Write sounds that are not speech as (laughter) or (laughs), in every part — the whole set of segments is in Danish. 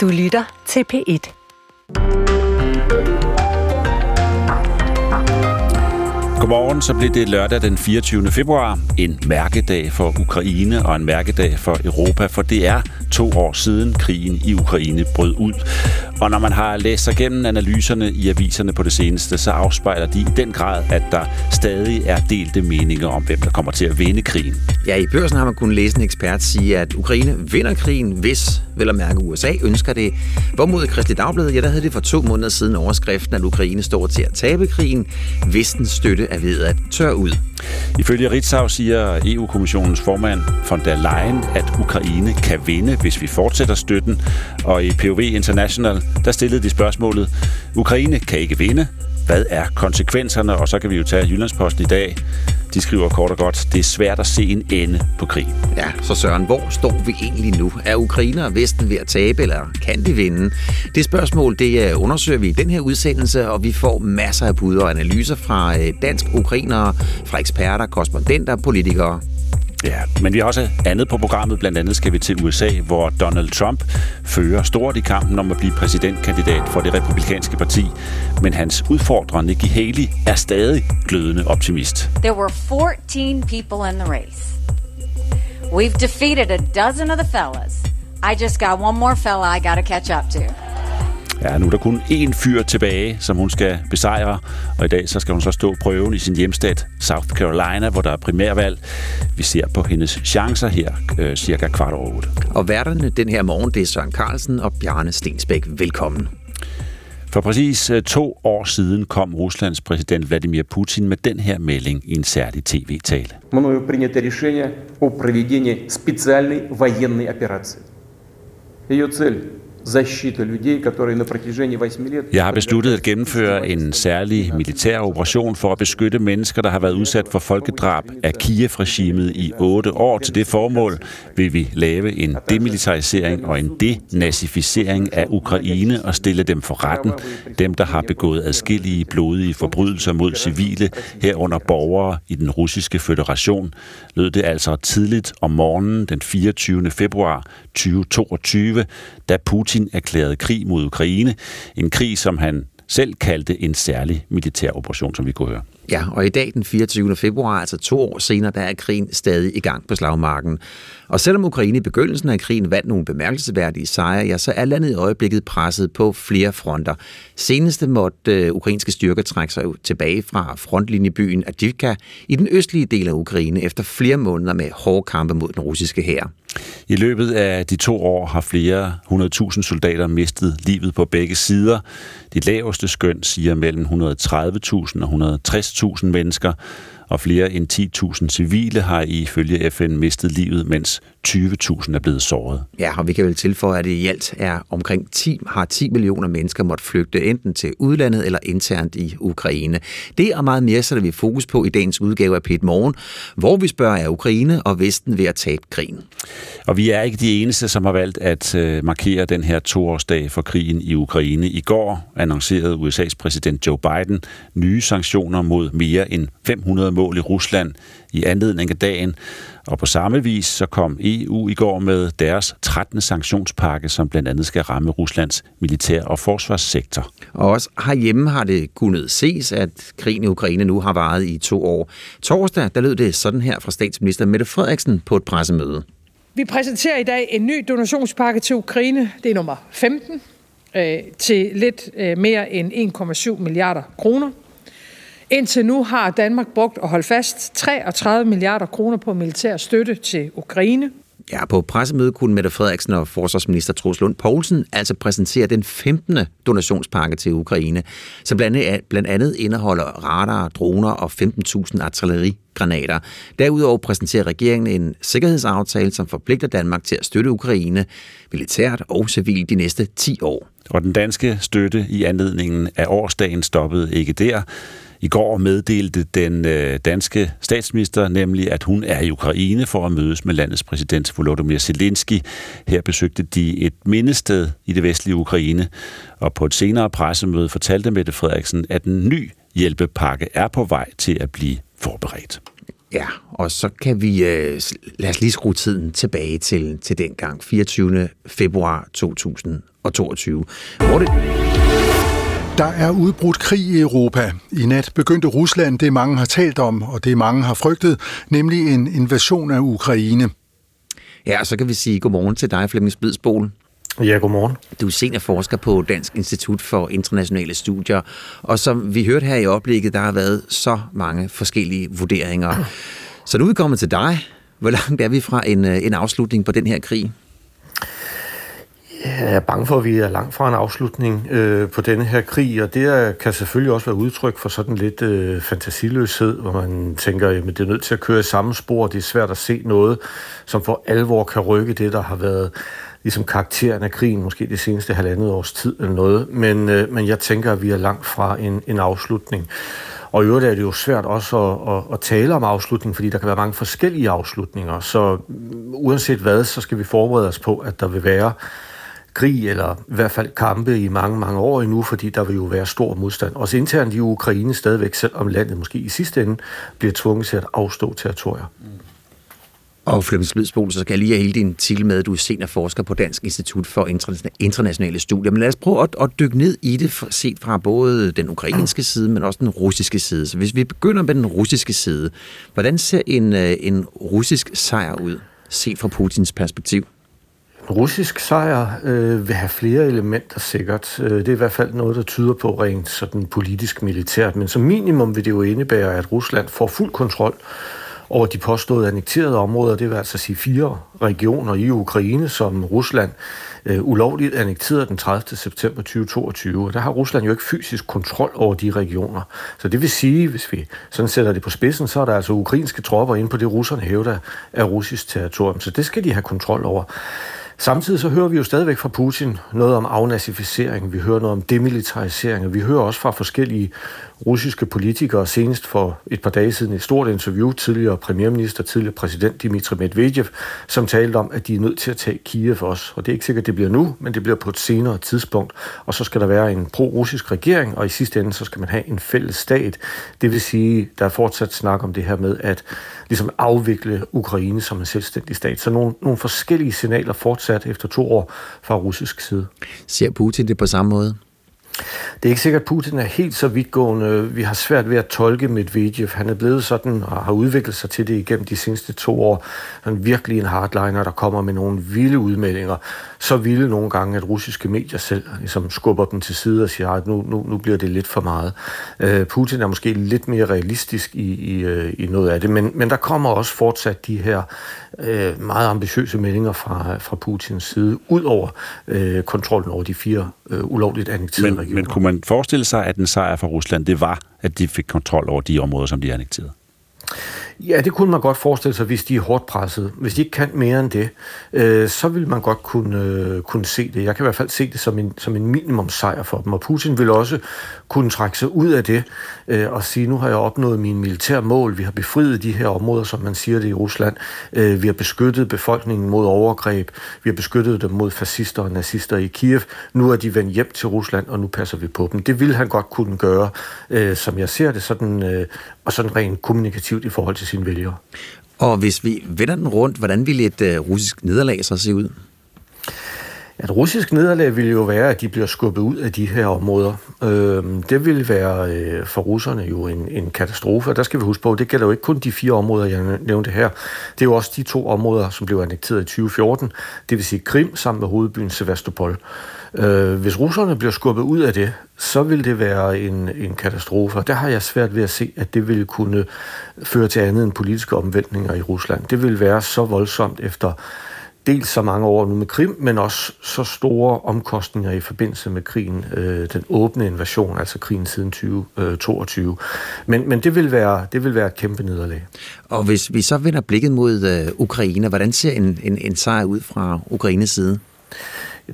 Du lytter til P1. Godmorgen, så blev det lørdag den 24. februar. En mærkedag for Ukraine og en mærkedag for Europa, for det er to år siden krigen i Ukraine brød ud. Og når man har læst sig gennem analyserne i aviserne på det seneste, så afspejler de i den grad, at der stadig er delte meninger om, hvem der kommer til at vinde krigen. Ja, i børsen har man kunnet læse en ekspert sige, at Ukraine vinder krigen, hvis, vel at mærke, USA ønsker det. Hvorimod Kristelig Dagblad, ja, der havde det for to måneder siden overskriften, at Ukraine står til at tabe krigen, hvis den støtte er ved at tør ud. Ifølge Ritzau siger EU-kommissionens formand von der Leyen, at Ukraine kan vinde, hvis vi fortsætter støtten. Og i POV International, der stillede de spørgsmålet, Ukraine kan ikke vinde, hvad er konsekvenserne? Og så kan vi jo tage Jyllandsposten i dag. De skriver kort og godt, det er svært at se en ende på krigen. Ja, så Søren, hvor står vi egentlig nu? Er Ukraine og Vesten ved at tabe, eller kan de vinde? Det spørgsmål, det øh, undersøger vi i den her udsendelse, og vi får masser af bud og analyser fra øh, dansk ukrainere, fra eksperter, korrespondenter, politikere Ja, men vi har også andet på programmet. Blandt andet skal vi til USA, hvor Donald Trump fører stort i kampen om at blive præsidentkandidat for det republikanske parti. Men hans udfordrer, Nikki Haley, er stadig glødende optimist. There were 14 people in the race. We've defeated a dozen of the fellas. I just got one more fella I got to catch up to. Ja, nu er der kun én fyr tilbage, som hun skal besejre, og i dag så skal hun så stå prøven i sin hjemstat South Carolina, hvor der er primærvalg. Vi ser på hendes chancer her øh, cirka kvart over otte. Og værterne den her morgen, det er Søren Carlsen og Bjarne Stensbæk. Velkommen. For præcis øh, to år siden kom Ruslands præsident Vladimir Putin med den her melding i en særlig tv-tale. Мною принято решение о проведении специальной военной операции. Ее цель jeg har besluttet at gennemføre en særlig militær operation for at beskytte mennesker, der har været udsat for folkedrab af Kiev-regimet i otte år. Til det formål vil vi lave en demilitarisering og en denazificering af Ukraine og stille dem for retten. Dem, der har begået adskillige blodige forbrydelser mod civile, herunder borgere i den russiske føderation, lød det altså tidligt om morgenen den 24. februar 2022, da Putin erklærede krig mod Ukraine. En krig, som han selv kaldte en særlig militær operation, som vi kunne høre. Ja, og i dag den 24. februar, altså to år senere, der er krigen stadig i gang på slagmarken. Og selvom Ukraine i begyndelsen af krigen vandt nogle bemærkelsesværdige sejre, ja, så er landet i øjeblikket presset på flere fronter. Seneste måtte øh, ukrainske styrker trække sig tilbage fra frontlinjebyen Adivka i den østlige del af Ukraine efter flere måneder med hårde kampe mod den russiske hær. I løbet af de to år har flere 100.000 soldater mistet livet på begge sider. De laveste skøn siger mellem 130.000 og 160.000 mennesker, og flere end 10.000 civile har ifølge FN mistet livet, mens 20.000 er blevet såret. Ja, og vi kan vel tilføje, at det i alt er omkring 10, har 10 millioner mennesker måtte flygte enten til udlandet eller internt i Ukraine. Det og meget mere sætter vi fokus på i dagens udgave af Pet Morgen, hvor vi spørger, er Ukraine og Vesten ved at tabe krigen? Og vi er ikke de eneste, som har valgt at øh, markere den her toårsdag for krigen i Ukraine. I går annoncerede USA's præsident Joe Biden nye sanktioner mod mere end 500 mål i Rusland i anledning af dagen. Og på samme vis så kom EU i går med deres 13. sanktionspakke, som blandt andet skal ramme Ruslands militær- og forsvarssektor. Og også herhjemme har det kunnet ses, at krigen i Ukraine nu har varet i to år. Torsdag, der lød det sådan her fra statsminister Mette Frederiksen på et pressemøde. Vi præsenterer i dag en ny donationspakke til Ukraine. Det er nummer 15 øh, til lidt øh, mere end 1,7 milliarder kroner. Indtil nu har Danmark brugt og holdt fast 33 milliarder kroner på militær støtte til Ukraine. Ja, på pressemødet kunne Mette Frederiksen og forsvarsminister Troels Lund Poulsen altså præsentere den 15. donationspakke til Ukraine, som blandt andet indeholder radar, droner og 15.000 artillerigranater. Derudover præsenterer regeringen en sikkerhedsaftale, som forpligter Danmark til at støtte Ukraine militært og civilt de næste 10 år. Og den danske støtte i anledningen af årsdagen stoppede ikke der. I går meddelte den øh, danske statsminister nemlig, at hun er i Ukraine for at mødes med landets præsident Volodymyr Zelensky. Her besøgte de et mindested i det vestlige Ukraine, og på et senere pressemøde fortalte Mette Frederiksen, at en ny hjælpepakke er på vej til at blive forberedt. Ja, og så kan vi, øh, lad os lige skrue tiden tilbage til, til dengang, 24. februar 2022, hvor det... Der er udbrudt krig i Europa. I nat begyndte Rusland det, mange har talt om, og det mange har frygtet, nemlig en invasion af Ukraine. Ja, så kan vi sige godmorgen til dig, Flemming Splidsbol. Ja, godmorgen. Du er seniorforsker på Dansk Institut for Internationale Studier, og som vi hørte her i oplægget, der har været så mange forskellige vurderinger. Så nu er vi kommet til dig. Hvor langt er vi fra en, øh, en afslutning på den her krig? Jeg er bange for, at vi er langt fra en afslutning øh, på denne her krig, og det er, kan selvfølgelig også være udtryk for sådan lidt øh, fantasiløshed, hvor man tænker, at det er nødt til at køre i samme spor, det er svært at se noget, som for alvor kan rykke det, der har været ligesom karakteren af krigen, måske det seneste halvandet års tid eller noget, men, øh, men jeg tænker, at vi er langt fra en, en afslutning. Og i øvrigt er det jo svært også at, at, at tale om afslutning, fordi der kan være mange forskellige afslutninger, så mm, uanset hvad, så skal vi forberede os på, at der vil være krig, eller i hvert fald kampe i mange, mange år endnu, fordi der vil jo være stor modstand. Også internt i Ukraine stadigvæk, selvom landet måske i sidste ende bliver tvunget til at afstå territorier. Og Flemming Smidsbol, så skal jeg lige have hele din titel med, at du er seniorforsker på Dansk Institut for Internationale Studier. Men lad os prøve at, at dykke ned i det, set fra både den ukrainske side, men også den russiske side. Så hvis vi begynder med den russiske side, hvordan ser en, øh, en russisk sejr ud, set fra Putins perspektiv? Russisk sejr øh, vil have flere elementer sikkert. Øh, det er i hvert fald noget, der tyder på rent sådan politisk militært. Men som minimum vil det jo indebære, at Rusland får fuld kontrol over de påståede annekterede områder. Det vil altså sige fire regioner i Ukraine, som Rusland øh, ulovligt annekterede den 30. september 2022. Og der har Rusland jo ikke fysisk kontrol over de regioner. Så det vil sige, hvis vi sådan sætter det på spidsen, så er der altså ukrainske tropper inde på det, russerne hævder er russisk territorium. Så det skal de have kontrol over. Samtidig så hører vi jo stadigvæk fra Putin noget om afnazificering, vi hører noget om demilitarisering, og vi hører også fra forskellige russiske politikere, senest for et par dage siden et stort interview, tidligere premierminister, tidligere præsident Dmitry Medvedev, som talte om, at de er nødt til at tage Kiev også. Og det er ikke sikkert, at det bliver nu, men det bliver på et senere tidspunkt. Og så skal der være en pro-russisk regering, og i sidste ende så skal man have en fælles stat. Det vil sige, der er fortsat snak om det her med at ligesom afvikle Ukraine som en selvstændig stat. Så nogle, nogle forskellige signaler fortsat efter to år fra russisk side. Ser Putin det på samme måde? Det er ikke sikkert, at Putin er helt så vidtgående. Vi har svært ved at tolke Medvedev. Han er blevet sådan og har udviklet sig til det igennem de seneste to år. Han er virkelig en hardliner, der kommer med nogle vilde udmeldinger. Så vilde nogle gange, at russiske medier selv ligesom skubber dem til side og siger, at nu, nu, nu bliver det lidt for meget. Uh, Putin er måske lidt mere realistisk i, i, uh, i noget af det, men, men der kommer også fortsat de her uh, meget ambitiøse meldinger fra, fra Putins side, ud over uh, kontrollen over de fire uh, ulovligt annekterede men, men kunne man forestille sig, at en sejr for Rusland, det var, at de fik kontrol over de områder, som de annekterede? Ja, det kunne man godt forestille sig, hvis de er hårdt presset. Hvis de ikke kan mere end det, øh, så vil man godt kunne, øh, kunne se det. Jeg kan i hvert fald se det som en, som en minimum sejr for dem. Og Putin vil også kunne trække sig ud af det øh, og sige, nu har jeg opnået mine militære mål. Vi har befriet de her områder, som man siger det i Rusland. Øh, vi har beskyttet befolkningen mod overgreb. Vi har beskyttet dem mod fascister og nazister i Kiev. Nu er de vendt hjem til Rusland, og nu passer vi på dem. Det vil han godt kunne gøre, øh, som jeg ser det, sådan, øh, og sådan rent kommunikativt i forhold til sine vælgere. Og hvis vi vender den rundt, hvordan ville et uh, russisk nederlag så se ud? Et russisk nederlag ville jo være, at de bliver skubbet ud af de her områder. Øh, det vil være øh, for russerne jo en, en katastrofe, og der skal vi huske på, det gælder jo ikke kun de fire områder, jeg nævnte her. Det er jo også de to områder, som blev annekteret i 2014, det vil sige Krim sammen med hovedbyen Sevastopol. Øh, Øh, hvis russerne bliver skubbet ud af det, så vil det være en, en katastrofe, og der har jeg svært ved at se, at det vil kunne føre til andet end politiske omvæltninger i Rusland. Det vil være så voldsomt efter dels så mange år nu med Krim, men også så store omkostninger i forbindelse med krigen, øh, den åbne invasion, altså krigen siden 2022. Øh, men, men det, vil være, det vil være et kæmpe nederlag. Og hvis vi så vender blikket mod øh, Ukraine, hvordan ser en, en, en sejr ud fra Ukraines side?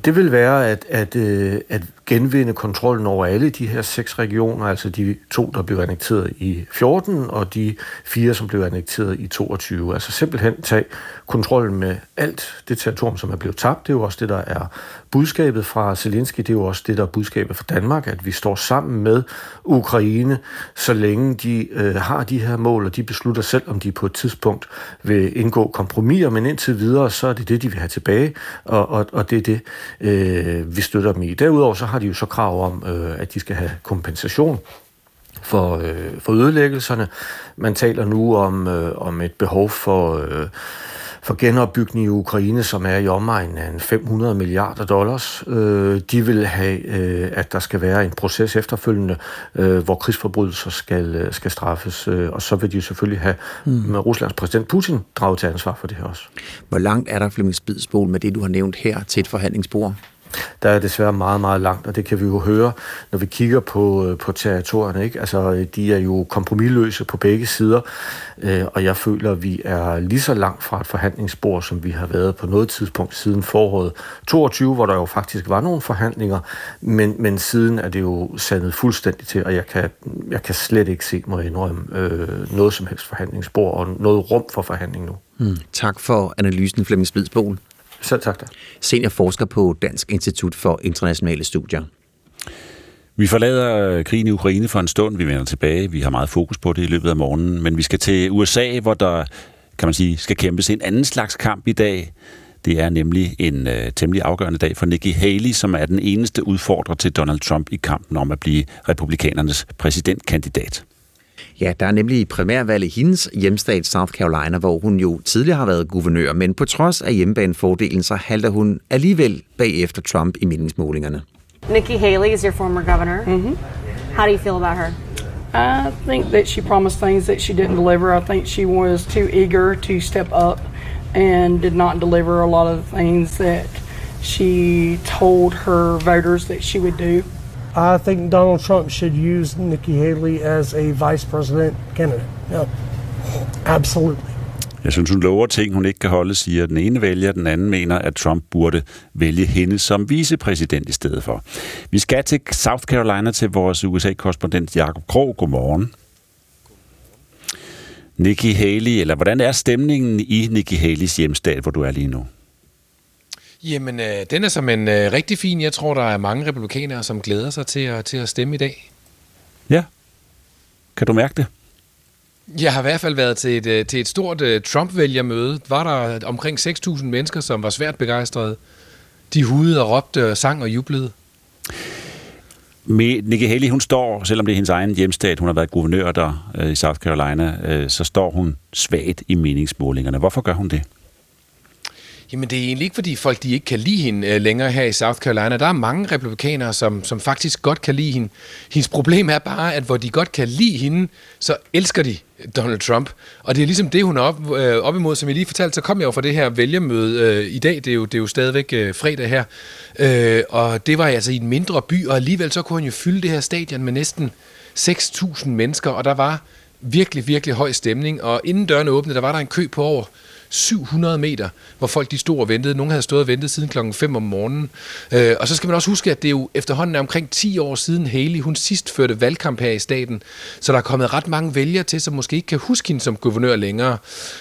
Det vil være at, at, øh, at genvinde kontrollen over alle de her seks regioner, altså de to, der blev annekteret i 14, og de fire, som blev annekteret i 22. Altså simpelthen tage kontrollen med alt det territorium, som er blevet tabt. Det er jo også det, der er budskabet fra Zelensky. Det er jo også det, der er budskabet fra Danmark, at vi står sammen med Ukraine, så længe de øh, har de her mål, og de beslutter selv, om de på et tidspunkt vil indgå kompromiser, men indtil videre, så er det det, de vil have tilbage, og, og, og det er det, øh, vi støtter dem i. Derudover så har de jo så krav om, øh, at de skal have kompensation for, øh, for ødelæggelserne. Man taler nu om, øh, om et behov for... Øh, for genopbygning i Ukraine, som er i omegnen af 500 milliarder dollars. Øh, de vil have, øh, at der skal være en proces efterfølgende, øh, hvor krigsforbrydelser skal, øh, skal straffes, øh, og så vil de selvfølgelig have mm. med Ruslands præsident Putin draget til ansvar for det her også. Hvor langt er der, Flemming Spidsbol, med det, du har nævnt her til et forhandlingsbord? Der er desværre meget, meget langt, og det kan vi jo høre, når vi kigger på, øh, på territorierne. Ikke? Altså, øh, de er jo kompromilløse på begge sider, øh, og jeg føler, at vi er lige så langt fra et forhandlingsbord, som vi har været på noget tidspunkt siden foråret 22, hvor der jo faktisk var nogle forhandlinger, men, men siden er det jo sandet fuldstændig til, og jeg kan, jeg kan slet ikke se, må jeg indrømme, øh, noget som helst forhandlingsbord og noget rum for forhandling nu. Mm, Tak for analysen, Flemming Spidsbol. Selv tak da. Seniorforsker på Dansk Institut for Internationale Studier. Vi forlader krigen i Ukraine for en stund. Vi vender tilbage. Vi har meget fokus på det i løbet af morgenen. Men vi skal til USA, hvor der, kan man sige, skal kæmpes en anden slags kamp i dag. Det er nemlig en øh, temmelig afgørende dag for Nikki Haley, som er den eneste udfordrer til Donald Trump i kampen om at blive republikanernes præsidentkandidat. Ja, der er nemlig primærvalg i hendes hjemstat South Carolina, hvor hun jo tidligere har været guvernør, men på trods af hjemmebanefordelen, så halter hun alligevel bagefter Trump i meningsmålingerne. Nikki Haley is your former governor. Mm-hmm. How do you feel about her? I think that she promised things that she didn't deliver. I think she was too eager to step up and did not deliver a lot of things that she told her voters that she would do. I think Donald Trump should use Nikki Haley as a vice president candidate. Yeah. Absolutely. Jeg synes, hun lover ting, hun ikke kan holde, siger den ene vælger. Den anden mener, at Trump burde vælge hende som vicepræsident i stedet for. Vi skal til South Carolina til vores USA-korrespondent Jakob Krog. Godmorgen. Nikki Haley, eller hvordan er stemningen i Nikki Haleys hjemstat, hvor du er lige nu? Jamen, øh, den er som en øh, rigtig fin. Jeg tror, der er mange republikanere, som glæder sig til at, til at stemme i dag. Ja. Kan du mærke det? Jeg har i hvert fald været til et, øh, til et stort uh, Trump-vælgermøde. Var der omkring 6.000 mennesker, som var svært begejstrede. De hudede og råbte, og sang og jublede. Med Nikki Haley, hun står, selvom det er hendes egen hjemstat, hun har været guvernør der øh, i South Carolina, øh, så står hun svagt i meningsmålingerne. Hvorfor gør hun det? Jamen det er egentlig ikke, fordi folk de ikke kan lide hende øh, længere her i South Carolina. Der er mange republikanere, som, som faktisk godt kan lide hende. Hendes problem er bare, at hvor de godt kan lide hende, så elsker de Donald Trump. Og det er ligesom det, hun er op, øh, op imod, som jeg lige fortalte, så kom jeg jo fra det her vælgermøde øh, i dag. Det er jo, det er jo stadigvæk øh, fredag her. Øh, og det var altså i en mindre by, og alligevel så kunne han jo fylde det her stadion med næsten 6.000 mennesker, og der var virkelig, virkelig høj stemning. Og inden dørene åbnede, der var der en kø på over 700 meter, hvor folk de stod og ventede. Nogle havde stået og ventet siden klokken 5 om morgenen. Øh, og så skal man også huske, at det er jo efterhånden er omkring 10 år siden Haley, hun sidst førte valgkamp her i staten. Så der er kommet ret mange vælgere til, som måske ikke kan huske hende som guvernør længere.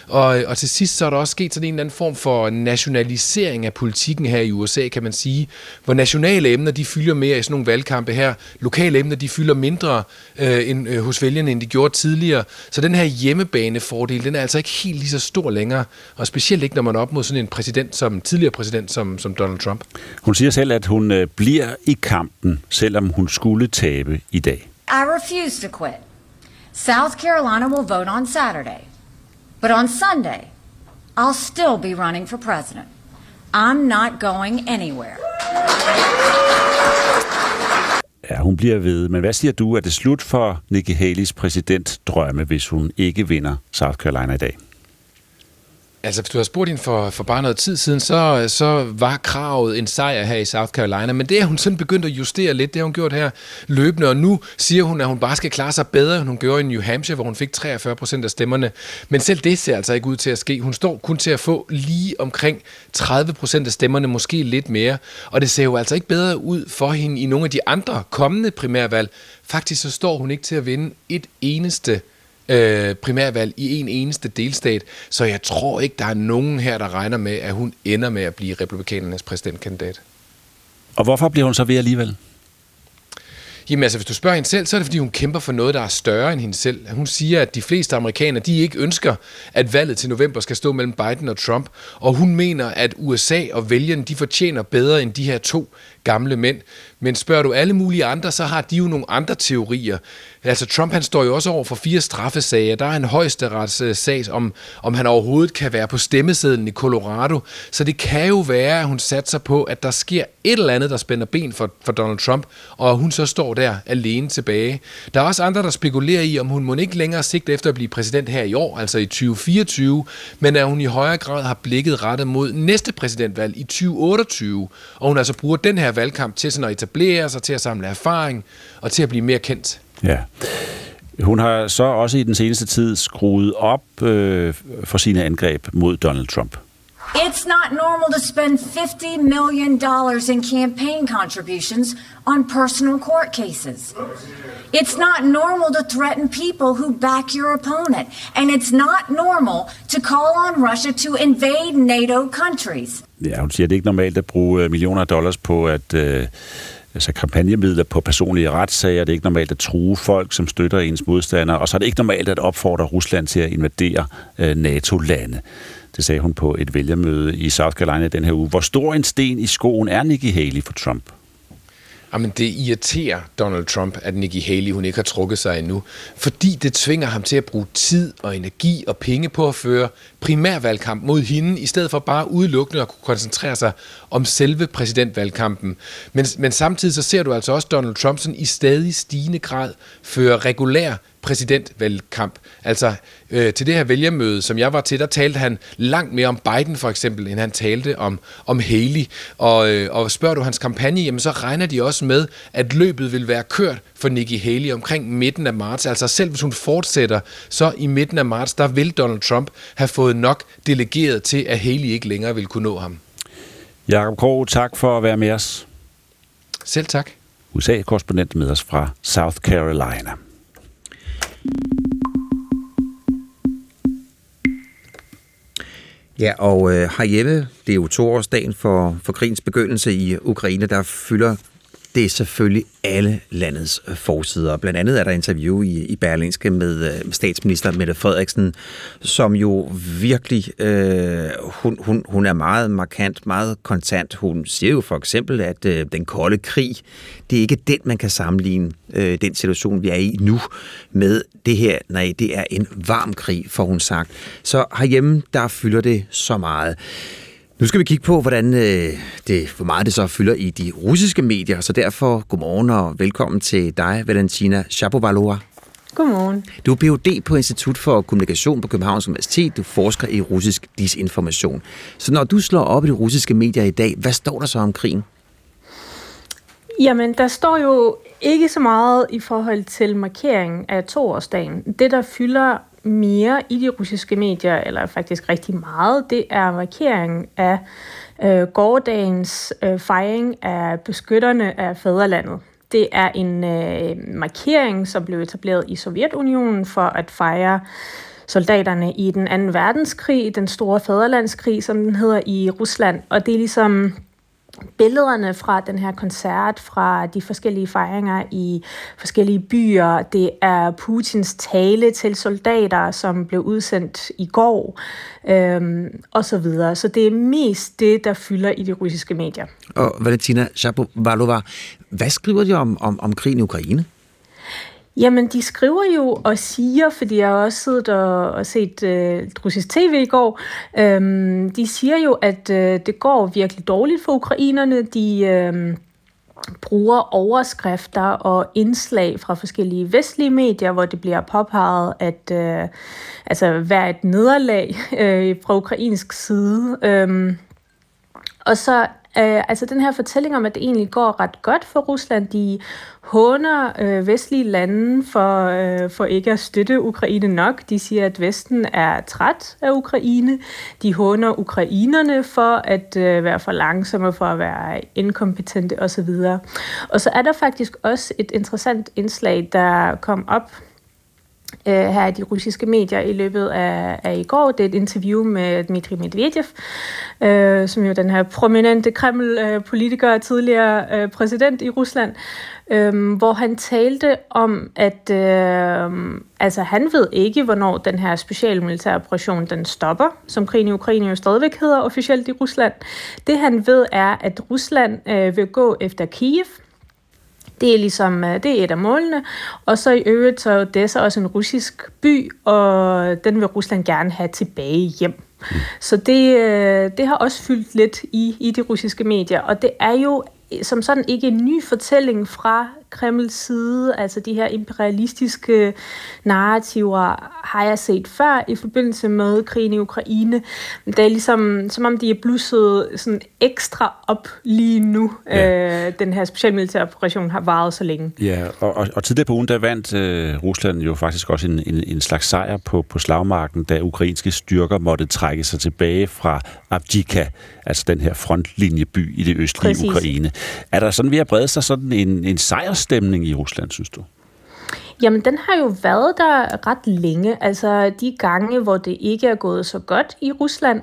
Og, og til sidst så er der også sket sådan en eller anden form for nationalisering af politikken her i USA, kan man sige. Hvor nationale emner, de fylder mere i sådan nogle valgkampe her. Lokale emner, de fylder mindre øh, end, øh, hos vælgerne, end de gjorde tidligere. Så den her hjemmebanefordel, den er altså ikke helt lige så stor længere. Og specielt ikke, når man er op mod sådan en præsident som tidligere præsident som, som Donald Trump. Hun siger selv, at hun øh, bliver i kampen, selvom hun skulle tabe i dag. I refuse to quit. South Carolina will vote on Saturday. But on Sunday, I'll still be running for president. I'm not going anywhere. Ja, hun bliver ved. Men hvad siger du? Er det slut for Nikki Haley's præsidentdrømme, hvis hun ikke vinder South Carolina i dag? Altså, hvis du har spurgt hende for, for bare noget tid siden, så, så var kravet en sejr her i South Carolina, men det er hun sådan begyndt at justere lidt, det har hun gjort her løbende, og nu siger hun, at hun bare skal klare sig bedre, end hun gjorde i New Hampshire, hvor hun fik 43 procent af stemmerne. Men selv det ser altså ikke ud til at ske. Hun står kun til at få lige omkring 30 procent af stemmerne, måske lidt mere, og det ser jo altså ikke bedre ud for hende i nogle af de andre kommende primærvalg. Faktisk så står hun ikke til at vinde et eneste øh, primærvalg i en eneste delstat, så jeg tror ikke, der er nogen her, der regner med, at hun ender med at blive republikanernes præsidentkandidat. Og hvorfor bliver hun så ved alligevel? Jamen altså, hvis du spørger hende selv, så er det fordi, hun kæmper for noget, der er større end hende selv. Hun siger, at de fleste amerikanere, de ikke ønsker, at valget til november skal stå mellem Biden og Trump. Og hun mener, at USA og vælgerne, de fortjener bedre end de her to gamle mænd. Men spørger du alle mulige andre, så har de jo nogle andre teorier. Altså Trump han står jo også over for fire straffesager. Der er en højesteretssag øh, om, om han overhovedet kan være på stemmesedlen i Colorado. Så det kan jo være, at hun satser på, at der sker et eller andet, der spænder ben for, for Donald Trump, og hun så står der alene tilbage. Der er også andre, der spekulerer i, om hun må ikke længere sigte efter at blive præsident her i år, altså i 2024, men at hun i højere grad har blikket rettet mod næste præsidentvalg i 2028, og hun altså bruger den her valgkamp til sådan at etablere sig, til at samle erfaring og til at blive mere kendt. Ja. Hun har så også i den seneste tid skruet op øh, for sine angreb mod Donald Trump. It's not normal to spend $50 million in campaign contributions on personal court cases. It's not normal to threaten people who back your opponent. And it's not normal to call on Russia to invade NATO countries. Ja, hun siger, at det er ikke normalt at bruge øh, millioner af dollars på at... Øh, altså kampagnemidler på personlige retssager. Det er ikke normalt at true folk, som støtter ens modstandere. Og så er det ikke normalt at opfordre Rusland til at invadere øh, NATO-lande. Det sagde hun på et vælgermøde i South Carolina den her uge. Hvor stor en sten i skoen er Nikki Haley for Trump? Jamen, det irriterer Donald Trump, at Nikki Haley hun ikke har trukket sig endnu, fordi det tvinger ham til at bruge tid og energi og penge på at føre primærvalgkamp mod hende, i stedet for bare udelukkende at kunne koncentrere sig om selve præsidentvalgkampen. Men, men samtidig så ser du altså også Donald Trump sådan i stadig stigende grad føre regulær præsidentvalgkamp. Altså øh, til det her vælgermøde, som jeg var til, der talte han langt mere om Biden for eksempel, end han talte om, om Haley. Og, øh, og spørger du hans kampagne, jamen så regner de også med, at løbet vil være kørt for Nikki Haley omkring midten af marts. Altså selv hvis hun fortsætter, så i midten af marts, der vil Donald Trump have fået nok delegeret til, at Haley ikke længere vil kunne nå ham. Jakob Krog, tak for at være med os. Selv tak. USA-korrespondent med os fra South Carolina. Ja, og øh, herhjemme, det er jo toårsdagen for, for krigens begyndelse i Ukraine, der fylder det er selvfølgelig alle landets øh, forsider. Blandt andet er der interview i, i Berlinske med øh, statsminister Mette Frederiksen, som jo virkelig, øh, hun, hun, hun er meget markant, meget kontant. Hun siger jo for eksempel, at øh, den kolde krig, det er ikke den, man kan sammenligne øh, den situation, vi er i nu med det her. Nej, det er en varm krig, får hun sagt. Så herhjemme, der fylder det så meget. Nu skal vi kigge på, hvordan øh, det, hvor meget det så fylder i de russiske medier, så derfor godmorgen og velkommen til dig, Valentina Shapovalova. Godmorgen. Du er Ph.D. på Institut for Kommunikation på Københavns Universitet. Du forsker i russisk disinformation. Så når du slår op i de russiske medier i dag, hvad står der så om krigen? Jamen, der står jo ikke så meget i forhold til markeringen af toårsdagen. Det, der fylder mere i de russiske medier, eller faktisk rigtig meget, det er markeringen af øh, gårdagens øh, fejring af beskytterne af fædrelandet. Det er en øh, markering, som blev etableret i Sovjetunionen for at fejre soldaterne i den anden verdenskrig, den store fædrelandskrig, som den hedder i Rusland. Og det er ligesom billederne fra den her koncert, fra de forskellige fejringer i forskellige byer. Det er Putins tale til soldater, som blev udsendt i går, øhm, og så videre. Så det er mest det, der fylder i de russiske medier. Og Valentina Shapovalova, hvad skriver de om, om, om krigen i Ukraine? Jamen, de skriver jo og siger, fordi jeg har også siddet og, og set øh, russisk tv i går, øhm, de siger jo, at øh, det går virkelig dårligt for ukrainerne. De, øh, bruger overskrifter og indslag fra forskellige vestlige medier, hvor det bliver påpeget, at øh, altså hver et nederlag øh, fra ukrainsk side. Øh, og så Øh, altså den her fortælling om, at det egentlig går ret godt for Rusland. De håner øh, vestlige lande for, øh, for ikke at støtte Ukraine nok. De siger, at Vesten er træt af Ukraine. De håner ukrainerne for at øh, være for langsomme, for at være inkompetente osv. Og så er der faktisk også et interessant indslag, der kom op øh, her i de russiske medier i løbet af, af i går. Det er et interview med Dmitry Medvedev, øh, som jo den her prominente Kreml-politiker og tidligere øh, præsident i Rusland, øh, hvor han talte om, at øh, altså, han ved ikke, hvornår den her specialmilitære operation den stopper, som krigen i Ukraine jo stadigvæk hedder officielt i Rusland. Det han ved er, at Rusland øh, vil gå efter Kiev, det er ligesom øh, det er et af målene. Og så i øvrigt så er det også en russisk by, og den vil Rusland gerne have tilbage hjem. Så det, øh, det har også fyldt lidt i, i de russiske medier, og det er jo som sådan ikke en ny fortælling fra Kremls side, altså de her imperialistiske narrativer, har jeg set før i forbindelse med krigen i Ukraine. Det er ligesom, som om de er blusset sådan ekstra op lige nu. Ja. Øh, den her specialmilitære operation har varet så længe. Ja, og, og, og tidligere på ugen, der vandt øh, Rusland jo faktisk også en, en, en slags sejr på, på slagmarken, da ukrainske styrker måtte trække sig tilbage fra Abdika, altså den her frontlinjeby i det østlige Præcis. Ukraine. Er der sådan ved at brede sig sådan en, en stemning i Rusland, synes du? Jamen, den har jo været der ret længe. Altså, de gange, hvor det ikke er gået så godt i Rusland,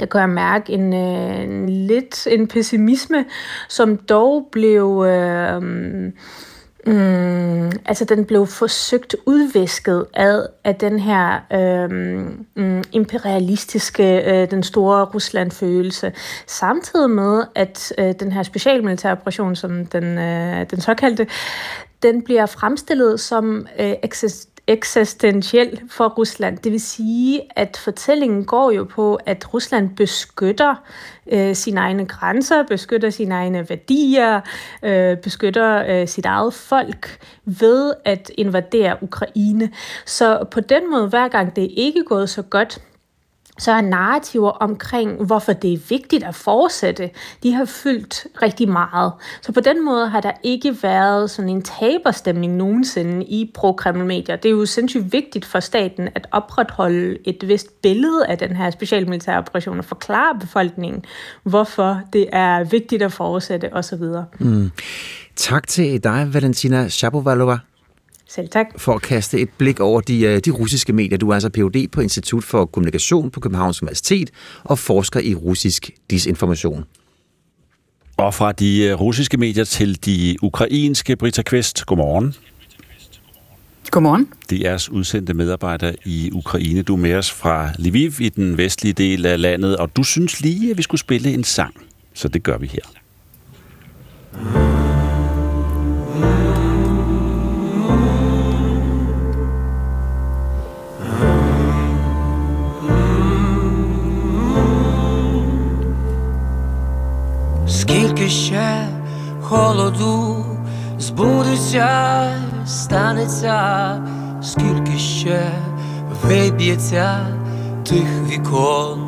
der kan jeg mærke en, øh, en lidt en pessimisme, som dog blev... Øh, Mm, altså den blev forsøgt udvisket af, af den her øh, imperialistiske, øh, den store Rusland-følelse, samtidig med, at øh, den her specialmilitære operation, som den, øh, den såkaldte, den bliver fremstillet som øh, eksistentiel for Rusland. Det vil sige, at fortællingen går jo på, at Rusland beskytter øh, sine egne grænser, beskytter sine egne værdier, øh, beskytter øh, sit eget folk ved at invadere Ukraine. Så på den måde, hver gang det ikke er gået så godt, så er narrativer omkring, hvorfor det er vigtigt at fortsætte, de har fyldt rigtig meget. Så på den måde har der ikke været sådan en taberstemning nogensinde i pro-Kreml-medier. Det er jo sindssygt vigtigt for staten at opretholde et vist billede af den her specialmilitære operation og forklare befolkningen, hvorfor det er vigtigt at fortsætte osv. Mm. Tak til dig, Valentina Shapovalova. Selv tak. For at kaste et blik over de, øh, de russiske medier. Du er altså Ph.D. på Institut for Kommunikation på Københavns Universitet og forsker i russisk disinformation. Og fra de øh, russiske medier til de ukrainske, Brita Kvist. Godmorgen. Godmorgen. Det er udsendte medarbejdere i Ukraine. Du er med os fra Lviv i den vestlige del af landet, og du synes lige, at vi skulle spille en sang. Så det gør vi her. Скільки ще холоду збудеться, станеться, скільки ще виб'ється тих вікон,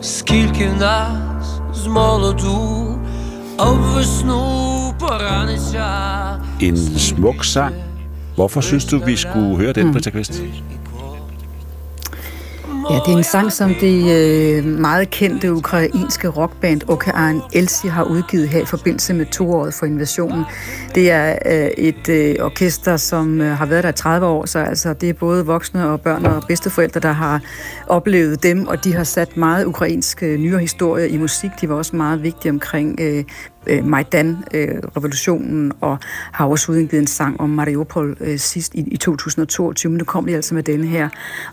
скільки в нас з молоду об весну пораниться. En smuk sang. Hvorfor synes du, vi skulle høre den, Britta Kvist? Ja, det er en sang, som det øh, meget kendte ukrainske rockband Okean Elsi har udgivet her i forbindelse med toåret for invasionen. Det er øh, et øh, orkester, som øh, har været der i 30 år, så altså, det er både voksne og børn og bedsteforældre, der har oplevet dem, og de har sat meget ukrainsk øh, nyere historie i musik. De var også meget vigtige omkring øh, Øh, Majdan-revolutionen, øh, og har også udgivet en sang om Mariupol øh, sidst i, i 2022, men nu kommer de altså med denne her.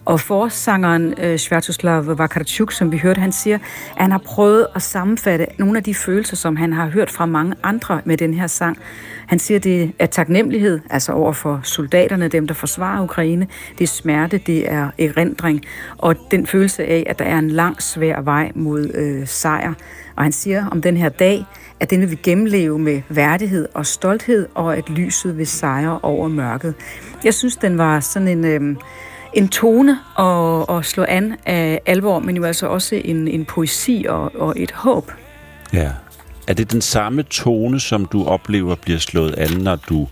Og forsangeren øh, Sviatoslav Vakarchuk, som vi hørte, han siger, at han har prøvet at sammenfatte nogle af de følelser, som han har hørt fra mange andre med den her sang. Han siger, det er taknemmelighed, altså over for soldaterne, dem der forsvarer Ukraine. Det er smerte, det er erindring, og den følelse af, at der er en lang, svær vej mod øh, sejr. Og han siger om den her dag, at den vil vi gennemleve med værdighed og stolthed, og at lyset vil sejre over mørket. Jeg synes, den var sådan en, øh, en tone at, at slå an af alvor, men jo altså også en, en poesi og, og et håb. Ja. Er det den samme tone, som du oplever bliver slået an, når du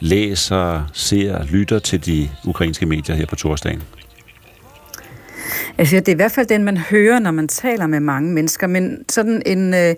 læser, ser, lytter til de ukrainske medier her på torsdagen? Altså, det er i hvert fald den, man hører, når man taler med mange mennesker, men sådan en øh,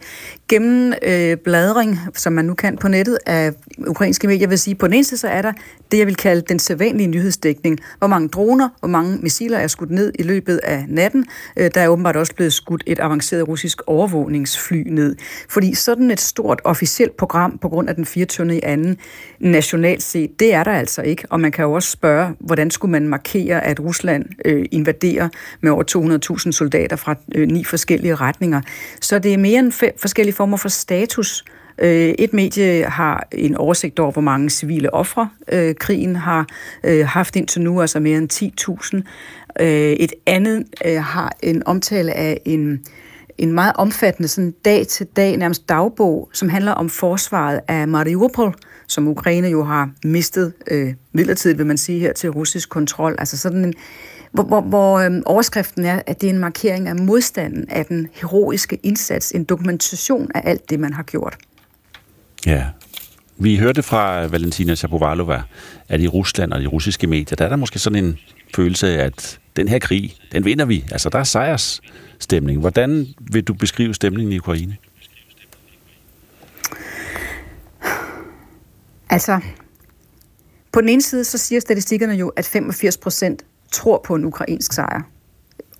gennembladring, øh, som man nu kan på nettet af ukrainske medier, vil sige, på den ene side så er der det, jeg vil kalde den sædvanlige nyhedsdækning. Hvor mange droner, hvor mange missiler er skudt ned i løbet af natten. Øh, der er åbenbart også blevet skudt et avanceret russisk overvågningsfly ned. Fordi sådan et stort officielt program på grund af den 24. i anden nationalt set, det er der altså ikke. Og man kan jo også spørge, hvordan skulle man markere, at Rusland øh, invaderer med over 200.000 soldater fra øh, ni forskellige retninger. Så det er mere end fem forskellige former for status. Øh, et medie har en oversigt over, hvor mange civile ofre øh, krigen har øh, haft indtil nu, altså mere end 10.000. Øh, et andet øh, har en omtale af en en meget omfattende sådan dag-til-dag, nærmest dagbog, som handler om forsvaret af Mariupol, som Ukraine jo har mistet øh, midlertidigt, vil man sige her, til russisk kontrol. Altså sådan en, hvor, hvor, hvor øh, overskriften er, at det er en markering af modstanden af den heroiske indsats, en dokumentation af alt det, man har gjort. Ja. Vi hørte fra Valentina Shapovalova, at i Rusland og de russiske medier, der er der måske sådan en følelse af, at den her krig, den vinder vi. Altså, der er sejrsstemning. Hvordan vil du beskrive stemningen i Ukraine? Altså, på den ene side, så siger statistikkerne jo, at 85 procent tror på en ukrainsk sejr.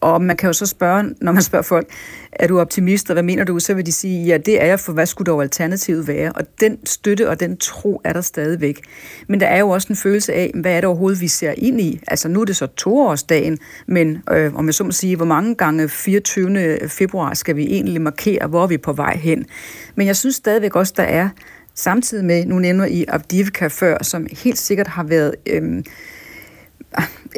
Og man kan jo så spørge, når man spørger folk, er du optimist, og hvad mener du? Så vil de sige, ja, det er jeg, for hvad skulle dog alternativet være? Og den støtte og den tro er der stadigvæk. Men der er jo også en følelse af, hvad er det overhovedet, vi ser ind i? Altså nu er det så toårsdagen, men øh, om jeg så må sige, hvor mange gange 24. februar skal vi egentlig markere, hvor vi på vej hen? Men jeg synes stadigvæk også, der er samtidig med, nu nævner I Abdivka før, som helt sikkert har været... Øh,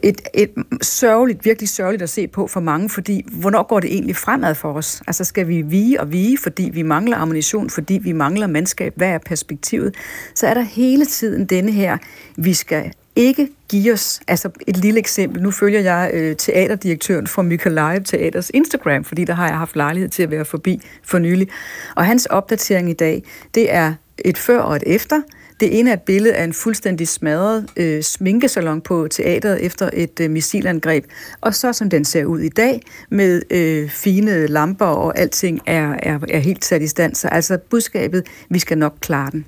et, et sørgeligt, virkelig sørgeligt at se på for mange, fordi hvornår går det egentlig fremad for os? Altså skal vi vige og vige, fordi vi mangler ammunition, fordi vi mangler mandskab? Hvad er perspektivet? Så er der hele tiden denne her, vi skal ikke give os, altså et lille eksempel, nu følger jeg øh, teaterdirektøren fra Mykolaiv Teaters Instagram, fordi der har jeg haft lejlighed til at være forbi for nylig, og hans opdatering i dag, det er et før og et efter, det ene er et billede af en fuldstændig smadret øh, sminkesalon på teateret efter et øh, missilangreb, og så som den ser ud i dag, med øh, fine lamper og alting er, er, er helt sat i stand. Så altså budskabet, vi skal nok klare den.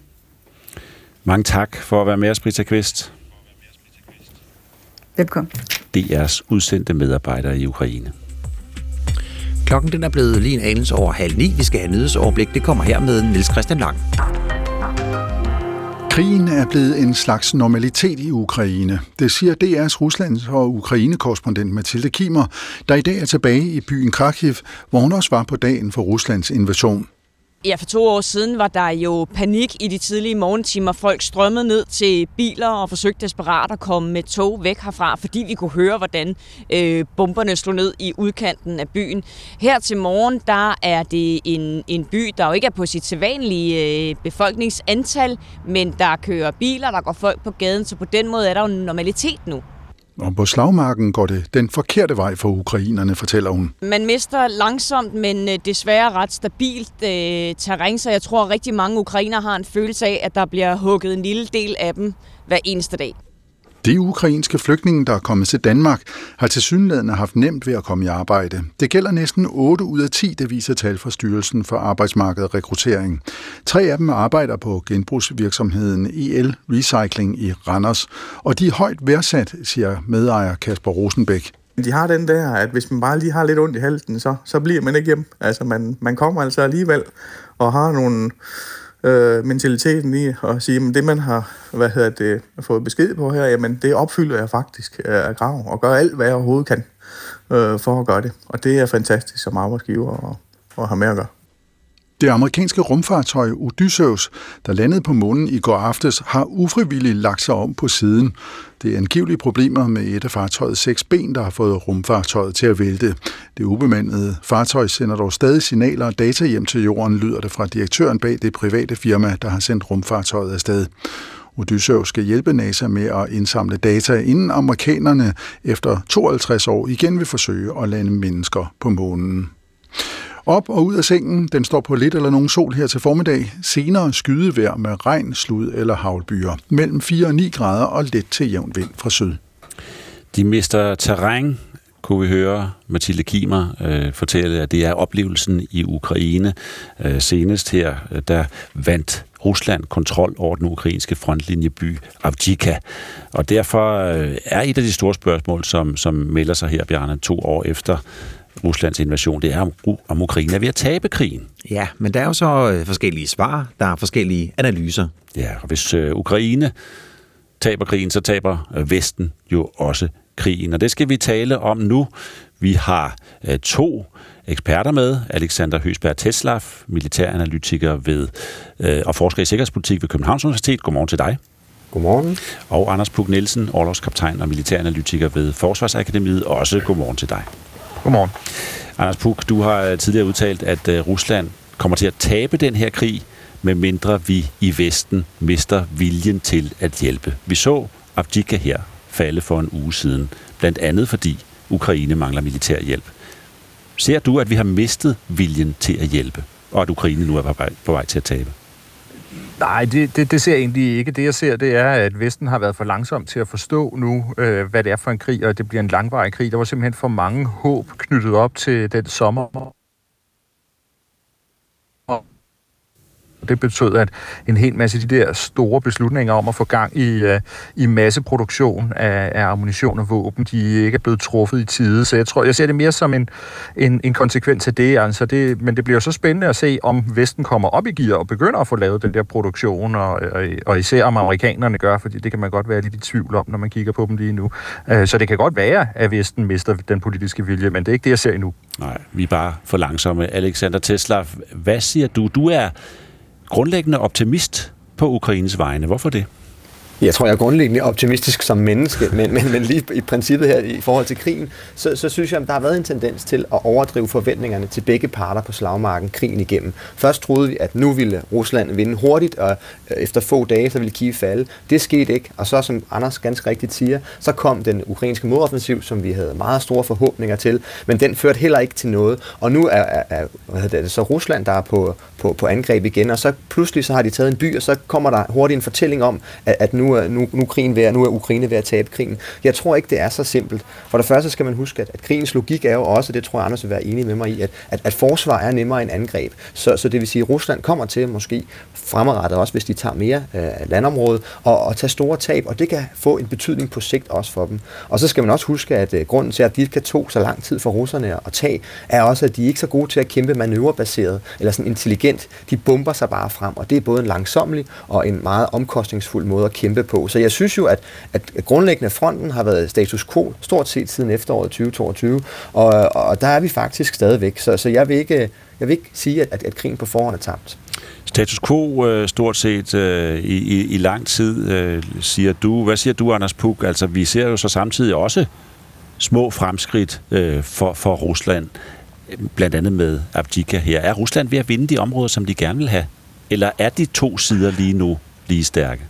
Mange tak for at være med os, Brita Kvist. Velkommen. DR's udsendte medarbejdere i Ukraine. Klokken den er blevet lige en anelse over halv ni. Vi skal have nyhedsoverblik. Det kommer her med Niels Christian Lang. Krigen er blevet en slags normalitet i Ukraine. Det siger DR's Ruslands- og Ukraine-korrespondent Mathilde Kimer, der i dag er tilbage i byen Kharkiv, hvor hun også var på dagen for Ruslands invasion. Ja, for to år siden var der jo panik i de tidlige morgentimer. Folk strømmede ned til biler og forsøgte desperat at komme med tog væk herfra, fordi vi kunne høre, hvordan øh, bomberne slog ned i udkanten af byen. Her til morgen, der er det en, en by, der jo ikke er på sit sædvanlige øh, befolkningsantal, men der kører biler, der går folk på gaden, så på den måde er der jo en normalitet nu. Og på slagmarken går det den forkerte vej for ukrainerne, fortæller hun. Man mister langsomt, men øh, desværre ret stabilt øh, terræn, så jeg tror, at rigtig mange ukrainer har en følelse af, at der bliver hugget en lille del af dem hver eneste dag. De ukrainske flygtninge, der er kommet til Danmark, har til synligheden haft nemt ved at komme i arbejde. Det gælder næsten 8 ud af 10, det viser tal fra Styrelsen for Arbejdsmarked og Rekruttering. Tre af dem arbejder på genbrugsvirksomheden EL Recycling i Randers, og de er højt værdsat, siger medejer Kasper Rosenbæk. De har den der, at hvis man bare lige har lidt ondt i halsen, så, så bliver man ikke hjem. Altså man, man kommer altså alligevel og har nogle øh, mentaliteten i at sige, at det man har hvad hedder det, fået besked på her, jamen det opfylder jeg faktisk af grav, og gør alt, hvad jeg overhovedet kan øh, for at gøre det. Og det er fantastisk som arbejdsgiver at, at have med at gøre. Det amerikanske rumfartøj Odysseus, der landede på månen i går aftes, har ufrivilligt lagt sig om på siden. Det er angivelige problemer med et af fartøjets seks ben, der har fået rumfartøjet til at vælte. Det ubemandede fartøj sender dog stadig signaler og data hjem til jorden, lyder det fra direktøren bag det private firma, der har sendt rumfartøjet afsted. Odysseus skal hjælpe NASA med at indsamle data, inden amerikanerne efter 52 år igen vil forsøge at lande mennesker på månen. Op og ud af sengen, den står på lidt eller nogen sol her til formiddag. Senere skydevejr med regn, slud eller havlbyer. Mellem 4 og 9 grader og let til jævn vind fra syd. De mister terræn, kunne vi høre Mathilde Kimer øh, fortælle, at det er oplevelsen i Ukraine. Øh, senest her, øh, der vandt Rusland kontrol over den ukrainske frontlinjeby Avdika. Og derfor øh, er et af de store spørgsmål, som, som melder sig her, Bjarne, to år efter Ruslands invasion, det er, om, om Ukraine er ved at tabe krigen. Ja, men der er jo så øh, forskellige svar, der er forskellige analyser. Ja, og hvis øh, Ukraine taber krigen, så taber øh, Vesten jo også krigen. Og det skal vi tale om nu. Vi har øh, to eksperter med. Alexander Høsberg Teslav, militæranalytiker ved øh, og forsker i sikkerhedspolitik ved Københavns Universitet. Godmorgen til dig. Godmorgen. Og Anders Puk Nielsen, overlovskaptajn og militæranalytiker ved Forsvarsakademiet. Også godmorgen til dig. Godmorgen. Anders Puk, du har øh, tidligere udtalt, at øh, Rusland kommer til at tabe den her krig, medmindre vi i Vesten mister viljen til at hjælpe. Vi så Abdika her falde for en uge siden, blandt andet fordi Ukraine mangler militær hjælp. Ser du, at vi har mistet viljen til at hjælpe, og at Ukraine nu er på vej, på vej til at tabe? Nej, det, det, det ser jeg egentlig ikke. Det jeg ser, det er, at Vesten har været for langsom til at forstå nu, øh, hvad det er for en krig, og det bliver en langvarig krig. Der var simpelthen for mange håb knyttet op til den sommer, Det betød, at en hel masse af de der store beslutninger om at få gang i, uh, i masseproduktion af, af ammunition og våben, de ikke er blevet truffet i tide. Så jeg tror, jeg ser det mere som en, en, en konsekvens af det. Altså det. Men det bliver så spændende at se, om Vesten kommer op i gear og begynder at få lavet den der produktion, og, og, og især om amerikanerne gør, fordi det kan man godt være lidt i tvivl om, når man kigger på dem lige nu. Uh, så det kan godt være, at Vesten mister den politiske vilje, men det er ikke det, jeg ser endnu. Nej, vi er bare for langsomme. Alexander Tesla, hvad siger du? Du er grundlæggende optimist på Ukraines vegne. Hvorfor det? Jeg tror, jeg er grundlæggende optimistisk som menneske, men, men, men lige i princippet her i forhold til krigen, så, så synes jeg, at der har været en tendens til at overdrive forventningerne til begge parter på slagmarken krigen igennem. Først troede vi, at nu ville Rusland vinde hurtigt, og øh, efter få dage, så ville Kiev falde. Det skete ikke, og så som Anders ganske rigtigt siger, så kom den ukrainske modoffensiv, som vi havde meget store forhåbninger til, men den førte heller ikke til noget. Og nu er, er, er hvad hedder det, så Rusland, der er på, på, på angreb igen, og så pludselig så har de taget en by, og så kommer der hurtigt en fortælling om, at, at nu, er, nu, nu, krigen ved, nu er Ukraine ved at tabe krigen. Jeg tror ikke, det er så simpelt. For det første skal man huske, at, at krigens logik er jo også, det tror jeg Anders vil være enig med mig i, at, at, at forsvar er nemmere end angreb. Så, så det vil sige, at Rusland kommer til måske fremadrettet også, hvis de tager mere øh, landområde, og, og tage store tab, og det kan få en betydning på sigt også for dem. Og så skal man også huske, at øh, grunden til, at de kan tog så lang tid for russerne at tage, er også, at de er ikke så gode til at kæmpe manøvrebaseret, eller sådan intelligent. De bomber sig bare frem, og det er både en langsommelig og en meget omkostningsfuld måde at kæmpe på. Så jeg synes jo, at, at grundlæggende fronten har været status quo stort set siden efteråret 2022, og, og der er vi faktisk stadigvæk. Så, så jeg, vil ikke, jeg vil ikke sige, at, at, at krigen på forhånd er tabt. Status quo øh, stort set øh, i, i, i lang tid, øh, siger du. Hvad siger du, Anders Puk? Altså, vi ser jo så samtidig også små fremskridt øh, for, for Rusland, blandt andet med Abdika her. Er Rusland ved at vinde de områder, som de gerne vil have? Eller er de to sider lige nu lige stærke?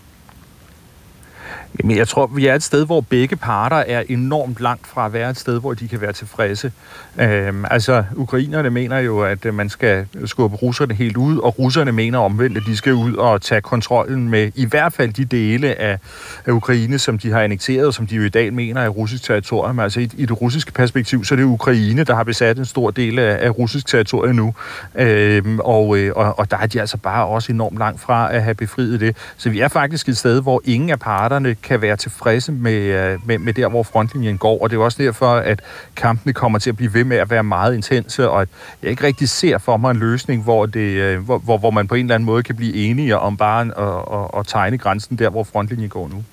Jamen, jeg tror, vi er et sted, hvor begge parter er enormt langt fra at være et sted, hvor de kan være tilfredse. Øhm, altså, ukrainerne mener jo, at øh, man skal skubbe russerne helt ud, og russerne mener omvendt, at de skal ud og tage kontrollen med i hvert fald de dele af, af Ukraine, som de har annekteret, som de jo i dag mener er russisk territorium. Altså, i, i det russiske perspektiv, så er det Ukraine, der har besat en stor del af, af russisk territorium nu. Øhm, og, øh, og, og der er de altså bare også enormt langt fra at have befriet det. Så vi er faktisk et sted, hvor ingen af parterne kan være tilfredse med, øh, med, med der, hvor frontlinjen går. Og det er også derfor, at kampene kommer til at blive ved med at være meget intense, og at jeg ikke rigtig ser for mig en løsning, hvor, det, øh, hvor, hvor, hvor man på en eller anden måde kan blive enige om bare at, at, at tegne grænsen der, hvor frontlinjen går nu.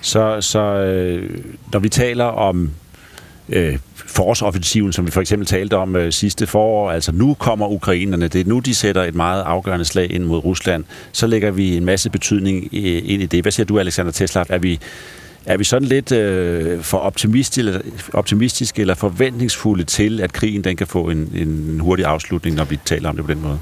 Så, så øh, når vi taler om øh, forårsoffensiven, som vi for eksempel talte om øh, sidste forår. Altså nu kommer ukrainerne, det er nu, de sætter et meget afgørende slag ind mod Rusland. Så lægger vi en masse betydning øh, ind i det. Hvad siger du, Alexander Tesla? Er vi, er vi sådan lidt øh, for optimistiske eller, optimistiske eller forventningsfulde til, at krigen den kan få en, en hurtig afslutning, når vi taler om det på den måde?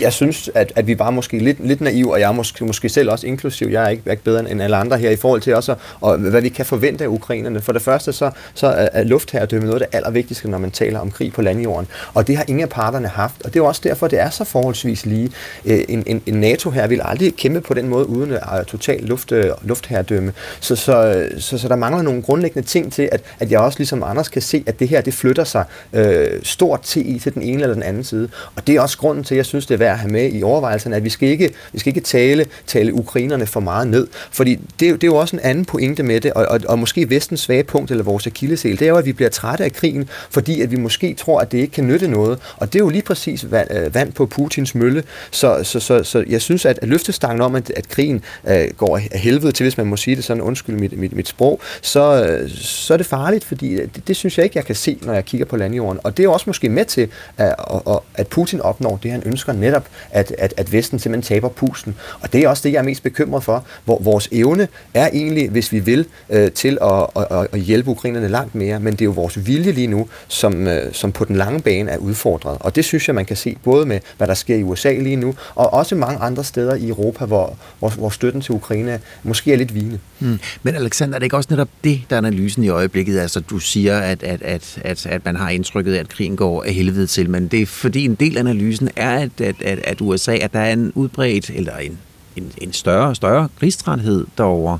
Jeg synes, at, at vi var måske lidt, lidt naive, og jeg er måske, måske selv også inklusiv. Jeg er ikke, ikke bedre end alle andre her i forhold til også, og hvad vi kan forvente af ukrainerne. For det første, så, så er luftherredømme noget af det allervigtigste, når man taler om krig på landjorden. Og det har ingen af parterne haft, og det er også derfor, det er så forholdsvis lige. Øh, en, en, en NATO her vil aldrig kæmpe på den måde, uden at total luft, øh, luftherredømme. Så, så, så, så der mangler nogle grundlæggende ting til, at, at jeg også ligesom Anders kan se, at det her, det flytter sig øh, stort til, til den ene eller den anden side. Og det er også grunden til, at jeg synes, det er værd at have med i overvejelserne, at vi skal ikke, vi skal ikke tale, tale ukrainerne for meget ned. Fordi det, det er jo også en anden pointe med det, og, og, og måske vestens svage punkt, eller vores akillesel, det er jo, at vi bliver trætte af krigen, fordi at vi måske tror, at det ikke kan nytte noget. Og det er jo lige præcis vand, øh, vand på Putins mølle. Så, så, så, så jeg synes, at, at løftestangen om, at, at krigen øh, går af helvede til, hvis man må sige det sådan, undskyld mit, mit, mit sprog, så, øh, så er det farligt, fordi øh, det, det synes jeg ikke, jeg kan se, når jeg kigger på landjorden. Og det er også måske med til, at, at, at Putin opnår det, han ønsker netop, at, at, at Vesten simpelthen taber pusten. Og det er også det, jeg er mest bekymret for. Hvor vores evne er egentlig, hvis vi vil, øh, til at, at, at hjælpe ukrainerne langt mere, men det er jo vores vilje lige nu, som, øh, som på den lange bane er udfordret. Og det synes jeg, man kan se både med, hvad der sker i USA lige nu, og også mange andre steder i Europa, hvor, hvor, hvor støtten til Ukraine måske er lidt vigende. Hmm. Men Alexander, er det ikke også netop det, der er analysen i øjeblikket? Altså, du siger, at, at, at, at, at man har indtrykket af, at krigen går af helvede til, men det er fordi en del af analysen er, at, at, at, at USA, at der er en udbredt, eller en, en, en større større krigstræthed derovre.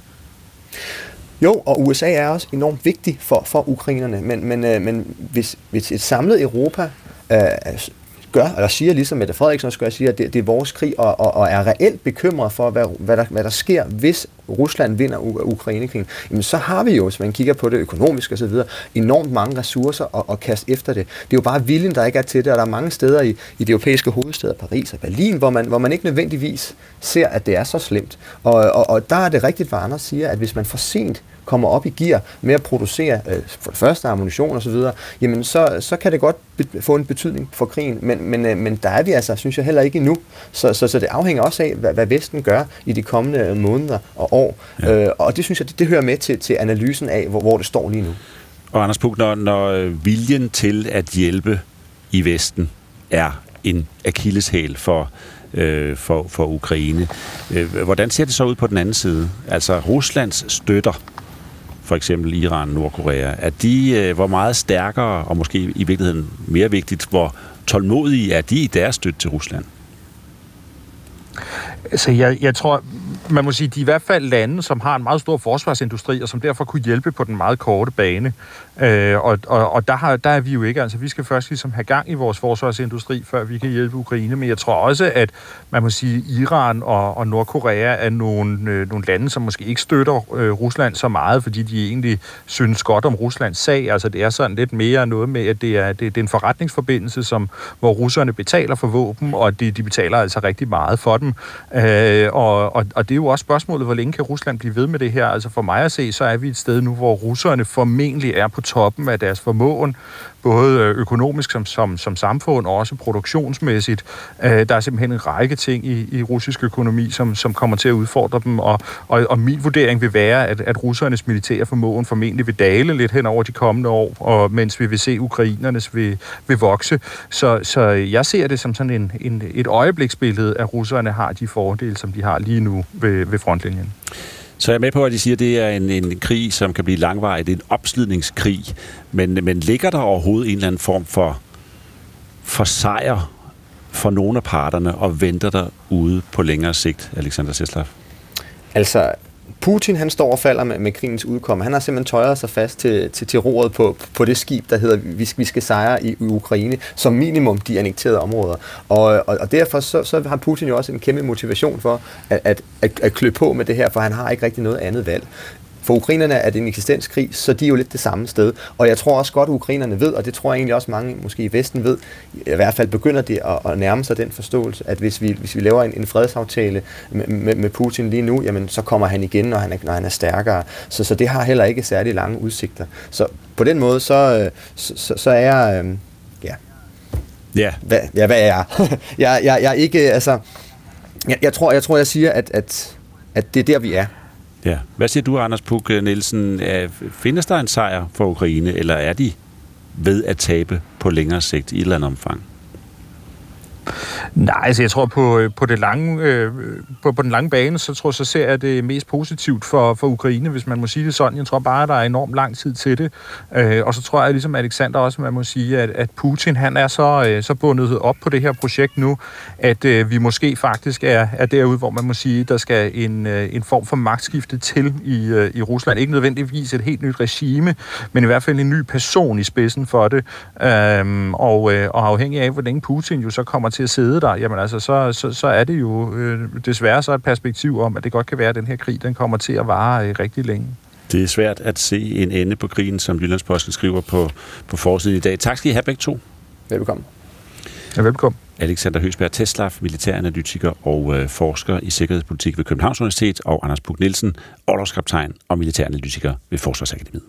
Jo, og USA er også enormt vigtig for, for ukrainerne, men, men, øh, men hvis, hvis et samlet Europa øh, gør, eller siger ligesom Mette Frederiksen også gør, siger, at det, det er vores krig, og, og, og er reelt bekymret for, hvad, hvad, der, hvad der sker, hvis Rusland vinder Ukrainekrigen, jamen så har vi jo, hvis man kigger på det økonomisk osv., enormt mange ressourcer at, at kaste efter det. Det er jo bare viljen, der ikke er til det, og der er mange steder i, i de europæiske hovedsteder, Paris og Berlin, hvor man, hvor man ikke nødvendigvis ser, at det er så slemt. Og, og, og der er det rigtigt, hvad Anders siger, at hvis man for sent kommer op i gear med at producere øh, for det første ammunition osv., jamen så, så kan det godt få en betydning for krigen, men, men, øh, men der er vi altså, synes jeg, heller ikke endnu. Så, så, så det afhænger også af, hvad, hvad Vesten gør i de kommende måneder og år. Ja. Øh, og det synes jeg, det, det hører med til, til analysen af, hvor, hvor det står lige nu. Og Anders Puk, når, når viljen til at hjælpe i Vesten er en akilleshæl for øh, for, for Ukraine. Øh, hvordan ser det så ud på den anden side? Altså Ruslands støtter for eksempel Iran, Nordkorea, at de, øh, hvor meget stærkere, og måske i virkeligheden mere vigtigt, hvor tålmodige er de i deres støtte til Rusland? Altså, jeg, jeg tror, man må sige, de er i hvert fald lande, som har en meget stor forsvarsindustri, og som derfor kunne hjælpe på den meget korte bane. Øh, og og, og der, har, der er vi jo ikke. Altså, vi skal først ligesom have gang i vores forsvarsindustri, før vi kan hjælpe Ukraine. Men jeg tror også, at man må sige, Iran og, og Nordkorea er nogle, øh, nogle lande, som måske ikke støtter øh, Rusland så meget, fordi de egentlig synes godt om Ruslands sag. Altså, det er sådan lidt mere noget med, at det er, det, det er en forretningsforbindelse, som, hvor russerne betaler for våben, og de, de betaler altså rigtig meget for dem. Øh, og, og, og det er jo også spørgsmålet, hvor længe kan Rusland blive ved med det her? Altså for mig at se, så er vi et sted nu, hvor russerne formentlig er på toppen af deres formåen, både øh, økonomisk som, som, som samfund og også produktionsmæssigt. Øh, der er simpelthen en række ting i, i russisk økonomi, som, som kommer til at udfordre dem, og, og, og min vurdering vil være, at, at russernes militære formåen formentlig vil dale lidt hen over de kommende år, og mens vi vil se ukrainernes vil, vil vokse. Så, så jeg ser det som sådan en, en, et øjebliksbillede, at russerne har de fordele, som de har lige nu ved, ved frontlinjen. Så jeg er med på, at de siger, at det er en, en krig, som kan blive langvarig. Det er en opslidningskrig. Men, men ligger der overhovedet en eller anden form for, for sejr for nogle af parterne, og venter der ude på længere sigt, Alexander Seslav? Altså, Putin han står og falder med, med krigens udkomme. Han har simpelthen tøjet sig fast til, til, til roret på, på det skib, der hedder, vi, vi skal sejre i, i Ukraine, som minimum de annekterede områder. Og, og, og derfor så, så har Putin jo også en kæmpe motivation for at, at, at, at klø på med det her, for han har ikke rigtig noget andet valg for ukrainerne er det en eksistenskrig, så de er jo lidt det samme sted. Og jeg tror også godt, at ukrainerne ved, og det tror jeg egentlig også mange måske i Vesten ved, i hvert fald begynder de at, at nærme sig den forståelse, at hvis vi, hvis vi laver en, en fredsaftale med, med, med Putin lige nu, jamen så kommer han igen, når han er, når han er stærkere. Så, så det har heller ikke særlig lange udsigter. Så på den måde, så, så, så, er jeg... Øh, ja. Ja. Hvad, ja, hvad er jeg? (laughs) jeg, jeg, jeg er ikke, altså... Jeg, jeg, tror, jeg tror, jeg siger, at, at, at det er der, vi er. Ja. Hvad siger du, Anders Puk øh, Nielsen? Findes der en sejr for Ukraine, eller er de ved at tabe på længere sigt i et eller andet omfang? Nej, altså jeg tror på, øh, på, det lange, øh, på, på den lange bane, så tror så ser jeg det mest positivt for, for Ukraine, hvis man må sige det sådan. Jeg tror bare, at der er enormt lang tid til det. Øh, og så tror jeg, ligesom Alexander også, man må sige, at, at Putin han er så, øh, så bundet op på det her projekt nu, at øh, vi måske faktisk er, er derude, hvor man må sige, der skal en, øh, en form for magtskifte til i, øh, i Rusland. Ikke nødvendigvis et helt nyt regime, men i hvert fald en ny person i spidsen for det. Øh, og, øh, og afhængig af, hvor længe Putin jo så kommer til at sidde der, jamen altså, så, så, så er det jo øh, desværre så et perspektiv om, at det godt kan være, at den her krig, den kommer til at vare øh, rigtig længe. Det er svært at se en ende på krigen, som Jyllandsposten skriver på, på forsiden i dag. Tak skal I have begge to. Velkommen. Ja, velkommen. Alexander Høsberg Teslaf, militæranalytiker og øh, forsker i sikkerhedspolitik ved Københavns Universitet, og Anders Puk Nielsen, overlovskaptajn og militæranalytiker ved Forsvarsakademiet.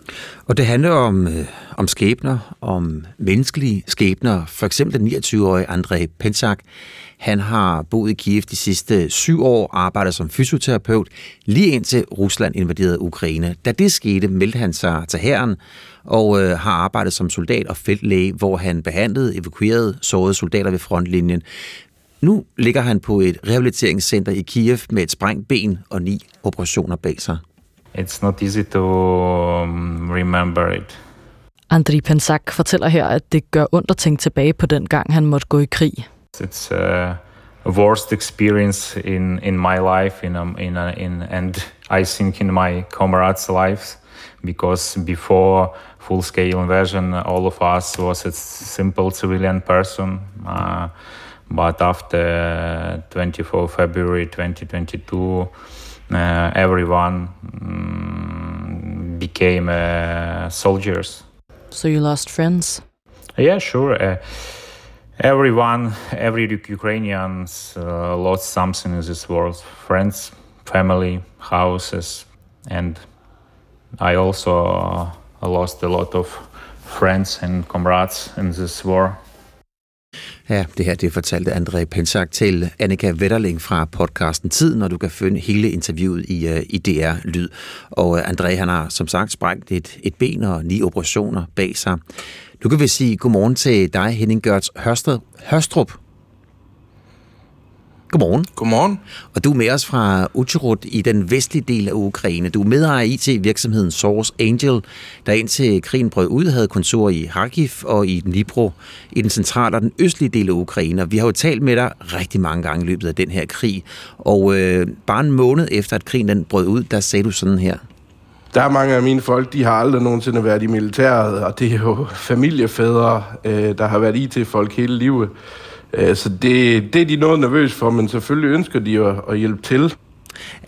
Og det handler om, øh, om skæbner, om menneskelige skæbner. For eksempel den 29-årige André Pensak. Han har boet i Kiev de sidste syv år, arbejdet som fysioterapeut, lige indtil Rusland invaderede Ukraine. Da det skete, meldte han sig til hæren, og øh, har arbejdet som soldat og feltlæge, hvor han behandlede evakuerede sårede soldater ved frontlinjen. Nu ligger han på et rehabiliteringscenter i Kiev med et sprængt ben og ni operationer bag sig. It's not easy to um, remember it. Andriy Pensak fortæller her, at det gør ondt at tænke tilbage på den gang, han måtte gå i krig. It's a worst experience in, in my life in, um, in, a, in, and I think in my comrades' lives because before full-scale invasion, all of us was a simple civilian person. Uh, but after 24 February 2022, uh, everyone um, became uh, soldiers. So you lost friends? Yeah, sure. Uh, everyone, every Ukrainians uh, lost something in this world: friends, family, houses, and I also I lost a lot of friends and comrades in this war. Ja, det her det fortalte André Pensak til Annika Vetterling fra podcasten Tid, når du kan finde hele interviewet i, uh, i DR Lyd. Og uh, André han har som sagt sprængt et, et ben og ni operationer bag sig. Du kan vel sige godmorgen til dig, Henning Gørts Hørstrup. Godmorgen. Godmorgen. Og du er med os fra Uchirut i den vestlige del af Ukraine. Du er medejer af IT-virksomheden Source Angel, der indtil krigen brød ud havde kontor i Kharkiv og i Dnipro i den centrale og den østlige del af Ukraine. Vi har jo talt med dig rigtig mange gange i løbet af den her krig. Og øh, bare en måned efter, at krigen den brød ud, der sagde du sådan her. Der er mange af mine folk, de har aldrig nogensinde været i militæret, og det er jo familiefædre, øh, der har været IT-folk hele livet. Øh, så det, det er de noget nervøs for, men selvfølgelig ønsker de at, at hjælpe til.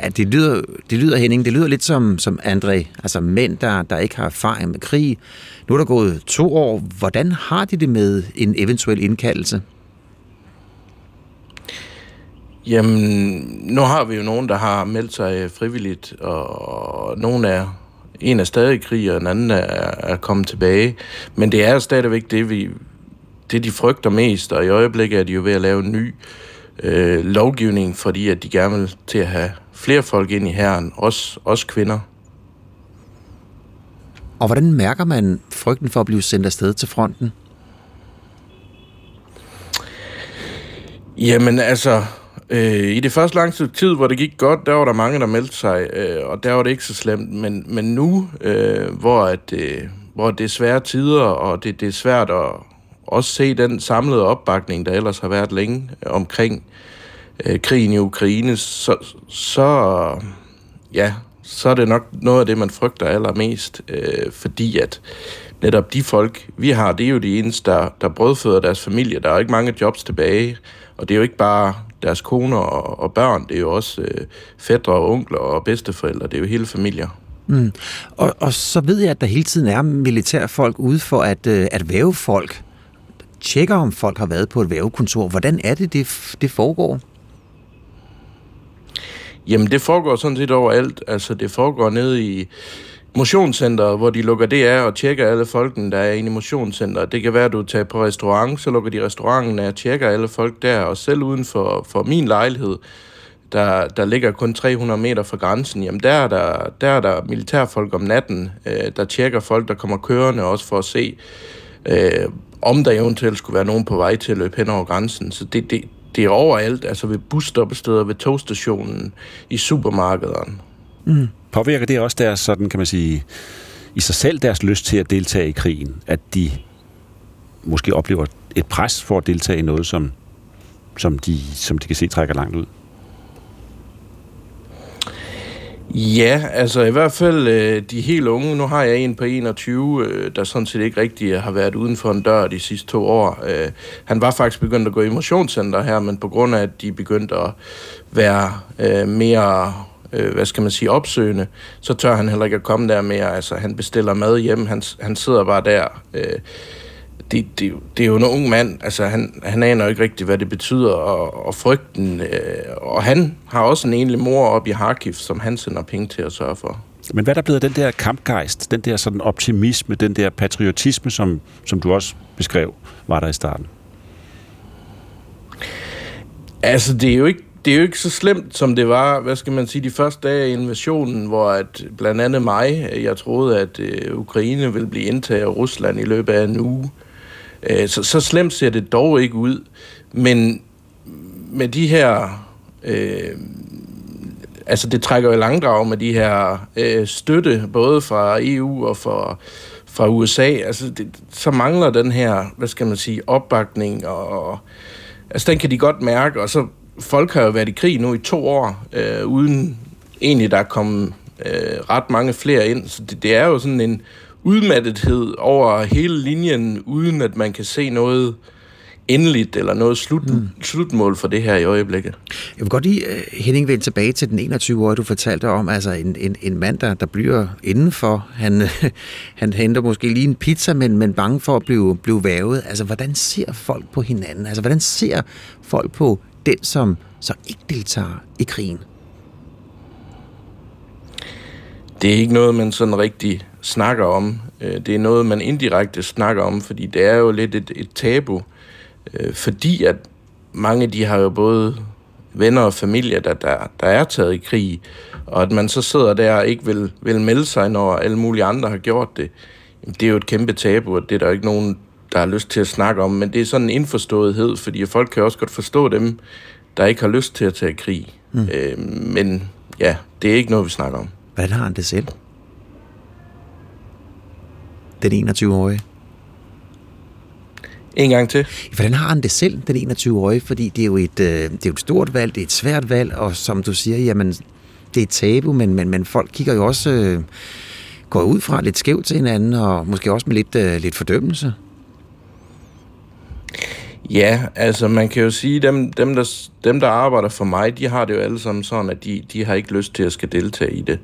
Ja, det lyder, det lyder, Henning, det lyder lidt som, som André, altså mænd, der, der ikke har erfaring med krig. Nu er der gået to år. Hvordan har de det med en eventuel indkaldelse? Jamen, nu har vi jo nogen, der har meldt sig frivilligt, og nogen er en er stadig i krig, og en anden er, er kommet tilbage. Men det er stadigvæk det, vi, det, de frygter mest, og i øjeblikket er de jo ved at lave en ny øh, lovgivning, fordi at de gerne vil til at have flere folk ind i herren, også, også kvinder. Og hvordan mærker man frygten for at blive sendt afsted til fronten? Jamen altså, øh, i det første lange tid, hvor det gik godt, der var der mange, der meldte sig, øh, og der var det ikke så slemt. Men, men nu, øh, hvor, at, øh, hvor det er svære tider, og det, det er svært at også se den samlede opbakning, der ellers har været længe øh, omkring øh, krigen i Ukraine, så, så, ja, så er det nok noget af det, man frygter allermest, øh, fordi at netop de folk, vi har, det er jo de eneste, der, der brødføder deres familie. Der er jo ikke mange jobs tilbage, og det er jo ikke bare deres koner og, og børn, det er jo også øh, fædre og onkler og bedsteforældre, det er jo hele familier. Mm. Og, og så ved jeg, at der hele tiden er militærfolk ude for at, øh, at væve folk. Tjekker, om folk har været på et vævekontor. Hvordan er det, det, det foregår? Jamen, det foregår sådan set overalt. Altså, det foregår nede i motionscenteret, hvor de lukker det af og tjekker alle folkene, der er inde i motionscenteret. Det kan være, at du tager på restaurant, så lukker de restauranten af og tjekker alle folk der, og selv uden for, for min lejlighed, der, der ligger kun 300 meter fra grænsen, jamen der er der, der, er der militærfolk om natten, øh, der tjekker folk, der kommer kørende også for at se, øh, om der eventuelt skulle være nogen på vej til at løbe hen over grænsen. Så det, det, det er overalt, altså ved busstoppesteder, ved togstationen, i supermarkederne. Mm. Påvirker det også deres, sådan kan man sige, i sig selv deres lyst til at deltage i krigen? At de måske oplever et pres for at deltage i noget, som, som, de, som de kan se trækker langt ud? Ja, altså i hvert fald øh, de helt unge. Nu har jeg en på 21, øh, der sådan set ikke rigtig har været uden for en dør de sidste to år. Øh, han var faktisk begyndt at gå i motionscenter her, men på grund af, at de begyndte at være øh, mere øh, hvad skal man sige, opsøgende, så tør han heller ikke at komme der mere. Altså, han bestiller mad hjem, han, han sidder bare der. Øh, det, det, det er jo en ung mand, altså han, han aner jo ikke rigtigt, hvad det betyder, og, og frygten, øh, og han har også en enlig mor op i Harkiv, som han sender penge til at sørge for. Men hvad er der blevet den der kampgejst, den der sådan optimisme, den der patriotisme, som, som du også beskrev, var der i starten? Altså, det er jo ikke det er jo ikke så slemt, som det var, hvad skal man sige, de første dage af invasionen, hvor at blandt andet mig, jeg troede, at øh, Ukraine ville blive indtaget af Rusland i løbet af en uge. Øh, så, så slemt ser det dog ikke ud. Men med de her... Øh, altså det trækker jo langdrag med de her øh, støtte, både fra EU og fra, fra USA. Altså det, så mangler den her, hvad skal man sige, opbakning, og, altså den kan de godt mærke, og så folk har jo været i krig nu i to år, øh, uden egentlig der er kommet øh, ret mange flere ind, så det, det er jo sådan en udmattethed over hele linjen, uden at man kan se noget endeligt eller noget slut, mm. slutmål for det her i øjeblikket. Jeg vil godt lige, uh, Henning, vende tilbage til den 21-årige, du fortalte om, altså en, en, en mand, der, der bliver indenfor. Han, (laughs) han henter måske lige en pizza, men, men bange for at blive, blive vævet. Altså, hvordan ser folk på hinanden? Altså, hvordan ser folk på den, som så ikke deltager i krigen? Det er ikke noget, man sådan rigtig snakker om. Øh, det er noget, man indirekte snakker om, fordi det er jo lidt et, et tabu. Øh, fordi at mange de har jo både venner og familie, der, der, der er taget i krig, og at man så sidder der og ikke vil, vil melde sig, når alle mulige andre har gjort det, det er jo et kæmpe tabu, og det er der ikke nogen, der har lyst til at snakke om, men det er sådan en indforståethed, fordi folk kan også godt forstå dem, der ikke har lyst til at tage krig. Mm. Øh, men ja, det er ikke noget, vi snakker om. Hvordan har han det selv? Den 21-årige. En gang til. Hvordan har han det selv, den 21-årige? Fordi det er, jo et, øh, det er jo et stort valg, det er et svært valg, og som du siger, jamen, det er et tabu, men, men, men folk kigger jo også, øh, går ud fra lidt skævt til hinanden, og måske også med lidt, øh, lidt fordømmelse. Ja, altså man kan jo sige, dem, dem, der, dem der arbejder for mig, de har det jo alle sammen sådan, at de, de har ikke lyst til at skal deltage i det,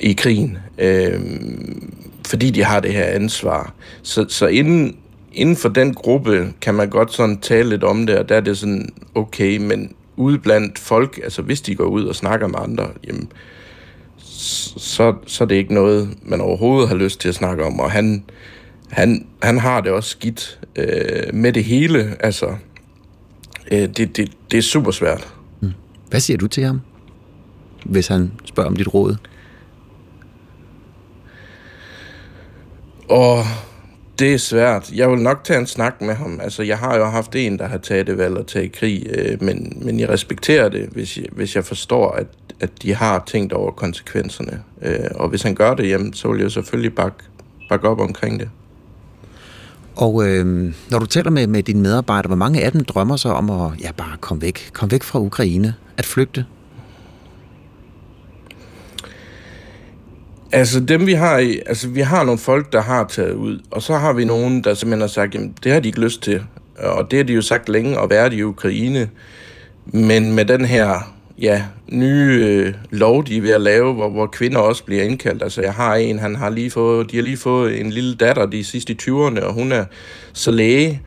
i krigen, øh, fordi de har det her ansvar. Så, så inden, inden for den gruppe kan man godt sådan tale lidt om det, og der er det sådan okay, men ude blandt folk, altså hvis de går ud og snakker med andre, jamen, så, så er det ikke noget, man overhovedet har lyst til at snakke om, og han, han, han har det også skidt øh, med det hele. Altså, øh, det, det, det er super svært. Mm. Hvad siger du til ham, hvis han spørger om dit råd? Og det er svært. Jeg vil nok tage en snak med ham. Altså, jeg har jo haft en, der har taget det valg at tage i krig, øh, men, men jeg respekterer det, hvis jeg, hvis jeg forstår, at, at de har tænkt over konsekvenserne. Øh, og hvis han gør det, jamen, så vil jeg selvfølgelig bakke, bak op omkring det. Og øh, når du taler med, med dine medarbejdere, hvor mange af dem drømmer sig om at ja, bare komme væk, komme væk fra Ukraine, at flygte? Altså dem vi har i, altså vi har nogle folk, der har taget ud, og så har vi nogen, der simpelthen har sagt, jamen det har de ikke lyst til, og det har de jo sagt længe og været i Ukraine, men med den her ja, nye øh, lov, de er ved at lave, hvor, hvor kvinder også bliver indkaldt. Altså, jeg har en, han har lige fået, de har lige fået en lille datter de sidste 20'erne, og hun er så læge.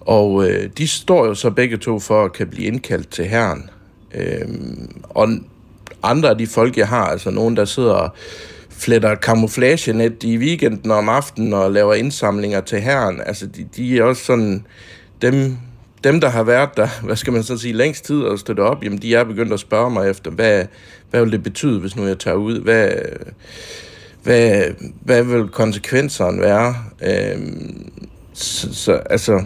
Og øh, de står jo så begge to for at kan blive indkaldt til herren. Øh, og andre af de folk, jeg har, altså nogen, der sidder og fletter kamuflagenet i weekenden og om aftenen og laver indsamlinger til herren, altså de, de er også sådan, dem, dem, der har været der, (laughs) hvad skal man så sige, længst tid og støtte op, jamen de er begyndt at spørge mig efter, hvad, hvad vil det betyde, hvis nu jeg tager ud? Hvad, hvad, hvad vil konsekvenserne være? Øhm, så, så, altså,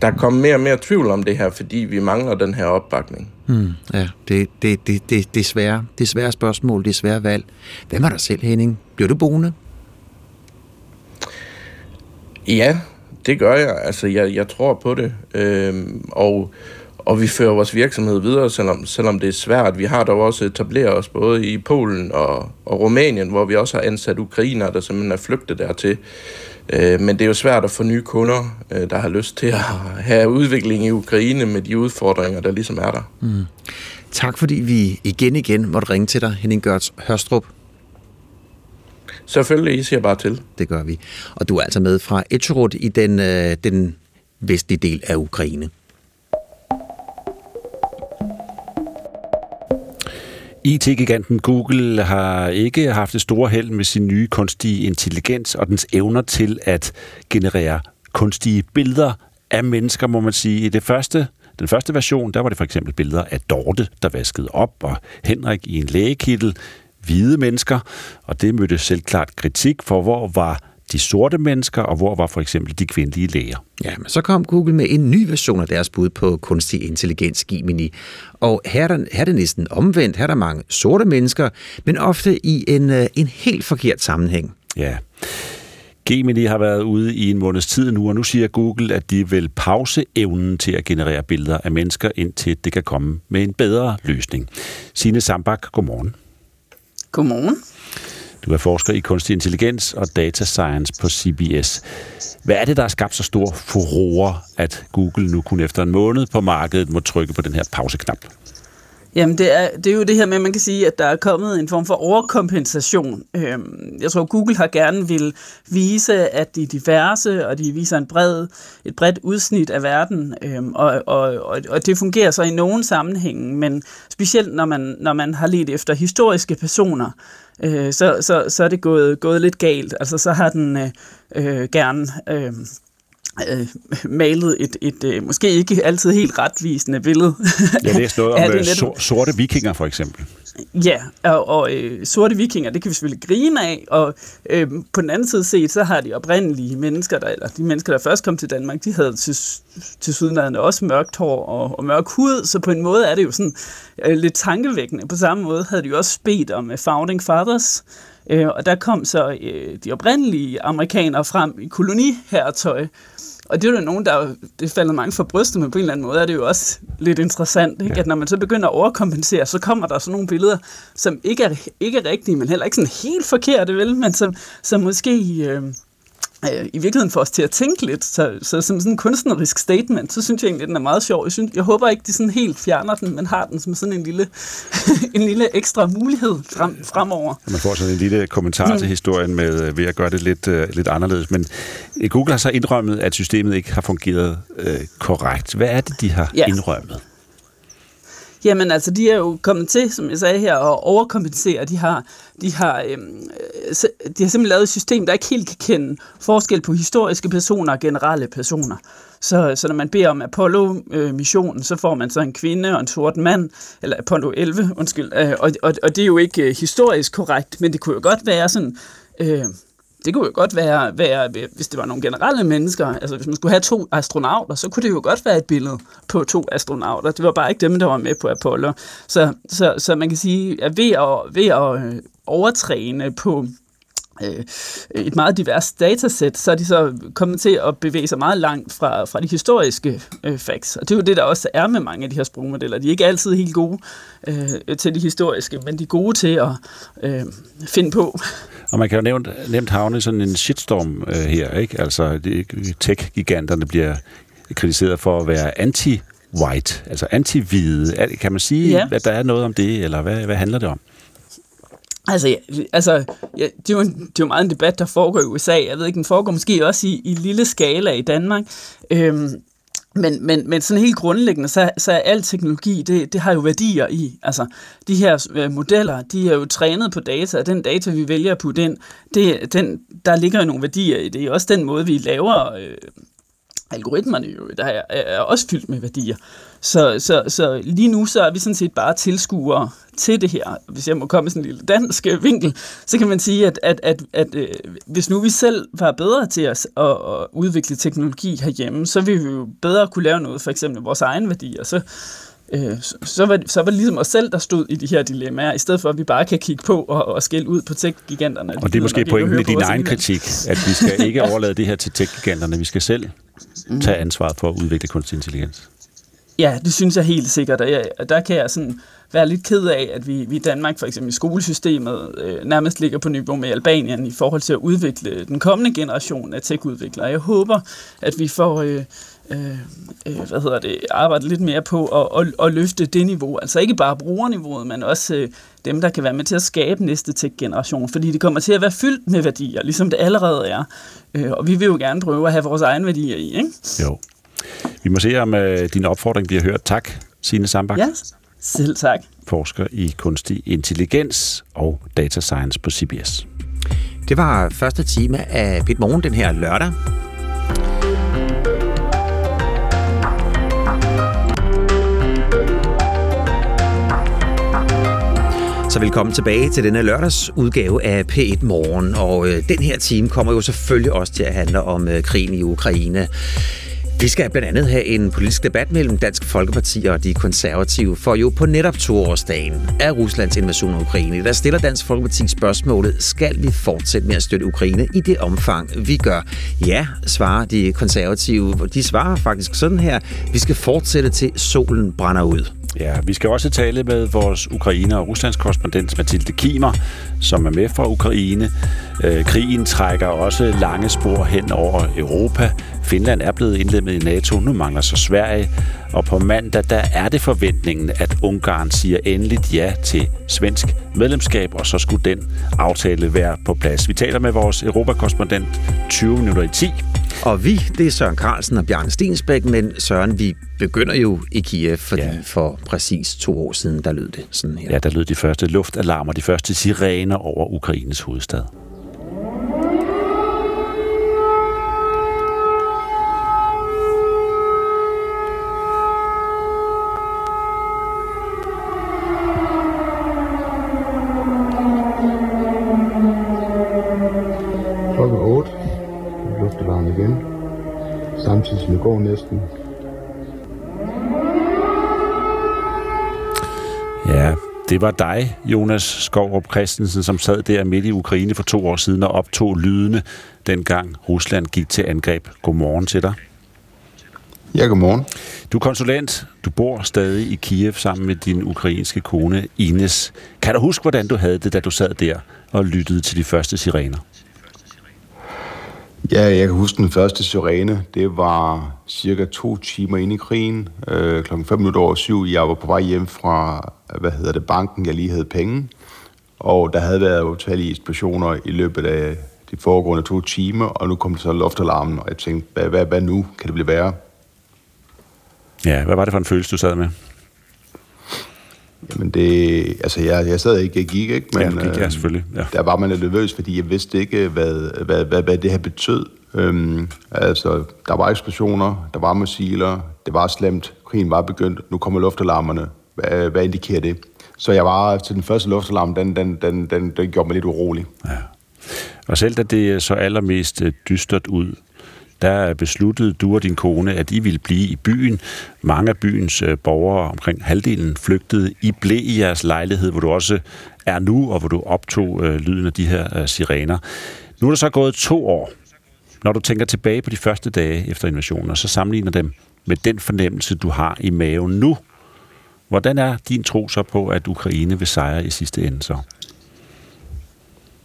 der kommer mere og mere tvivl om det her, fordi vi mangler den her opbakning. Mm, ja, det, det, det, det, det, er svære, det er svære spørgsmål, det er svære valg. Hvem er der selv, Henning? Bliver du boende? Ja, det gør jeg. Altså, jeg, jeg tror på det. Øhm, og, og vi fører vores virksomhed videre, selvom, selvom det er svært. Vi har dog også etableret os både i Polen og, og Rumænien, hvor vi også har ansat ukrainer, der simpelthen er flygtet dertil. Øh, men det er jo svært at få nye kunder, øh, der har lyst til at have udvikling i Ukraine med de udfordringer, der ligesom er der. Mm. Tak fordi vi igen igen måtte ringe til dig, Henning Gørts Hørstrup. Selvfølgelig, I siger bare til. Det gør vi. Og du er altså med fra Etcherod i den, øh, den vestlige del af Ukraine. IT-giganten Google har ikke haft det store held med sin nye kunstige intelligens og dens evner til at generere kunstige billeder af mennesker, må man sige. I det første, den første version, der var det for eksempel billeder af Dorte, der vaskede op, og Henrik i en lægekittel, hvide mennesker, og det mødte selvklart kritik for, hvor var de sorte mennesker, og hvor var for eksempel de kvindelige læger. Ja, men så kom Google med en ny version af deres bud på kunstig intelligens, Gemini. Og her er, der, her er det næsten omvendt. Her er der mange sorte mennesker, men ofte i en, øh, en helt forkert sammenhæng. Ja. Gemini har været ude i en måneds tid nu, og nu siger Google, at de vil pause evnen til at generere billeder af mennesker, indtil det kan komme med en bedre løsning. Signe Sambak, godmorgen. Godmorgen. Du er forsker i kunstig intelligens og data science på CBS. Hvad er det, der har skabt så stor furore, at Google nu kun efter en måned på markedet må trykke på den her pauseknap? Jamen, det er, det er jo det her med, at man kan sige, at der er kommet en form for overkompensation. Øhm, jeg tror, Google har gerne vil vise, at de er diverse, og de viser en bred, et bredt udsnit af verden, øhm, og, og, og det fungerer så i nogen sammenhænge, men specielt når man, når man har let efter historiske personer, øh, så, så, så er det gået, gået lidt galt. Altså, så har den øh, øh, gerne... Øh, øh, malet et, et øh, måske ikke altid helt retvisende billede. Jeg læste noget (laughs) om øh, sorte vikinger for eksempel. Ja, og, og øh, sorte vikinger, det kan vi selvfølgelig grine af, og øh, på den anden side set, så har de oprindelige mennesker, der, eller de mennesker, der først kom til Danmark, de havde til, til sydenlandene også mørkt hår og, og mørk hud, så på en måde er det jo sådan øh, lidt tankevækkende. På samme måde havde de jo også bedt om uh, Founding Fathers, øh, og der kom så øh, de oprindelige amerikanere frem i kolonihertøj, og det er jo nogen, der det falder mange for brystet, men på en eller anden måde er det jo også lidt interessant, ikke? Ja. at når man så begynder at overkompensere, så kommer der sådan nogle billeder, som ikke er, ikke er rigtige, men heller ikke sådan helt forkerte, vel? men som, som måske... Øh, øh, i virkeligheden får os til at tænke lidt. Så, så som sådan en kunstnerisk statement, så synes jeg egentlig, at den er meget sjov. Jeg, synes, jeg håber ikke, de sådan helt fjerner den, men har den som sådan en lille, (laughs) en lille ekstra mulighed frem, fremover. Man får sådan en lille kommentar mm. til historien med, øh, ved at gøre det lidt, uh, lidt anderledes. Men Google har så indrømmet, at systemet ikke har fungeret uh, korrekt. Hvad er det, de har ja. indrømmet? Jamen altså, de er jo kommet til, som jeg sagde her, at overkompensere. De har, de har, øhm, øh, de har simpelthen lavet et system, der ikke helt kan kende forskel på historiske personer og generelle personer. Så, så når man beder om Apollo-missionen, så får man så en kvinde og en sort mand, eller Apollo 11, undskyld, øh, og, og, og det er jo ikke øh, historisk korrekt, men det kunne jo godt være sådan... Øh, det kunne jo godt være, være, hvis det var nogle generelle mennesker, altså hvis man skulle have to astronauter, så kunne det jo godt være et billede på to astronauter. Det var bare ikke dem, der var med på Apollo. Så, så, så man kan sige, at ved at, ved at øh, overtræne på et meget divers datasæt, så er de så kommet til at bevæge sig meget langt fra, fra de historiske øh, facts. Og det er jo det, der også er med mange af de her sprogmodeller. De er ikke altid helt gode øh, til de historiske, men de er gode til at øh, finde på. Og man kan jo nemt, nemt havne sådan en shitstorm øh, her, ikke? Altså, tech-giganterne bliver kritiseret for at være anti anti-white, altså anti-hvide. Kan man sige, Ja. at der er noget om det, eller hvad, hvad handler det om? Altså, ja, altså ja, det, er jo en, det er jo meget en debat, der foregår i USA. Jeg ved ikke, den foregår måske også i, i lille skala i Danmark. Øhm, men, men, men sådan helt grundlæggende, så, så er al teknologi, det, det har jo værdier i. Altså, de her øh, modeller, de er jo trænet på data, og den data, vi vælger at putte ind, det, den, der ligger jo nogle værdier i det. Det er også den måde, vi laver øh, algoritmerne jo, der er, er også fyldt med værdier. Så, så, så lige nu så er vi sådan set bare tilskuere til det her. Hvis jeg må komme med sådan en lille dansk øh, vinkel, så kan man sige, at, at, at, at øh, hvis nu vi selv var bedre til at, at, at udvikle teknologi herhjemme, så ville vi jo bedre kunne lave noget, for eksempel vores egen værdier. Så, øh, så, så, var, så var det ligesom os selv, der stod i de her dilemmaer, i stedet for at vi bare kan kigge på og, og skælde ud på tech-giganterne. Og det er måske pointen i din egen kritik, at vi skal ikke overlade det her til tech-giganterne. Vi skal selv tage ansvaret for at udvikle kunstig intelligens. Ja, det synes jeg helt sikkert, og jeg, der kan jeg sådan være lidt ked af, at vi, vi i Danmark for eksempel i skolesystemet øh, nærmest ligger på niveau med Albanien i forhold til at udvikle den kommende generation af tech-udviklere. Jeg håber, at vi får øh, øh, øh, hvad hedder det, arbejdet lidt mere på at, at, at løfte det niveau. Altså ikke bare brugerniveauet, men også øh, dem, der kan være med til at skabe næste tech-generation, fordi det kommer til at være fyldt med værdier, ligesom det allerede er. Øh, og vi vil jo gerne prøve at have vores egne værdier i, ikke? Jo. Vi må se, om øh, din opfordring bliver hørt. Tak, Signe Sambak. Ja, selv tak. Forsker i kunstig intelligens og data science på CBS. Det var første time af Pit Morgen den her lørdag. Så velkommen tilbage til denne lørdags udgave af P1 Morgen. Og øh, den her time kommer jo selvfølgelig også til at handle om øh, krigen i Ukraine. Vi skal blandt andet have en politisk debat mellem Dansk Folkeparti og de konservative, for jo på netop toårsdagen af Ruslands invasion af Ukraine, der stiller Dansk Folkeparti spørgsmålet, skal vi fortsætte med at støtte Ukraine i det omfang, vi gør? Ja, svarer de konservative. De svarer faktisk sådan her, vi skal fortsætte til solen brænder ud. Ja, vi skal også tale med vores Ukraine- og Ruslands korrespondent Mathilde Kimer, som er med fra Ukraine. Øh, krigen trækker også lange spor hen over Europa. Finland er blevet indlemmet i NATO, nu mangler så Sverige. Og på mandag, der er det forventningen, at Ungarn siger endeligt ja til svensk medlemskab, og så skulle den aftale være på plads. Vi taler med vores Europakorrespondent 20 minutter i 10. Og vi, det er Søren Carlsen og Bjarne Stensbæk, men Søren, vi begynder jo i Kiev, fordi ja. for præcis to år siden, der lød det sådan her. Ja, der lød de første luftalarmer, de første sirener over Ukraines hovedstad. Klokken 8. Luftalarm igen. Samtidig som det går næsten. Ja, det var dig, Jonas Skovrup Christensen, som sad der midt i Ukraine for to år siden og optog lydene, dengang Rusland gik til angreb. Godmorgen til dig. Ja, godmorgen. Du er konsulent. Du bor stadig i Kiev sammen med din ukrainske kone Ines. Kan du huske, hvordan du havde det, da du sad der og lyttede til de første sirener? Ja, jeg kan huske den første sirene. Det var cirka to timer inde i krigen. Øh, klokken 5 minutter over syv. Jeg var på vej hjem fra, hvad hedder det, banken. Jeg lige havde penge. Og der havde været utallige eksplosioner i løbet af de foregående to timer. Og nu kom der så loftalarmen, og jeg tænkte, hvad, hvad, hvad nu? Kan det blive værre? Ja, hvad var det for en følelse, du sad med? Jamen det, altså jeg, jeg sad ikke, jeg gik ikke, men Ja, gik, ja, øh, selvfølgelig, ja. der var man lidt nervøs, fordi jeg vidste ikke, hvad, hvad, hvad, hvad det her betød. Øhm, altså, der var eksplosioner, der var missiler, det var slemt, krigen var begyndt, nu kommer luftalarmerne. Hvad, hvad indikerer det? Så jeg var til den første luftalarm, den, den, den, den, den gjorde mig lidt urolig. Og selv da det så allermest øh, dystert ud, der besluttede du og din kone, at I ville blive i byen. Mange af byens øh, borgere, omkring halvdelen, flygtede. I blev i jeres lejlighed, hvor du også er nu, og hvor du optog øh, lyden af de her øh, sirener. Nu er der så gået to år. Når du tænker tilbage på de første dage efter invasionen, og så sammenligner dem med den fornemmelse, du har i maven nu, hvordan er din tro så på, at Ukraine vil sejre i sidste ende så?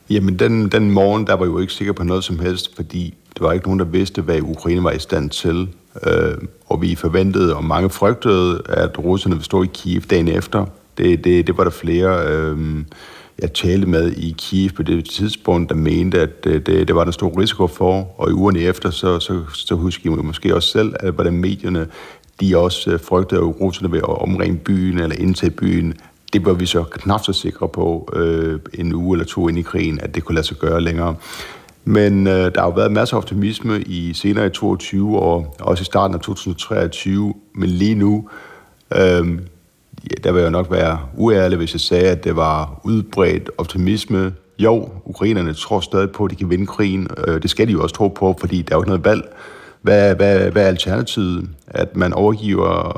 Jamen, den, den morgen, der var jeg jo ikke sikker på noget som helst, fordi der var ikke nogen, der vidste, hvad Ukraine var i stand til. Øh, og vi forventede, og mange frygtede, at russerne ville stå i Kiev dagen efter. Det, det, det var der flere, øh, jeg talte med i Kiev på det tidspunkt, der mente, at det, det, det var der stor risiko for. Og i ugerne efter, så, så, så husker I måske også selv, at hvordan medierne de også øh, frygtede, at russerne ville omringe byen eller indtage byen. Det var vi så knap så sikre på øh, en uge eller to ind i krigen, at det kunne lade sig gøre længere. Men øh, der har jo været masser af optimisme i senere i 22 og også i starten af 2023, men lige nu, øh, ja, der vil jeg nok være uærlig, hvis jeg sagde, at det var udbredt optimisme. Jo, ukrainerne tror stadig på, at de kan vinde krigen. Øh, det skal de jo også tro på, fordi der er jo ikke noget valg. Hvad, hvad, hvad er alternativet? At man overgiver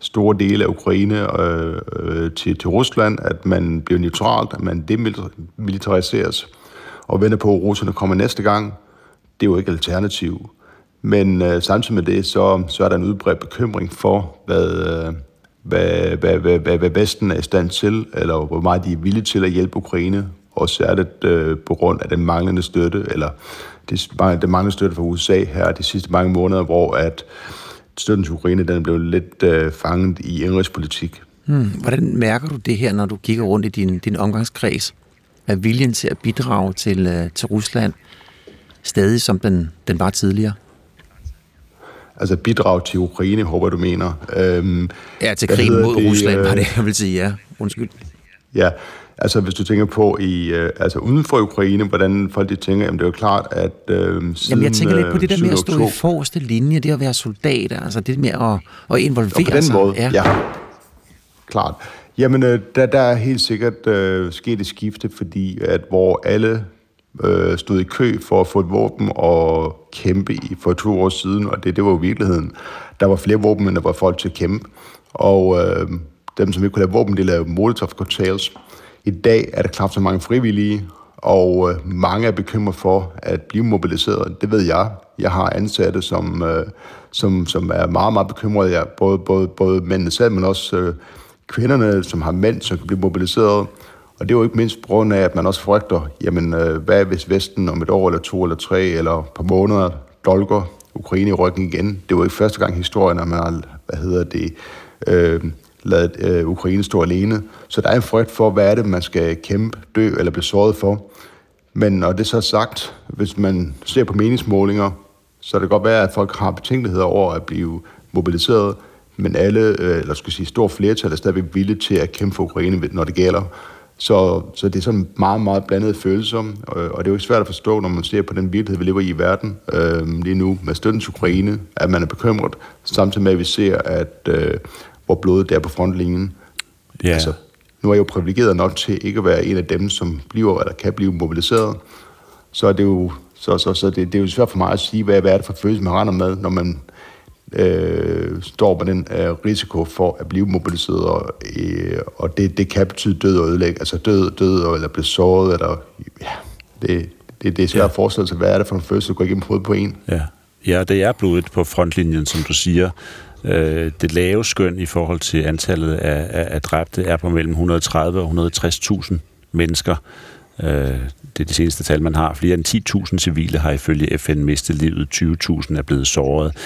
store dele af Ukraine øh, øh, til, til Rusland, at man bliver neutralt, at man demilitariseres og venter på, at russerne kommer næste gang. Det er jo ikke alternativ. Men øh, samtidig med det, så, så er der en udbredt bekymring for, hvad, øh, hvad, hvad, hvad, hvad, hvad Vesten er i stand til, eller hvor meget de er villige til at hjælpe Ukraine, og særligt øh, på grund af den manglende støtte, eller det, det manglende støtte fra USA her de sidste mange måneder, hvor at støtten til Ukraine den blev lidt øh, fanget i indrigspolitik. Hmm. Hvordan mærker du det her, når du kigger rundt i din, din omgangskreds? Er viljen til at bidrage til, øh, til Rusland stadig som den, den var tidligere? Altså bidrag til Ukraine, håber du mener. Øhm, ja, til krigen mod det, Rusland, var det, jeg vil sige, ja. Undskyld. Ja, altså hvis du tænker på i, øh, altså uden for Ukraine, hvordan folk de tænker, jamen det er jo klart, at øh, siden, Jamen jeg tænker lidt på det der med at stå i forreste linje, det at være soldat, altså det med at, at involvere og på den sig. Måde, ja. ja. Klart. Jamen, øh, der, der er helt sikkert øh, sket et skifte, fordi at hvor alle øh, stod i kø for at få et våben og kæmpe i for to år siden, og det, det var jo virkeligheden. Der var flere våben, end der var folk til at kæmpe. Og øh, dem, som ikke kunne lave våben, de lavede molotov cocktails. I dag er der knap så mange frivillige, og øh, mange er bekymret for at blive mobiliseret. Det ved jeg. Jeg har ansatte, som, øh, som, som er meget, meget bekymrede. Ja, både, både, både mændene selv, men også øh, kvinderne, som har mænd, som kan blive mobiliseret. Og det er jo ikke mindst på grund af, at man også frygter, jamen, øh, hvad hvis Vesten om et år eller to eller tre eller et par måneder dolker Ukraine i ryggen igen. Det var ikke første gang i historien, at man har, hvad hedder det, øh, ladet øh, Ukraine stå alene. Så der er en frygt for, hvad er det, man skal kæmpe, dø eller blive såret for. Men når det så er sagt, hvis man ser på meningsmålinger, så kan det godt være, at folk har betænkeligheder over at blive mobiliseret, men alle, øh, eller skal sige stor flertal, er stadigvæk villige til at kæmpe for Ukraine, når det gælder. Så, så det er sådan meget, meget blandet følelser, og det er jo ikke svært at forstå, når man ser på den virkelighed, vi lever i i verden øh, lige nu med støtten til Ukraine, at man er bekymret, samtidig med, at vi ser, at øh, hvor blodet er på frontlinjen. Ja. Altså, nu er jeg jo privilegeret nok til ikke at være en af dem, som bliver eller kan blive mobiliseret. Så er det jo, så, så, så det, det er jo svært for mig at sige, hvad, hvad er det for følelse, man render med, når man øh, står med den øh, risiko for at blive mobiliseret, og, øh, og det, det kan betyde død og ødelæg, altså død, død eller blive såret, eller ja, det, det, det er svært ja. at forestille sig, hvad er det for en følelse, der går igennem hovedet på en. Ja. ja, det er blodet på frontlinjen, som du siger. Øh, det lave skøn i forhold til antallet af, af, af dræbte er på mellem 130 og 160.000 mennesker. Øh, det er det seneste tal, man har. Flere end 10.000 civile har ifølge FN mistet livet. 20.000 er blevet såret.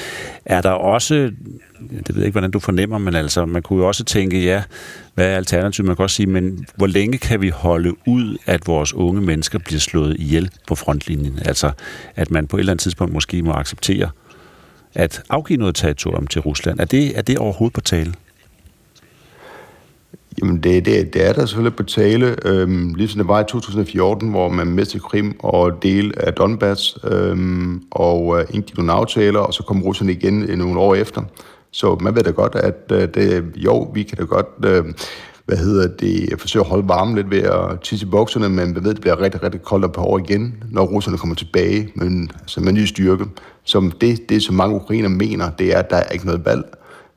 Er der også, det ved jeg ikke, hvordan du fornemmer, men altså, man kunne jo også tænke, ja, hvad er alternativet? Man kan også sige, men hvor længe kan vi holde ud, at vores unge mennesker bliver slået ihjel på frontlinjen? Altså, at man på et eller andet tidspunkt måske må acceptere at afgive noget territorium til Rusland. Er det, er det overhovedet på tale? Jamen, det, det, det er der selvfølgelig på tale, øhm, ligesom det var i 2014, hvor man mistede Krim og del af Donbass, øhm, og øh, indgik nogle aftaler, og så kom Rusland igen øh, nogle år efter. Så man ved da godt, at øh, det, jo, vi kan da godt... Øh, hvad hedder det, forsøge at holde varmen lidt ved at tisse i bukserne, men vi ved, at det bliver rigtig, rigtig koldt på år igen, når russerne kommer tilbage men, altså med ny styrke. Som det, det, som mange ukrainer mener, det er, at der er ikke noget valg.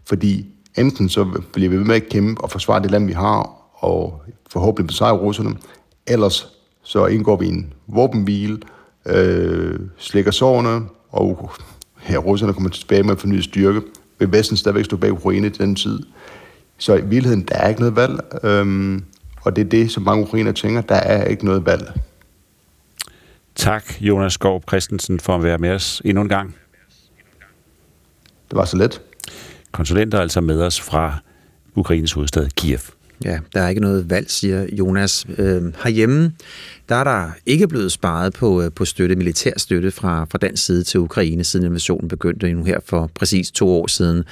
Fordi enten så bliver vi ved med at kæmpe og forsvare det land, vi har, og forhåbentlig besejre russerne, ellers så indgår vi en våbenhvile, øh, slækker sårene, og ja, russerne kommer tilbage med fornyet styrke. Vil Vesten stadigvæk stå bag Ukraine til den tid. Så i virkeligheden, der er ikke noget valg, øhm, og det er det, som mange ukrainer tænker, der er ikke noget valg. Tak, Jonas Skov Christensen, for at være med os endnu en gang. Det var så let. Konsulenter altså med os fra Ukraines hovedstad Kiev. Ja, der er ikke noget valg, siger Jonas. Øh, herhjemme, der er der ikke blevet sparet på, øh, på støtte, militær støtte fra, fra dansk side til Ukraine, siden invasionen begyndte nu her for præcis to år siden.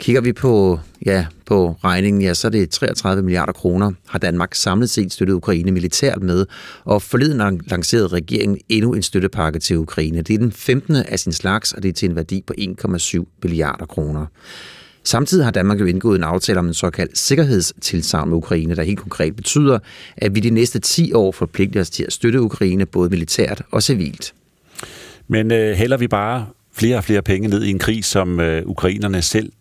Kigger vi på, ja, på regningen, ja, så er det 33 milliarder kroner, har Danmark samlet set støttet Ukraine militært med, og forleden lancerede regeringen endnu en støttepakke til Ukraine. Det er den 15. af sin slags, og det er til en værdi på 1,7 milliarder kroner. Samtidig har Danmark jo indgået en aftale om en såkaldt sikkerhedstilsavn med Ukraine, der helt konkret betyder, at vi de næste 10 år forpligter os til at støtte Ukraine både militært og civilt. Men øh, hælder vi bare flere og flere penge ned i en krig, som øh, ukrainerne selv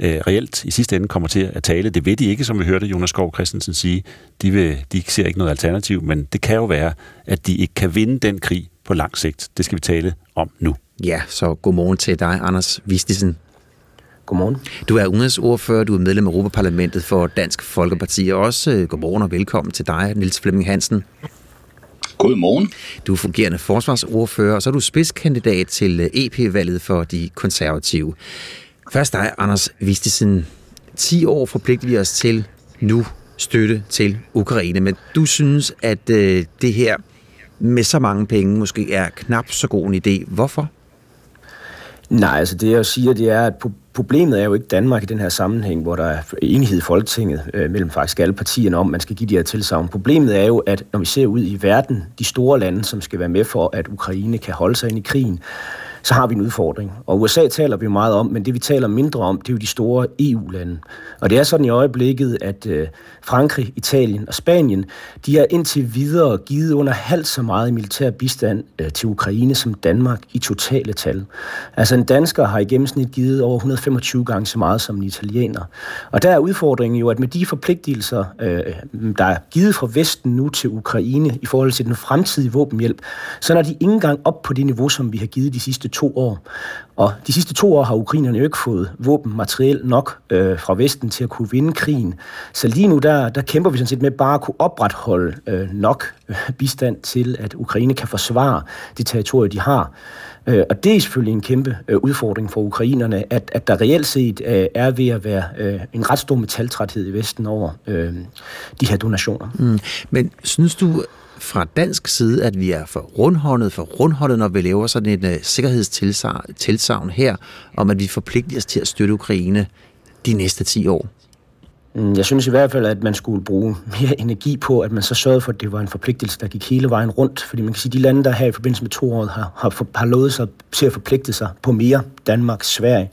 øh, reelt i sidste ende kommer til at tale. Det ved de ikke, som vi hørte Jonas Skov Christensen sige. De, vil, de ser ikke noget alternativ, men det kan jo være, at de ikke kan vinde den krig på lang sigt. Det skal vi tale om nu. Ja, så godmorgen til dig, Anders Vistisen. Godmorgen. Du er udenrigsordfører, du er medlem af Europaparlamentet for Dansk Folkeparti, og også øh, godmorgen og velkommen til dig, Nils Flemming Hansen. Godmorgen. Du er fungerende forsvarsordfører, og så er du spidskandidat til øh, EP-valget for de konservative. Først dig, Anders Vistisen. 10 år forpligter vi os til nu støtte til Ukraine, men du synes, at øh, det her med så mange penge måske er knap så god en idé. Hvorfor? Nej, altså det jeg siger, det er, at problemet er jo ikke Danmark i den her sammenhæng, hvor der er enighed i Folketinget øh, mellem faktisk alle partierne om, at man skal give de her tilsavn. Problemet er jo, at når vi ser ud i verden, de store lande, som skal være med for, at Ukraine kan holde sig ind i krigen, så har vi en udfordring. Og USA taler vi meget om, men det vi taler mindre om, det er jo de store EU-lande. Og det er sådan i øjeblikket, at øh, Frankrig, Italien og Spanien, de har indtil videre givet under halvt så meget militær bistand øh, til Ukraine som Danmark i totale tal. Altså en dansker har i gennemsnit givet over 125 gange så meget som en italiener. Og der er udfordringen jo, at med de forpligtelser, øh, der er givet fra Vesten nu til Ukraine i forhold til den fremtidige våbenhjælp, så når de ikke engang op på det niveau, som vi har givet de sidste to år. Og de sidste to år har ukrainerne jo ikke fået våbenmateriel nok øh, fra Vesten til at kunne vinde krigen. Så lige nu, der, der kæmper vi sådan set med bare at kunne opretholde øh, nok øh, bistand til, at Ukraine kan forsvare de territorier, de har. Øh, og det er selvfølgelig en kæmpe øh, udfordring for ukrainerne, at, at der reelt set øh, er ved at være øh, en ret stor metaltræthed i Vesten over øh, de her donationer. Mm. Men synes du, fra dansk side, at vi er for rundhåndet, for rundhåndet, når vi laver sådan et uh, øh, sikkerhedstilsavn her, om at vi forpligter os til at støtte Ukraine de næste 10 år? Mm, jeg synes i hvert fald, at man skulle bruge mere energi på, at man så sørgede for, at det var en forpligtelse, der gik hele vejen rundt. Fordi man kan sige, at de lande, der her i forbindelse med to år har, har, har lovet sig til at forpligte sig på mere, Danmark, Sverige,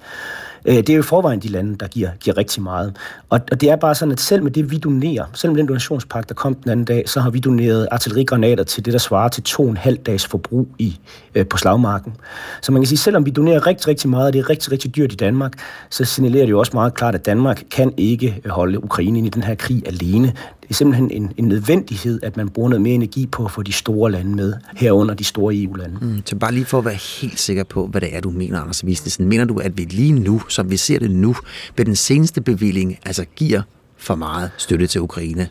Øh, det er jo i forvejen de lande, der giver, giver rigtig meget. Og, og det er bare sådan, at selv med det, vi donerer, selv med den donationspakke, der kom den anden dag, så har vi doneret artillerigranater til det, der svarer til to og en halv dags forbrug i, øh, på slagmarken. Så man kan sige, selvom vi donerer rigtig, rigtig meget, og det er rigtig, rigtig dyrt i Danmark, så signalerer det jo også meget klart, at Danmark kan ikke holde Ukraine ind i den her krig alene. Det er simpelthen en, en nødvendighed, at man bruger noget mere energi på at få de store lande med, herunder de store EU-lande. Mm, så bare lige for at være helt sikker på, hvad det er, du mener, Anders Vistesen. Mener du, at vi lige nu, som vi ser det nu, ved den seneste bevilling, altså giver for meget støtte til Ukraine?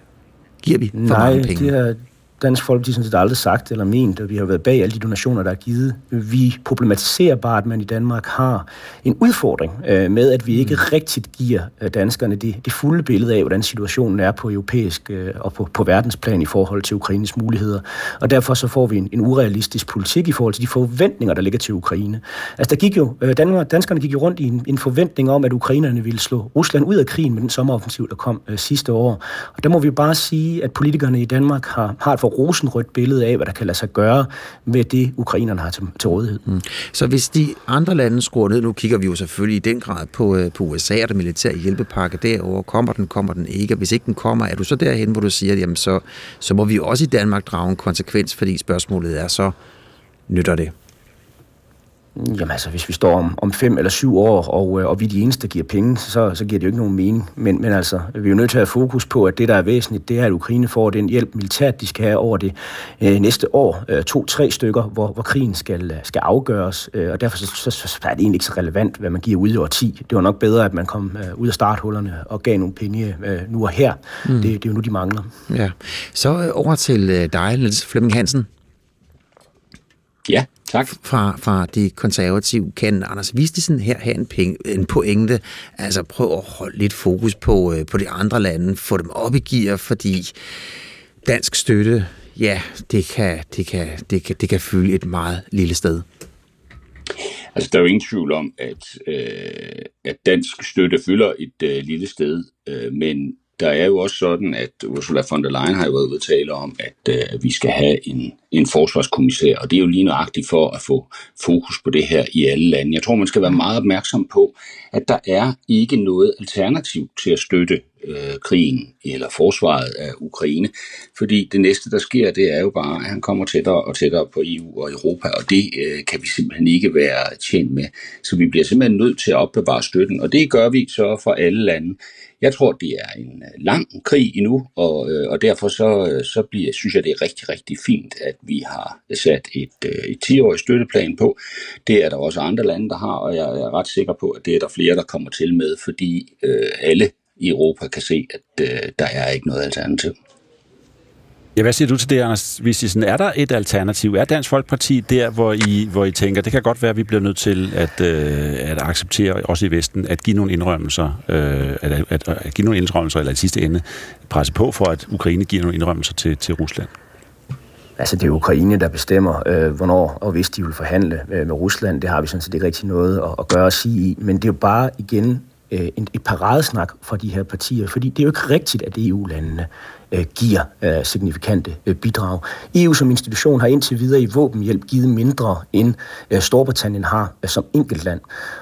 Giver vi for Nej, mange penge? det er, Dansk Folkeparti sådan set aldrig sagt eller ment, at vi har været bag alle de donationer, der er givet. Vi problematiserer bare, at man i Danmark har en udfordring øh, med, at vi ikke mm. rigtigt giver øh, danskerne det, det fulde billede af, hvordan situationen er på europæisk øh, og på, på verdensplan i forhold til Ukraines muligheder. Og derfor så får vi en, en urealistisk politik i forhold til de forventninger, der ligger til Ukraine. Altså der gik jo, øh, Danmark, danskerne gik jo rundt i en, en forventning om, at ukrainerne ville slå Rusland ud af krigen med den sommeroffensiv, der kom øh, sidste år. Og der må vi bare sige, at politikerne i Danmark har, har et for rosenrødt billede af, hvad der kan lade sig gøre med det, ukrainerne har til, til rådighed. Mm. Så hvis de andre lande skruer ned, nu kigger vi jo selvfølgelig i den grad på, øh, på USA og den militære hjælpepakke derover. Kommer den, kommer den ikke? Og hvis ikke den kommer, er du så derhen, hvor du siger, jamen så, så må vi også i Danmark drage en konsekvens, fordi spørgsmålet er så, nytter det? Jamen altså, hvis vi står om, om fem eller syv år, og, øh, og vi er de eneste, der giver penge, så, så giver det jo ikke nogen mening. Men, men altså, vi er jo nødt til at have fokus på, at det, der er væsentligt, det er, at Ukraine får den hjælp militært, de skal have over det øh, næste år. Øh, To-tre stykker, hvor, hvor krigen skal, øh, skal afgøres. Øh, og derfor så, så, så er det egentlig ikke så relevant, hvad man giver ud i år 10. Det var nok bedre, at man kom øh, ud af starthullerne og gav nogle penge øh, nu og her. Mm. Det, det er jo nu, de mangler. Ja. Så øh, over til øh, dig, Niels Flemming Hansen. Ja, tak. Fra, fra de konservative. Kan Anders Vistesen her have en, penge, en pointe? Altså prøv at holde lidt fokus på, øh, på de andre lande, få dem op i gear, fordi dansk støtte, ja, det kan, det kan, det kan, det kan fylde et meget lille sted. Altså, der er jo ingen tvivl om, at, øh, at dansk støtte fylder et øh, lille sted, øh, men der er jo også sådan, at Ursula von der Leyen har jo været ude tale om, at øh, vi skal have en, en forsvarskommissær, og det er jo lige nøjagtigt for at få fokus på det her i alle lande. Jeg tror, man skal være meget opmærksom på, at der er ikke noget alternativ til at støtte øh, krigen eller forsvaret af Ukraine, fordi det næste, der sker, det er jo bare, at han kommer tættere og tættere på EU og Europa, og det øh, kan vi simpelthen ikke være tjent med. Så vi bliver simpelthen nødt til at opbevare støtten, og det gør vi så for alle lande. Jeg tror, det er en øh, lang krig endnu, og, øh, og derfor så, øh, så bliver, synes jeg, det er rigtig, rigtig fint, at vi har sat et, øh, et 10-årigt støtteplan på. Det er der også andre lande, der har, og jeg er ret sikker på, at det er der flere, der kommer til med, fordi øh, alle i Europa kan se, at øh, der er ikke noget alternativ. Ja, hvad siger du til det, Anders Vistisen? Er der et alternativ? Er Dansk Folkeparti der, hvor I, hvor I tænker, det kan godt være, at vi bliver nødt til at, øh, at acceptere, også i Vesten, at give nogle indrømmelser, øh, at, at, at give nogle indrømmelser, eller i sidste ende presse på for, at Ukraine giver nogle indrømmelser til, til Rusland? Altså, det er Ukraine, der bestemmer, øh, hvornår og hvis de vil forhandle øh, med Rusland. Det har vi sådan set ikke rigtig noget at, at gøre og sige i. Men det er jo bare igen øh, et paradesnak fra de her partier, fordi det er jo ikke rigtigt, at EU-landene øh, giver øh, signifikante øh, bidrag. EU som institution har indtil videre i våbenhjælp givet mindre end øh, Storbritannien har øh, som enkeltland.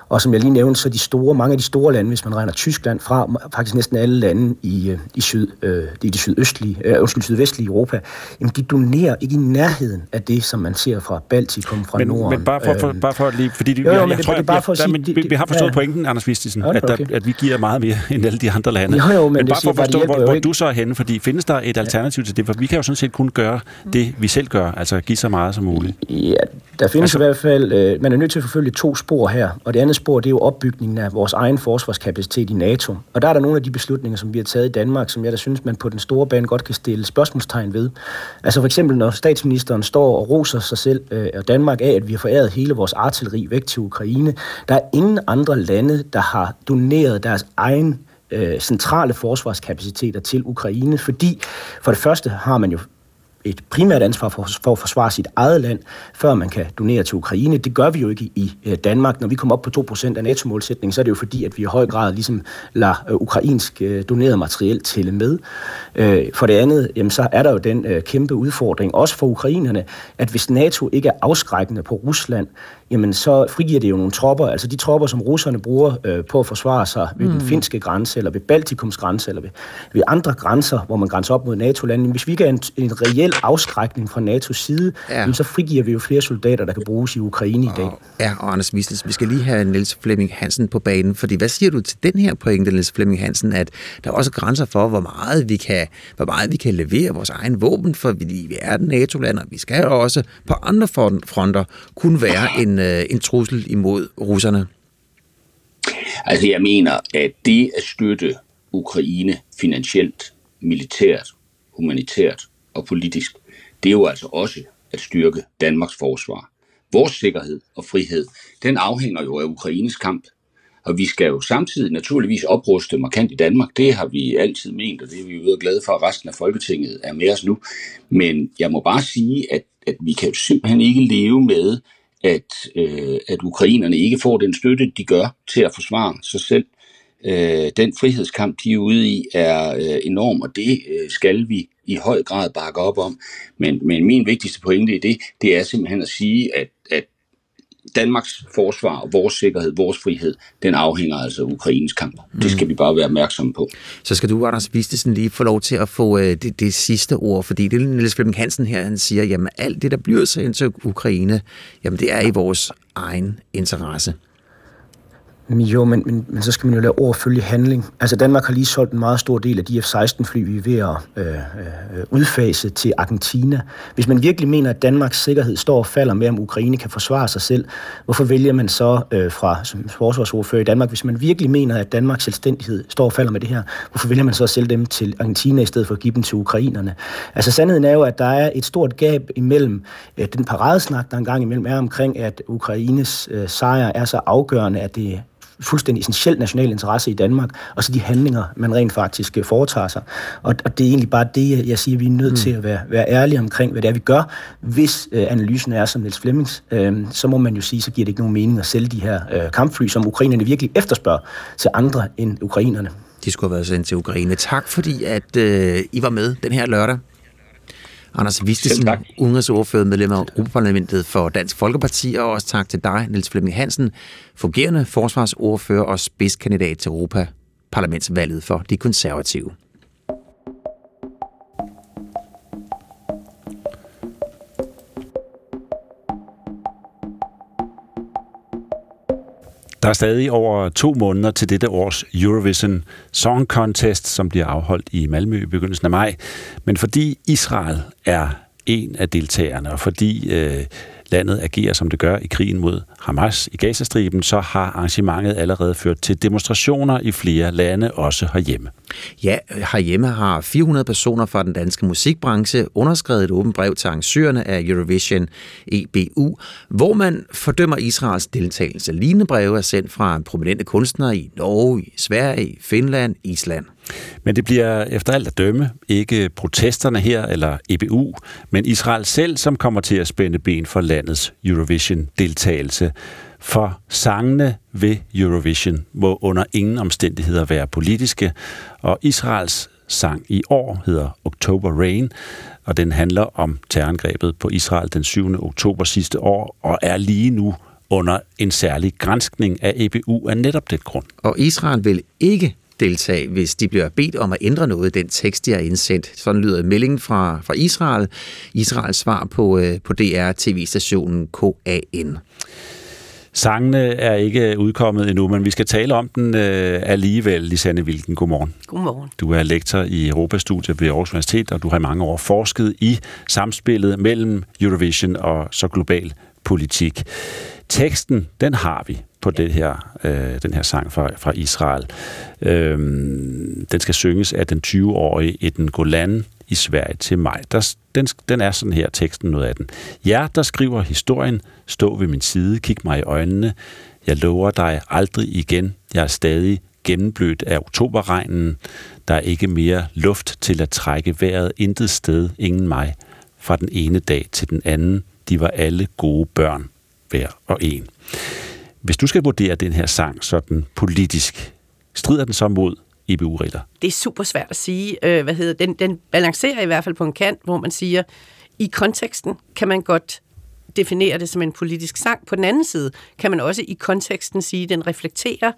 Og som jeg lige nævnte, så de store, mange af de store lande, hvis man regner Tyskland fra, faktisk næsten alle lande i, øh, i, syd, øh, i det sydøstlige, øh, undskyld, sydvestlige Europa, jamen de donerer ikke i nærheden af det, som man ser fra Baltikum, fra men, Norden. Men bare for, for, bare for lige, fordi jo, jo, jeg, jeg tror, det bare for at sige, men, vi, vi har forstået ja, pointen, Anders Vistisen, okay. at, der, at vi giver meget mere end alle de andre lande. Jo, jo, men, men bare for at forstå, hvor, hvor du så er henne, fordi findes der et alternativ til det? For vi kan jo sådan set kun gøre det, vi selv gør, altså give så meget som muligt. Ja, der findes altså, i hvert fald, øh, man er nødt til at forfølge to spor her, og det andet spor, det er jo opbygningen af vores egen forsvarskapacitet i NATO. Og der er der nogle af de beslutninger, som vi har taget i Danmark, som jeg da synes, man på den store bane godt kan stille spørgsmålstegn ved. Altså for eksempel, når statsministeren står og roser sig selv øh, og Danmark af, at vi har foræret hele vores artilleri væk til Ukraine. Der er ingen andre lande, der har doneret deres egen øh, centrale forsvarskapaciteter til Ukraine, fordi for det første har man jo et primært ansvar for, for at forsvare sit eget land, før man kan donere til Ukraine. Det gør vi jo ikke i, i Danmark. Når vi kommer op på 2% af NATO-målsætningen, så er det jo fordi, at vi i høj grad ligesom lader øh, ukrainsk øh, doneret materiel tælle med. Øh, for det andet, jamen, så er der jo den øh, kæmpe udfordring, også for ukrainerne, at hvis NATO ikke er afskrækkende på Rusland, jamen så frigiver det jo nogle tropper, altså de tropper, som russerne bruger øh, på at forsvare sig ved mm. den finske grænse, eller ved Baltikums grænse, eller ved, ved andre grænser, hvor man grænser op mod NATO-landene. Hvis vi ikke er en, en reel afskrækning fra NATO's side, ja. jamen, så frigiver vi jo flere soldater, der kan bruges i Ukraine i dag. Ja, og Anders Misles, vi skal lige have Niels Flemming Hansen på banen, fordi hvad siger du til den her pointe, Niels Flemming Hansen, at der er også grænser for, hvor meget vi kan, hvor meget vi kan levere vores egen våben, for vi er et NATO-land, og vi skal jo også på andre fronter kunne være en øh, en trussel imod russerne? Altså jeg mener, at det at støtte Ukraine finansielt, militært, humanitært og politisk, det er jo altså også at styrke Danmarks forsvar. Vores sikkerhed og frihed, den afhænger jo af Ukraines kamp. Og vi skal jo samtidig naturligvis opruste markant i Danmark. Det har vi altid ment, og det er vi jo glade for, at resten af Folketinget er med os nu. Men jeg må bare sige, at, at vi kan jo simpelthen ikke leve med, at, øh, at ukrainerne ikke får den støtte, de gør til at forsvare sig selv. Øh, den frihedskamp, de er ude i, er øh, enorm, og det øh, skal vi i høj grad bakke op om. Men, men min vigtigste pointe i det, det er simpelthen at sige, at, at Danmarks forsvar, vores sikkerhed, vores frihed, den afhænger altså af Ukraines kamp. Mm. Det skal vi bare være opmærksomme på. Så skal du, Anders Vistesen, lige få lov til at få øh, det, det sidste ord, fordi det er Niels Flemming Hansen her, han siger, jamen alt det, der bliver sig ind til Ukraine, jamen det er i vores egen interesse. Jo, men, men, men så skal man jo lade ord følge handling. Altså Danmark har lige solgt en meget stor del af de F-16-fly, vi er ved at øh, øh, udfase til Argentina. Hvis man virkelig mener, at Danmarks sikkerhed står og falder med, om Ukraine kan forsvare sig selv, hvorfor vælger man så øh, fra som forsvarsordfører i Danmark, hvis man virkelig mener, at Danmarks selvstændighed står og falder med det her, hvorfor vælger man så at sælge dem til Argentina i stedet for at give dem til ukrainerne? Altså sandheden er jo, at der er et stort gab imellem øh, den paradesnak, der engang imellem er omkring, at Ukraines øh, sejr er så afgørende, at det fuldstændig essentiel national interesse i Danmark, og så de handlinger, man rent faktisk øh, foretager sig. Og, og det er egentlig bare det, jeg siger, vi er nødt mm. til at være, være ærlige omkring, hvad det er, vi gør. Hvis øh, analysen er som Niels Flemmings, øh, så må man jo sige, så giver det ikke nogen mening at sælge de her øh, kampfly, som ukrainerne virkelig efterspørger til andre end ukrainerne. De skulle have været sendt til Ukraine. Tak fordi, at øh, I var med den her lørdag. Anders Vistesen, udenrigsordfører, medlem af Europaparlamentet for Dansk Folkeparti, og også tak til dig, Niels Flemming Hansen, fungerende forsvarsordfører og spidskandidat til Europaparlamentsvalget for de konservative. Der er stadig over to måneder til dette års Eurovision Song Contest, som bliver afholdt i Malmø i begyndelsen af maj. Men fordi Israel er en af deltagerne, og fordi øh, landet agerer, som det gør i krigen mod Hamas i Gazastriben, så har arrangementet allerede ført til demonstrationer i flere lande, også herhjemme. Ja, herhjemme har 400 personer fra den danske musikbranche underskrevet et åbent brev til arrangørerne af Eurovision EBU, hvor man fordømmer Israels deltagelse. Lignende breve er sendt fra prominente kunstnere i Norge, i Sverige, Finland, Island. Men det bliver efter alt at dømme ikke protesterne her eller EBU, men Israel selv, som kommer til at spænde ben for landets Eurovision-deltagelse. For sangene ved Eurovision må under ingen omstændigheder være politiske, og Israels sang i år hedder October Rain, og den handler om terrorangrebet på Israel den 7. oktober sidste år, og er lige nu under en særlig grænskning af EBU af netop det grund. Og Israel vil ikke deltage, hvis de bliver bedt om at ændre noget i den tekst, de har indsendt. Sådan lyder meldingen fra, fra Israel. Israels svar på, øh, på DR-tv-stationen KAN. Sangene er ikke udkommet endnu, men vi skal tale om den øh, alligevel, Lisanne Wilken. Godmorgen. Godmorgen. Du er lektor i Europastudiet ved Aarhus Universitet, og du har i mange år forsket i samspillet mellem Eurovision og så global politik. Teksten, den har vi på det her, øh, den her sang fra, fra Israel. Øhm, den skal synges af den 20-årige Eden Golan i Sverige til maj. Der, den, den er sådan her, teksten noget af den. Jeg, der skriver historien, stå ved min side, kig mig i øjnene. Jeg lover dig aldrig igen. Jeg er stadig gennemblødt af oktoberregnen. Der er ikke mere luft til at trække vejret. Intet sted, ingen mig. Fra den ene dag til den anden. De var alle gode børn, hver og en. Hvis du skal vurdere den her sang sådan politisk, strider den så mod IBU-regler? Det er super svært at sige. Øh, hvad hedder den? Den balancerer i hvert fald på en kant, hvor man siger, i konteksten kan man godt definere det som en politisk sang. På den anden side kan man også i konteksten sige, at den reflekterer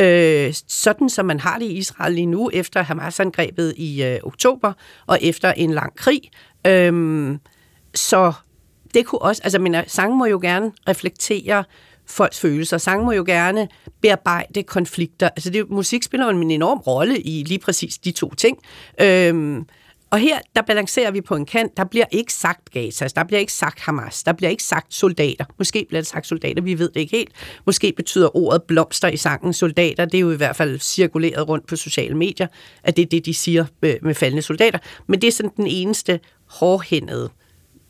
øh, sådan, som man har det i Israel lige nu, efter Hamas-angrebet i øh, oktober, og efter en lang krig. Øh, så det kunne også, altså mine øh, sange må jo gerne reflektere folks følelser. Sang må jo gerne bearbejde konflikter. Altså det, musik spiller en enorm rolle i lige præcis de to ting. Øhm, og her, der balancerer vi på en kant. Der bliver ikke sagt Gaza, der bliver ikke sagt Hamas, der bliver ikke sagt soldater. Måske bliver det sagt soldater, vi ved det ikke helt. Måske betyder ordet blomster i sangen soldater. Det er jo i hvert fald cirkuleret rundt på sociale medier, at det er det, de siger med faldende soldater. Men det er sådan den eneste hårdhændede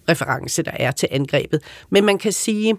reference, der er til angrebet. Men man kan sige,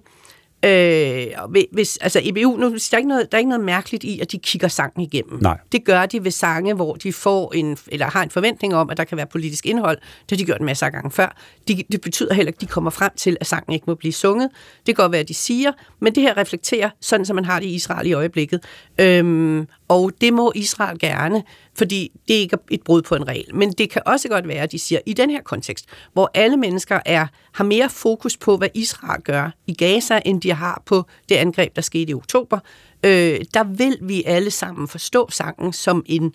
Øh, hvis, altså EBU, nu, der, er ikke noget, der er ikke noget mærkeligt i, at de kigger sangen igennem. Nej. Det gør de ved sange, hvor de får en, eller har en forventning om, at der kan være politisk indhold. Det har de gjort en masse gange før. De, det betyder heller ikke, at de kommer frem til, at sangen ikke må blive sunget. Det kan godt være, at de siger, men det her reflekterer, sådan som man har det i Israel i øjeblikket. Øhm, og det må Israel gerne, fordi det er ikke et brud på en regel. Men det kan også godt være, at de siger, at i den her kontekst, hvor alle mennesker er, har mere fokus på, hvad Israel gør i Gaza, end de har på det angreb, der skete i oktober, øh, der vil vi alle sammen forstå sangen som en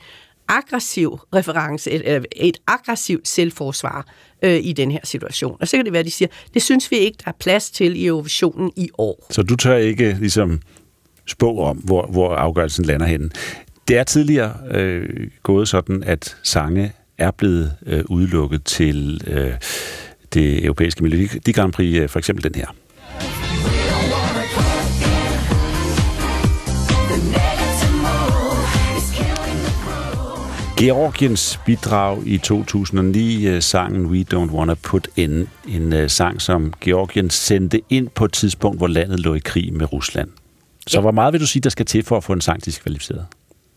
aggressiv reference, et, øh, et aggressivt selvforsvar øh, i den her situation. Og så kan det være, at de siger, det synes vi ikke, der er plads til i Eurovisionen i år. Så du tør ikke ligesom spå om, hvor, hvor afgørelsen lander henne. Det er tidligere øh, gået sådan, at sange er blevet øh, udelukket til øh, det europæiske Melodi Grand Prix, øh, for eksempel den her. Georgiens bidrag i 2009, øh, sangen We Don't Wanna Put In, en øh, sang, som Georgien sendte ind på et tidspunkt, hvor landet lå i krig med Rusland. Så ja. hvor meget vil du sige, der skal til for at få en sang diskvalificeret?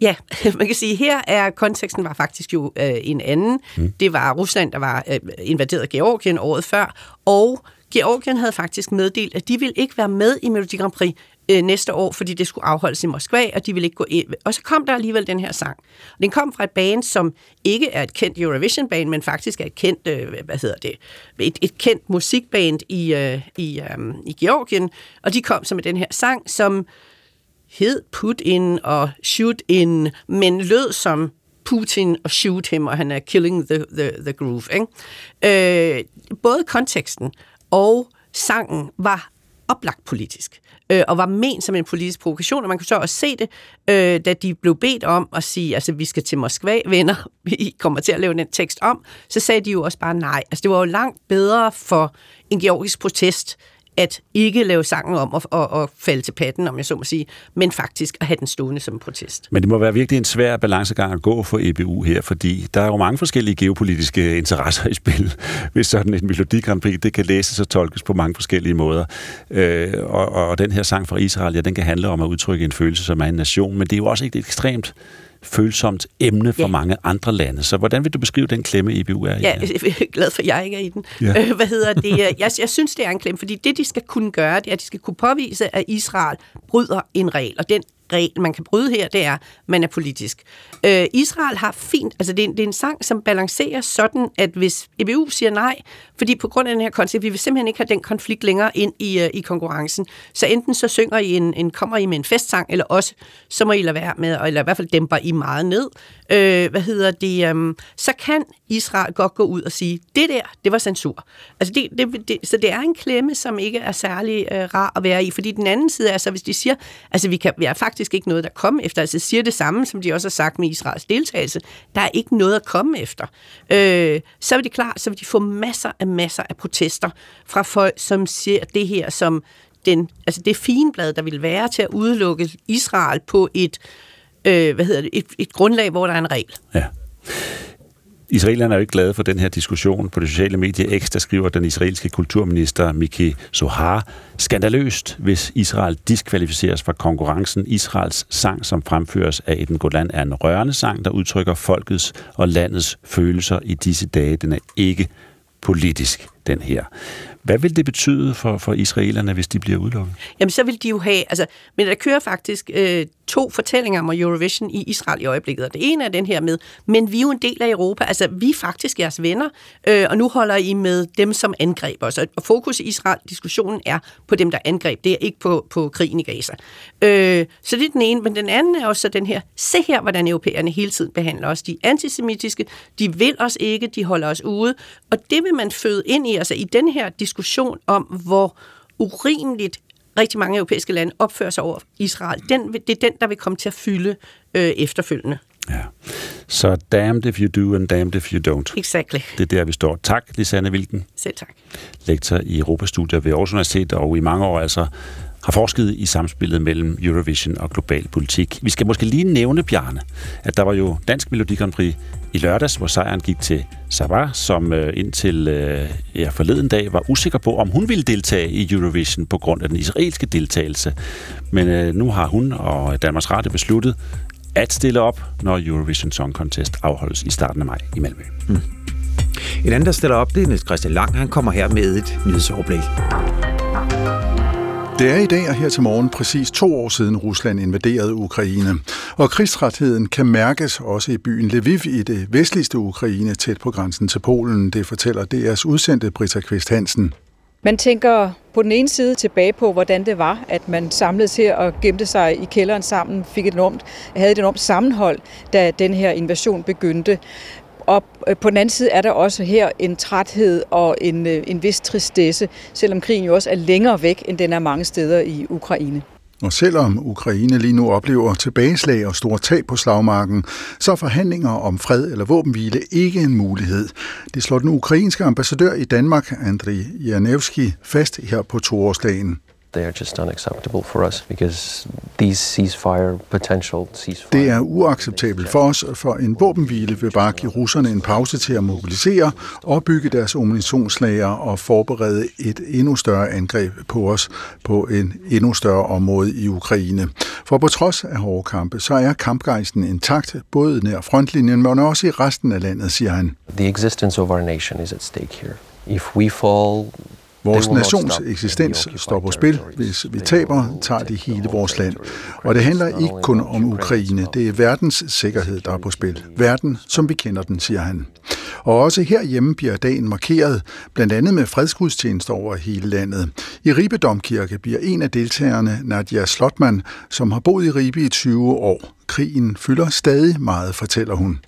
Ja, (laughs) man kan sige, her er konteksten var faktisk jo øh, en anden. Mm. Det var Rusland, der var øh, invaderet Georgien året før, og Georgien havde faktisk meddelt, at de ville ikke være med i Melodi Grand Prix øh, næste år, fordi det skulle afholdes i Moskva, og de ville ikke gå ind. Og så kom der alligevel den her sang. Den kom fra et band, som ikke er et kendt Eurovision-band, men faktisk er et kendt, øh, hvad hedder det, et, et kendt musikband i, øh, i, øh, i Georgien, og de kom så med den her sang, som hed Put In og Shoot In, men lød som Putin og shoot him, og han er killing the, the, the groove. Ikke? Øh, både konteksten og sangen var oplagt politisk, øh, og var ment som en politisk provokation, og man kunne så også se det, øh, da de blev bedt om at sige, altså vi skal til Moskva, venner, (laughs) vi kommer til at lave den tekst om, så sagde de jo også bare nej. Altså det var jo langt bedre for en georgisk protest, at ikke lave sangen om og, og, og falde til patten, om jeg så må sige, men faktisk at have den stående som en protest. Men det må være virkelig en svær balancegang at gå for EBU her, fordi der er jo mange forskellige geopolitiske interesser (laughs) i spil, hvis sådan en Melodi Grand Prix, det kan læses og tolkes på mange forskellige måder. Øh, og, og den her sang fra Israel, ja, den kan handle om at udtrykke en følelse som er en nation, men det er jo også et ekstremt følsomt emne for ja. mange andre lande. Så hvordan vil du beskrive den klemme, EBU er i? Ja, (laughs) jeg er glad for, at jeg ikke er i den. Ja. Øh, hvad hedder det? Jeg, jeg synes, det er en klemme, fordi det, de skal kunne gøre, det er, at de skal kunne påvise, at Israel bryder en regel, og den regel, man kan bryde her, det er, at man er politisk. Øh, Israel har fint, altså det er, det er en sang, som balancerer sådan, at hvis EBU siger nej, fordi på grund af den her konflikt, vi vil simpelthen ikke have den konflikt længere ind i, uh, i konkurrencen, så enten så synger I en, en, kommer I med en festsang, eller også så må I lade være med, eller i hvert fald dæmper I meget ned. Øh, hvad hedder det? Um, så kan Israel godt gå ud og sige, det der, det var censur. Altså det, det, det, så det er en klemme, som ikke er særlig øh, rar at være i, fordi den anden side er så, hvis de siger, altså vi, kan, vi er faktisk ikke noget, der kommer efter, altså siger det samme, som de også har sagt med Israels deltagelse, der er ikke noget at komme efter. Øh, så vil det klart, så vil de få masser af masser af protester fra folk, som ser det her som den, altså det fineblad, der vil være til at udelukke Israel på et, øh, øh, hvad hedder det, et, et grundlag, hvor der er en regel. Ja. Israelerne er jo ikke glade for den her diskussion. På det sociale medie X, der skriver den israelske kulturminister Miki Sohar, skandaløst, hvis Israel diskvalificeres fra konkurrencen. Israels sang, som fremføres af Eden Golan, er en rørende sang, der udtrykker folkets og landets følelser i disse dage. Den er ikke politisk, den her. Hvad vil det betyde for, for israelerne, hvis de bliver udelukket? Jamen, så vil de jo have... Altså, men der kører faktisk øh, to fortællinger om Eurovision i Israel i øjeblikket. Og det ene er den her med, men vi er jo en del af Europa. Altså, vi er faktisk jeres venner, øh, og nu holder I med dem, som angreb os. Og fokus i Israel-diskussionen er på dem, der angreb. Det er ikke på, på krigen i Gaza. Øh, så det er den ene. Men den anden er også den her, se her, hvordan europæerne hele tiden behandler os. De er antisemitiske, de vil os ikke, de holder os ude. Og det vil man føde ind i, altså i den her diskussion om, hvor urimeligt rigtig mange europæiske lande opfører sig over Israel. Den, det er den, der vil komme til at fylde øh, efterfølgende. Ja. Så damned if you do, and damned if you don't. Exactly. Det er der, vi står. Tak, Lisanne Wilken. Selv tak. Lektor i Europastudier ved Aarhus Universitet, og i mange år altså har forsket i samspillet mellem Eurovision og global politik. Vi skal måske lige nævne, Bjarne, at der var jo Dansk Melodi Grand Prix i lørdags, hvor sejren gik til Sabah, som øh, indtil øh, ja, forleden dag var usikker på, om hun ville deltage i Eurovision på grund af den israelske deltagelse. Men øh, nu har hun og Danmarks Radio besluttet at stille op, når Eurovision Song Contest afholdes i starten af maj i Malmø. Mm. En anden, der stiller op, det er Niels Christian Lang. Han kommer her med et nyhedsoverblik. Det er i dag og her til morgen præcis to år siden Rusland invaderede Ukraine. Og krigstrætheden kan mærkes også i byen Lviv i det vestligste Ukraine, tæt på grænsen til Polen. Det fortæller DR's udsendte Britta Kvist Hansen. Man tænker på den ene side tilbage på, hvordan det var, at man samledes her og gemte sig i kælderen sammen, fik et enormt, havde et enormt sammenhold, da den her invasion begyndte. Og øh, på den anden side er der også her en træthed og en, øh, en vis tristesse, selvom krigen jo også er længere væk, end den er mange steder i Ukraine. Og selvom Ukraine lige nu oplever tilbageslag og store tab på slagmarken, så er forhandlinger om fred eller våbenhvile ikke en mulighed. Det slår den ukrainske ambassadør i Danmark, Andriy Janevski, fast her på toårsdagen. They are just unacceptable for us because these ceasefire potential ceasefire. Det er uacceptabelt for os, for en våbenhvile vil bare give russerne en pause til at mobilisere, opbygge deres ammunitionslager og forberede et endnu større angreb på os på en endnu større område i Ukraine. For på trods af hårde kampe, så er kampgejsten intakt, både nær frontlinjen, men også i resten af landet, siger han. The existence of our nation is at stake here. If we fall, Vores nations eksistens står på spil. Hvis vi taber, tager de hele vores land. Og det handler ikke kun om Ukraine. Det er verdens sikkerhed, der er på spil. Verden, som vi kender den, siger han. Og også herhjemme bliver dagen markeret, blandt andet med fredsgudstjenester over hele landet. I Ribe Domkirke bliver en af deltagerne, Nadia Slotman, som har boet i Ribe i 20 år. Krigen fylder stadig meget, fortæller hun.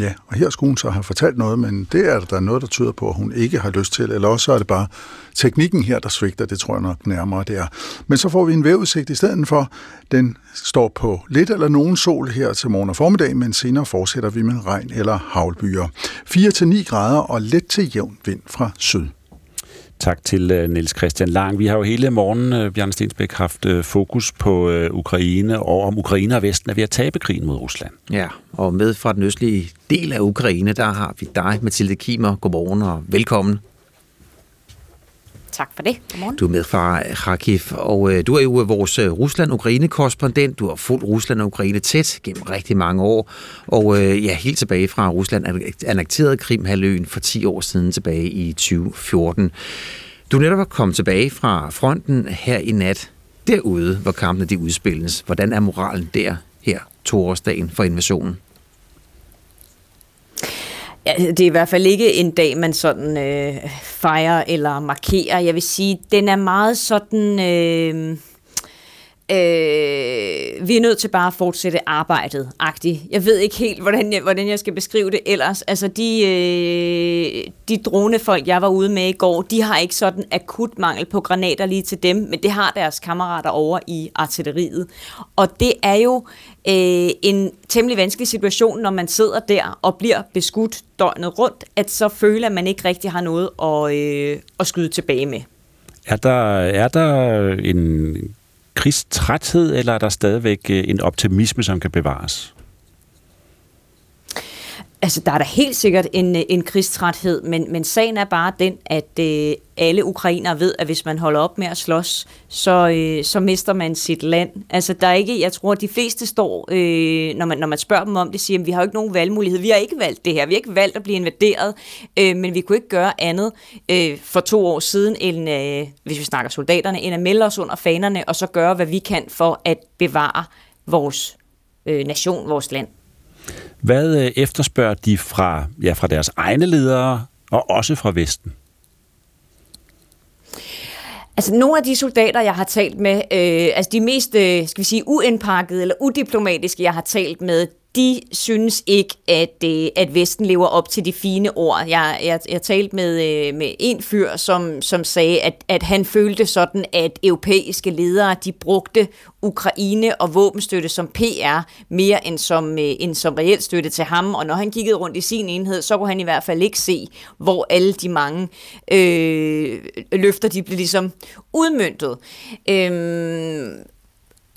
Ja, og her skulle hun så have fortalt noget, men det er der noget, der tyder på, at hun ikke har lyst til, eller også er det bare teknikken her, der svigter, det tror jeg nok nærmere det er. Men så får vi en vævudsigt i stedet for. Den står på lidt eller nogen sol her til morgen og formiddag, men senere fortsætter vi med regn eller havlbyer. 4-9 grader og let til jævn vind fra syd. Tak til øh, Niels Christian Lang. Vi har jo hele morgen, uh, øh, Bjørn Stensbæk, haft øh, fokus på Ukraine, og om Ukraine og Vesten er ved at tabe krigen mod Rusland. Ja, og med fra den østlige del af Ukraine, der har vi dig, Mathilde Kimer. Godmorgen og velkommen. Tak for det. Godmorgen. Du er med fra Kharkiv, og øh, du er jo øh, vores øh, Rusland-Ukraine-korrespondent. Du har fulgt Rusland og Ukraine tæt gennem rigtig mange år, og øh, ja, helt tilbage fra Rusland annekterede Krimhaløen for 10 år siden tilbage i 2014. Du er netop kommet tilbage fra fronten her i nat, derude, hvor kampene de udspilles. Hvordan er moralen der her toårsdagen for invasionen? Ja, det er i hvert fald ikke en dag, man sådan øh, fejrer eller markerer. Jeg vil sige, den er meget sådan... Øh, øh, vi er nødt til bare at fortsætte arbejdet, agtigt. Jeg ved ikke helt, hvordan jeg, hvordan jeg skal beskrive det ellers. Altså, de, øh, de dronefolk, jeg var ude med i går, de har ikke sådan akut mangel på granater lige til dem, men det har deres kammerater over i artilleriet. Og det er jo øh, en temmelig vanskelig situation, når man sidder der og bliver beskudt døgnet rundt, at så føler man ikke rigtig har noget at, øh, at skyde tilbage med. Er der, er der en krigstræthed, eller er der stadigvæk øh, en optimisme, som kan bevares? Altså, der er da helt sikkert en, øh, en krigstræthed, men, men sagen er bare den, at øh, alle ukrainere ved, at hvis man holder op med at slås, så, øh, så mister man sit land. Altså, der er ikke, jeg tror, at de fleste står, øh, når, man, når man spørger dem om det, siger, at vi har jo ikke nogen valgmulighed. Vi har ikke valgt det her. Vi har ikke valgt at blive invaderet, øh, men vi kunne ikke gøre andet øh, for to år siden, end, øh, hvis vi snakker soldaterne, end at melde os under fanerne, og så gøre, hvad vi kan for at bevare vores øh, nation, vores land. Hvad øh, efterspørger de fra, ja, fra deres egne ledere og også fra Vesten? Altså nogle af de soldater, jeg har talt med, øh, altså de mest, øh, skal vi sige, uindpakkede eller udiplomatiske, jeg har talt med, de synes ikke, at, øh, at Vesten lever op til de fine ord. Jeg, jeg, jeg talte med, øh, med en fyr, som, som sagde, at, at han følte sådan, at europæiske ledere de brugte Ukraine og våbenstøtte som PR mere end som, øh, end som reelt støtte til ham. Og når han kiggede rundt i sin enhed, så kunne han i hvert fald ikke se, hvor alle de mange øh, løfter de blev ligesom udmyndtet. Øh,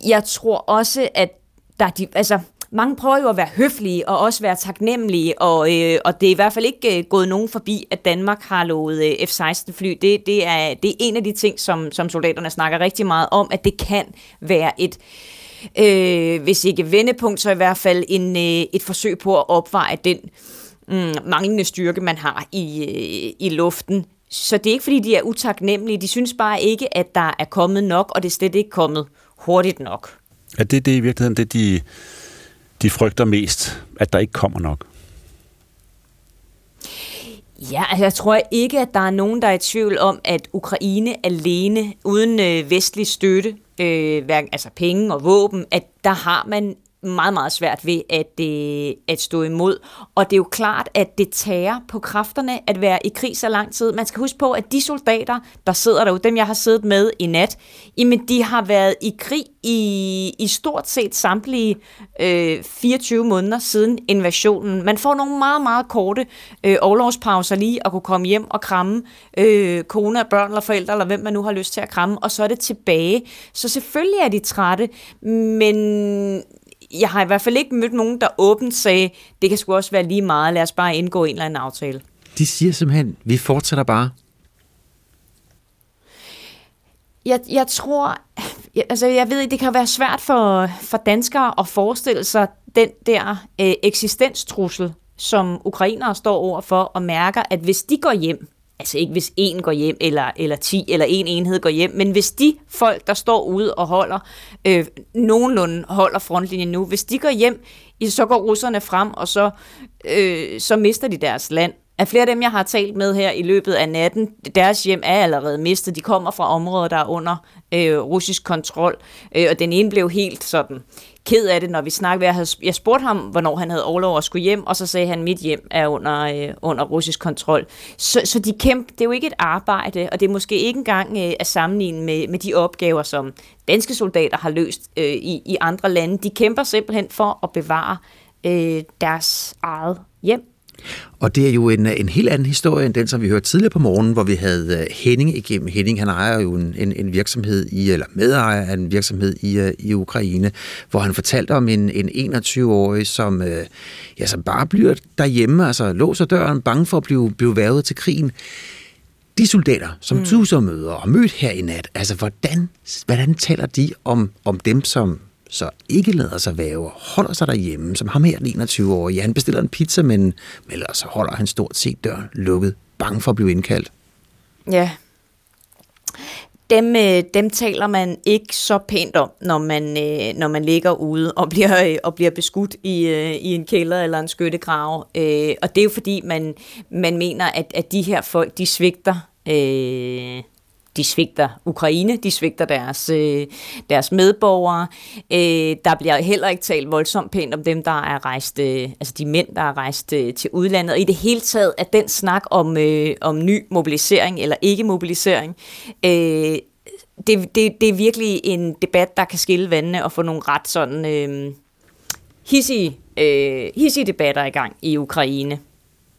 jeg tror også, at der er de, altså, mange prøver jo at være høflige og også være taknemmelige, og, øh, og det er i hvert fald ikke øh, gået nogen forbi, at Danmark har lovet øh, F-16-fly. Det, det, er, det er en af de ting, som, som soldaterne snakker rigtig meget om, at det kan være et, øh, hvis ikke vendepunkt, så i hvert fald en, øh, et forsøg på at opveje den mm, manglende styrke, man har i, øh, i luften. Så det er ikke, fordi de er utaknemmelige. De synes bare ikke, at der er kommet nok, og det er slet ikke kommet hurtigt nok. Er det, det i virkeligheden det, de de frygter mest, at der ikke kommer nok? Ja, altså jeg tror ikke, at der er nogen, der er i tvivl om, at Ukraine alene, uden øh, vestlig støtte, øh, hverken, altså penge og våben, at der har man meget, meget svært ved at, øh, at stå imod. Og det er jo klart, at det tager på kræfterne at være i krig så lang tid. Man skal huske på, at de soldater, der sidder derude, dem jeg har siddet med i nat, jamen de har været i krig i, i stort set samtlige øh, 24 måneder siden invasionen. Man får nogle meget, meget korte øh, overlovspauser lige at kunne komme hjem og kramme øh, kone, børn eller forældre, eller hvem man nu har lyst til at kramme, og så er det tilbage. Så selvfølgelig er de trætte, men jeg har i hvert fald ikke mødt nogen, der åbent sagde, det kan sgu også være lige meget, lad os bare indgå en eller anden aftale. De siger simpelthen, vi fortsætter bare. Jeg, jeg tror, jeg, altså jeg ved, det kan være svært for, for danskere at forestille sig den der øh, eksistenstrussel, som ukrainere står over for og mærker, at hvis de går hjem, altså ikke hvis en går hjem, eller, eller ti, eller en enhed går hjem, men hvis de folk, der står ude og holder, øh, nogenlunde holder frontlinjen nu, hvis de går hjem, så går russerne frem, og så, øh, så mister de deres land. At flere af dem, jeg har talt med her i løbet af natten, deres hjem er allerede mistet. De kommer fra områder, der er under øh, russisk kontrol. Øh, og den ene blev helt sådan ked af det, når vi snakkede. Jeg, havde, jeg spurgte ham, hvornår han havde overlov at skulle hjem, og så sagde han, mit hjem er under, øh, under russisk kontrol. Så, så de kæmper, det er jo ikke et arbejde, og det er måske ikke engang øh, at sammenligne med, med de opgaver, som danske soldater har løst øh, i, i andre lande. De kæmper simpelthen for at bevare øh, deres eget hjem. Og det er jo en, en helt anden historie end den, som vi hørte tidligere på morgenen, hvor vi havde øh, Henning igennem. Henning, han ejer jo en, en, en virksomhed i, eller medejer af en virksomhed i, øh, i Ukraine, hvor han fortalte om en, en 21-årig, som, øh, ja, som bare bliver derhjemme, altså låser døren, bange for at blive, blive værvet til krigen. De soldater, som mm. så møder og mødt her i nat, altså hvordan, hvordan taler de om, om dem, som så ikke lader sig væve, holder sig derhjemme, som ham her, den 21 år. Ja, han bestiller en pizza, men, men ellers holder han stort set døren lukket, bange for at blive indkaldt. Ja. Dem, øh, dem taler man ikke så pænt om, når man, øh, når man ligger ude og bliver, øh, og bliver beskudt i, øh, i en kælder eller en skyttegrav. Øh, og det er jo fordi, man, man mener, at, at de her folk, de svigter øh, de svigter Ukraine, de svigter deres, øh, deres medborgere. Øh, der bliver heller ikke talt voldsomt pænt om dem, der er rejst, øh, altså de mænd, der er rejst øh, til udlandet. Og i det hele taget, at den snak om, øh, om ny mobilisering eller ikke mobilisering, øh, det, det, det er virkelig en debat, der kan skille vandene og få nogle ret sådan øh, hissige, øh, hissige debatter i gang i Ukraine.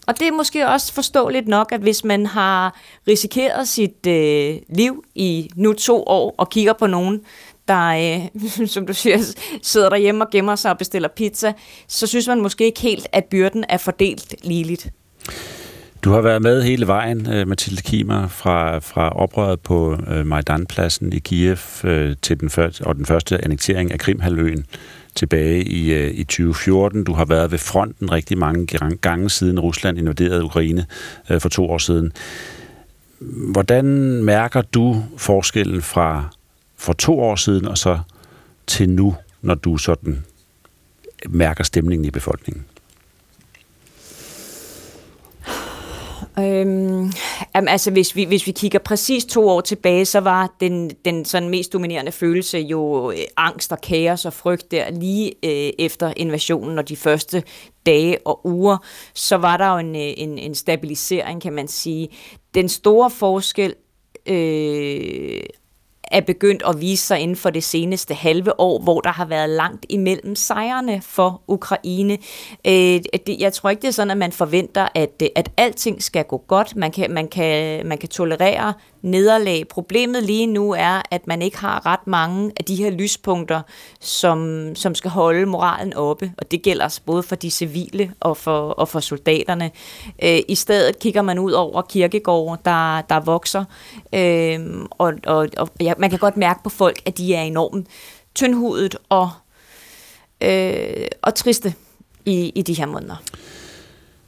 Og det er måske også forståeligt nok, at hvis man har risikeret sit øh, liv i nu to år og kigger på nogen, der, øh, (laughs) som du siger, sidder derhjemme og gemmer sig og bestiller pizza, så synes man måske ikke helt, at byrden er fordelt ligeligt. Du har været med hele vejen, øh, Mathilde Kimer, fra, fra oprøret på øh, Majdanpladsen i Kiev øh, til den første, og den første annektering af Krimhalvøen tilbage i, øh, i 2014. Du har været ved fronten rigtig mange gange siden Rusland invaderede Ukraine øh, for to år siden. Hvordan mærker du forskellen fra for to år siden og så til nu, når du sådan mærker stemningen i befolkningen? Øhm, altså hvis vi, hvis vi kigger præcis to år tilbage, så var den, den sådan mest dominerende følelse jo øh, angst og kaos og frygt der lige øh, efter invasionen og de første dage og uger, så var der jo en, øh, en, en stabilisering, kan man sige. Den store forskel øh, er begyndt at vise sig inden for det seneste halve år, hvor der har været langt imellem sejrene for Ukraine. Øh, jeg tror ikke, det er sådan, at man forventer, at, øh, at alting skal gå godt. Man kan, man kan, man kan tolerere nederlag. Problemet lige nu er, at man ikke har ret mange af de her lyspunkter, som, som skal holde moralen oppe, og det gælder altså både for de civile og for, og for soldaterne. Øh, I stedet kigger man ud over kirkegårde, der, der vokser, øh, og, og, og ja, man kan godt mærke på folk, at de er enormt tyndhudet og, øh, og triste i, i de her måneder.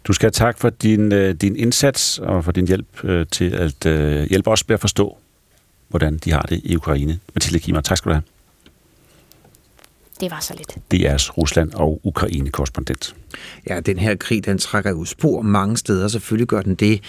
Du skal have tak for din, øh, din indsats og for din hjælp øh, til at øh, hjælpe os med at forstå, hvordan de har det i Ukraine. Mathilde Kimer, tak skal du have. Det var så lidt. Det er Rusland og Ukraine-korrespondent. Ja, den her krig, den trækker jo spor mange steder. Selvfølgelig gør den det.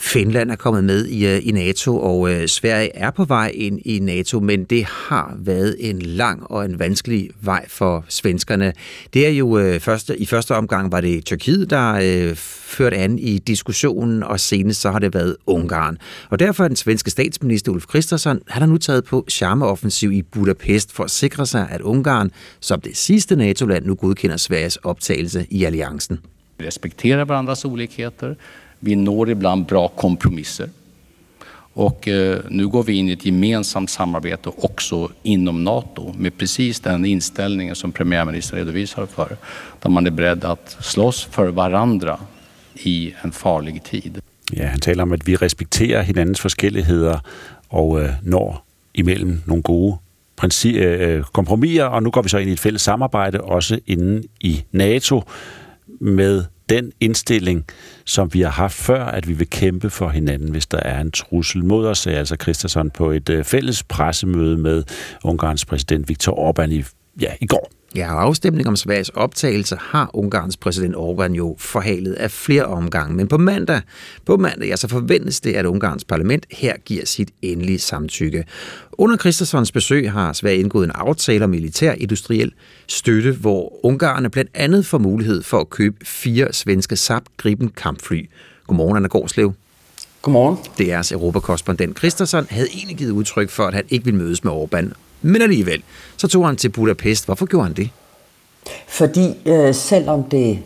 Finland er kommet med i, øh, i NATO, og øh, Sverige er på vej ind i NATO, men det har været en lang og en vanskelig vej for svenskerne. Det er jo øh, første, i første omgang var det Tyrkiet, der øh, førte an i diskussionen, og senest så har det været Ungarn. Og derfor er den svenske statsminister Ulf Kristersson, han har nu taget på charmeoffensiv i Budapest for at sikre sig, at Ungarn som det sidste NATO-land nu godkender Sveriges optagelse i alliancen. Vi respekterer varandras olikheter. Vi når ibland bra kompromisser. Och eh, nu går vi in i ett gemensamt samarbete också inom NATO med precis den inställningen som premiärministern redovisar för. Där man är beredd att slåss för varandra i en farlig tid. Ja, han taler om, at vi respekterer hinandens forskelligheder og øh, når imellem nogle gode princi- øh, kompromiser, og nu går vi så ind i et fælles samarbejde, også inden i NATO, med den indstilling, som vi har haft før, at vi vil kæmpe for hinanden, hvis der er en trussel mod os, sagde altså Christensen på et øh, fælles pressemøde med Ungarns præsident Viktor Orbán i, ja, i går. Ja, og afstemning om Sveriges optagelse har Ungarns præsident Orbán jo forhalet af flere omgange. Men på mandag, på mandag ja, så forventes det, at Ungarns parlament her giver sit endelige samtykke. Under Christensons besøg har Sverige indgået en aftale om militær industriel støtte, hvor ungarerne blandt andet får mulighed for at købe fire svenske Saab Gripen kampfly. Godmorgen, Anna Gårdslev. Godmorgen. DR's europakorrespondent Christensen havde egentlig givet udtryk for, at han ikke ville mødes med Orbán. Men alligevel, så tog han til Budapest. Hvorfor gjorde han det? Fordi øh, selvom det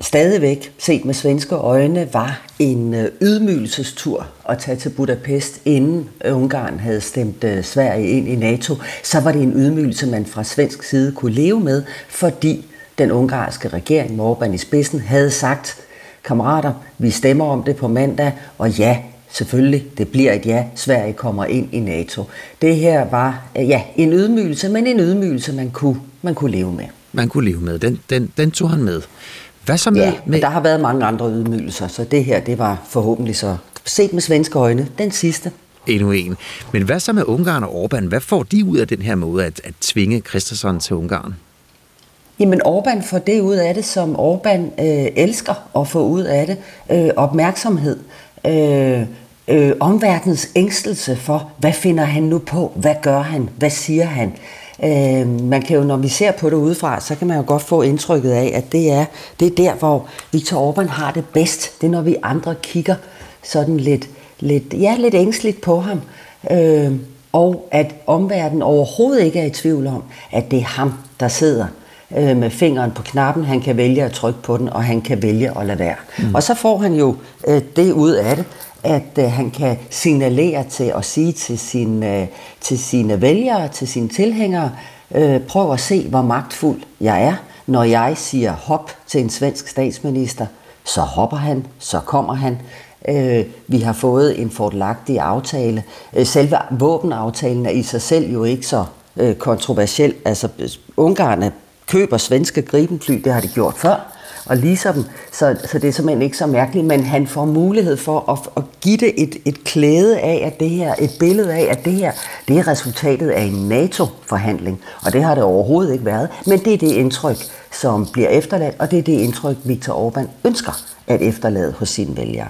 stadigvæk, set med svenske øjne, var en øh, ydmygelsestur at tage til Budapest, inden øh, Ungarn havde stemt øh, Sverige ind i NATO, så var det en ydmygelse, man fra svensk side kunne leve med, fordi den ungarske regering med Orbán i spidsen havde sagt, kammerater, vi stemmer om det på mandag, og ja, selvfølgelig, det bliver et ja, Sverige kommer ind i NATO. Det her var, øh, ja, en ydmygelse, men en ydmygelse, man kunne, man kunne leve med. Man kunne leve med. Den, den, den tog han med. Hvad så med, ja, med... der har været mange andre ydmygelser, så det her, det var forhåbentlig så set med svenske øjne, den sidste. Endnu en. Men hvad så med Ungarn og Orbán? Hvad får de ud af den her måde at, at tvinge Christensen til Ungarn? Jamen Orbán får det ud af det, som Orbán øh, elsker at få ud af det. Øh, opmærksomhed. Øh, øh, omverdens ængstelse for, hvad finder han nu på? Hvad gør han? Hvad siger han? Øh, man kan jo, når vi ser på det udefra, så kan man jo godt få indtrykket af, at det er, det er der, hvor Viktor Orbán har det bedst. Det er, når vi andre kigger sådan lidt, lidt, ja, lidt ængstligt på ham. Øh, og at omverdenen overhovedet ikke er i tvivl om, at det er ham, der sidder øh, med fingeren på knappen. Han kan vælge at trykke på den, og han kan vælge at lade være. Mm. Og så får han jo øh, det ud af det, at øh, han kan signalere til og sige til, sin, øh, til sine vælgere, til sine tilhængere, øh, prøv at se, hvor magtfuld jeg er. Når jeg siger hop til en svensk statsminister, så hopper han, så kommer han. Øh, vi har fået en fordelagtig aftale. Øh, selve våbenaftalen er i sig selv jo ikke så øh, kontroversiel. Altså, øh, Ungarn køber svenske gribenfly, det har de gjort før og leaser dem. Så, så det er simpelthen ikke så mærkeligt, men han får mulighed for at, at give det et, et klæde af, at det her, et billede af, at det her, det er resultatet af en NATO-forhandling. Og det har det overhovedet ikke været. Men det er det indtryk, som bliver efterladt, og det er det indtryk, Viktor Orbán ønsker at efterlade hos sine vælgere.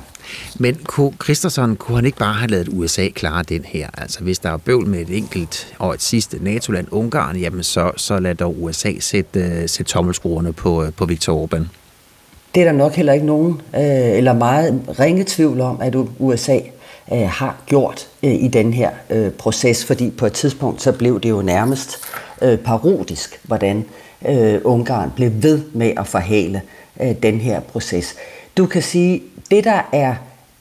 Men kunne Christensen, kunne han ikke bare have lavet USA klare den her? Altså hvis der er bøvl med et enkelt og et sidste NATO-land, Ungarn, jamen så, så lad dog USA sætte, øh, sætte tommelskruerne på, øh, på Viktor Orbán. Det er der nok heller ikke nogen, øh, eller meget ringe tvivl om, at USA øh, har gjort øh, i den her øh, proces, fordi på et tidspunkt så blev det jo nærmest øh, parodisk, hvordan øh, Ungarn blev ved med at forhale øh, den her proces. Du kan sige, det der er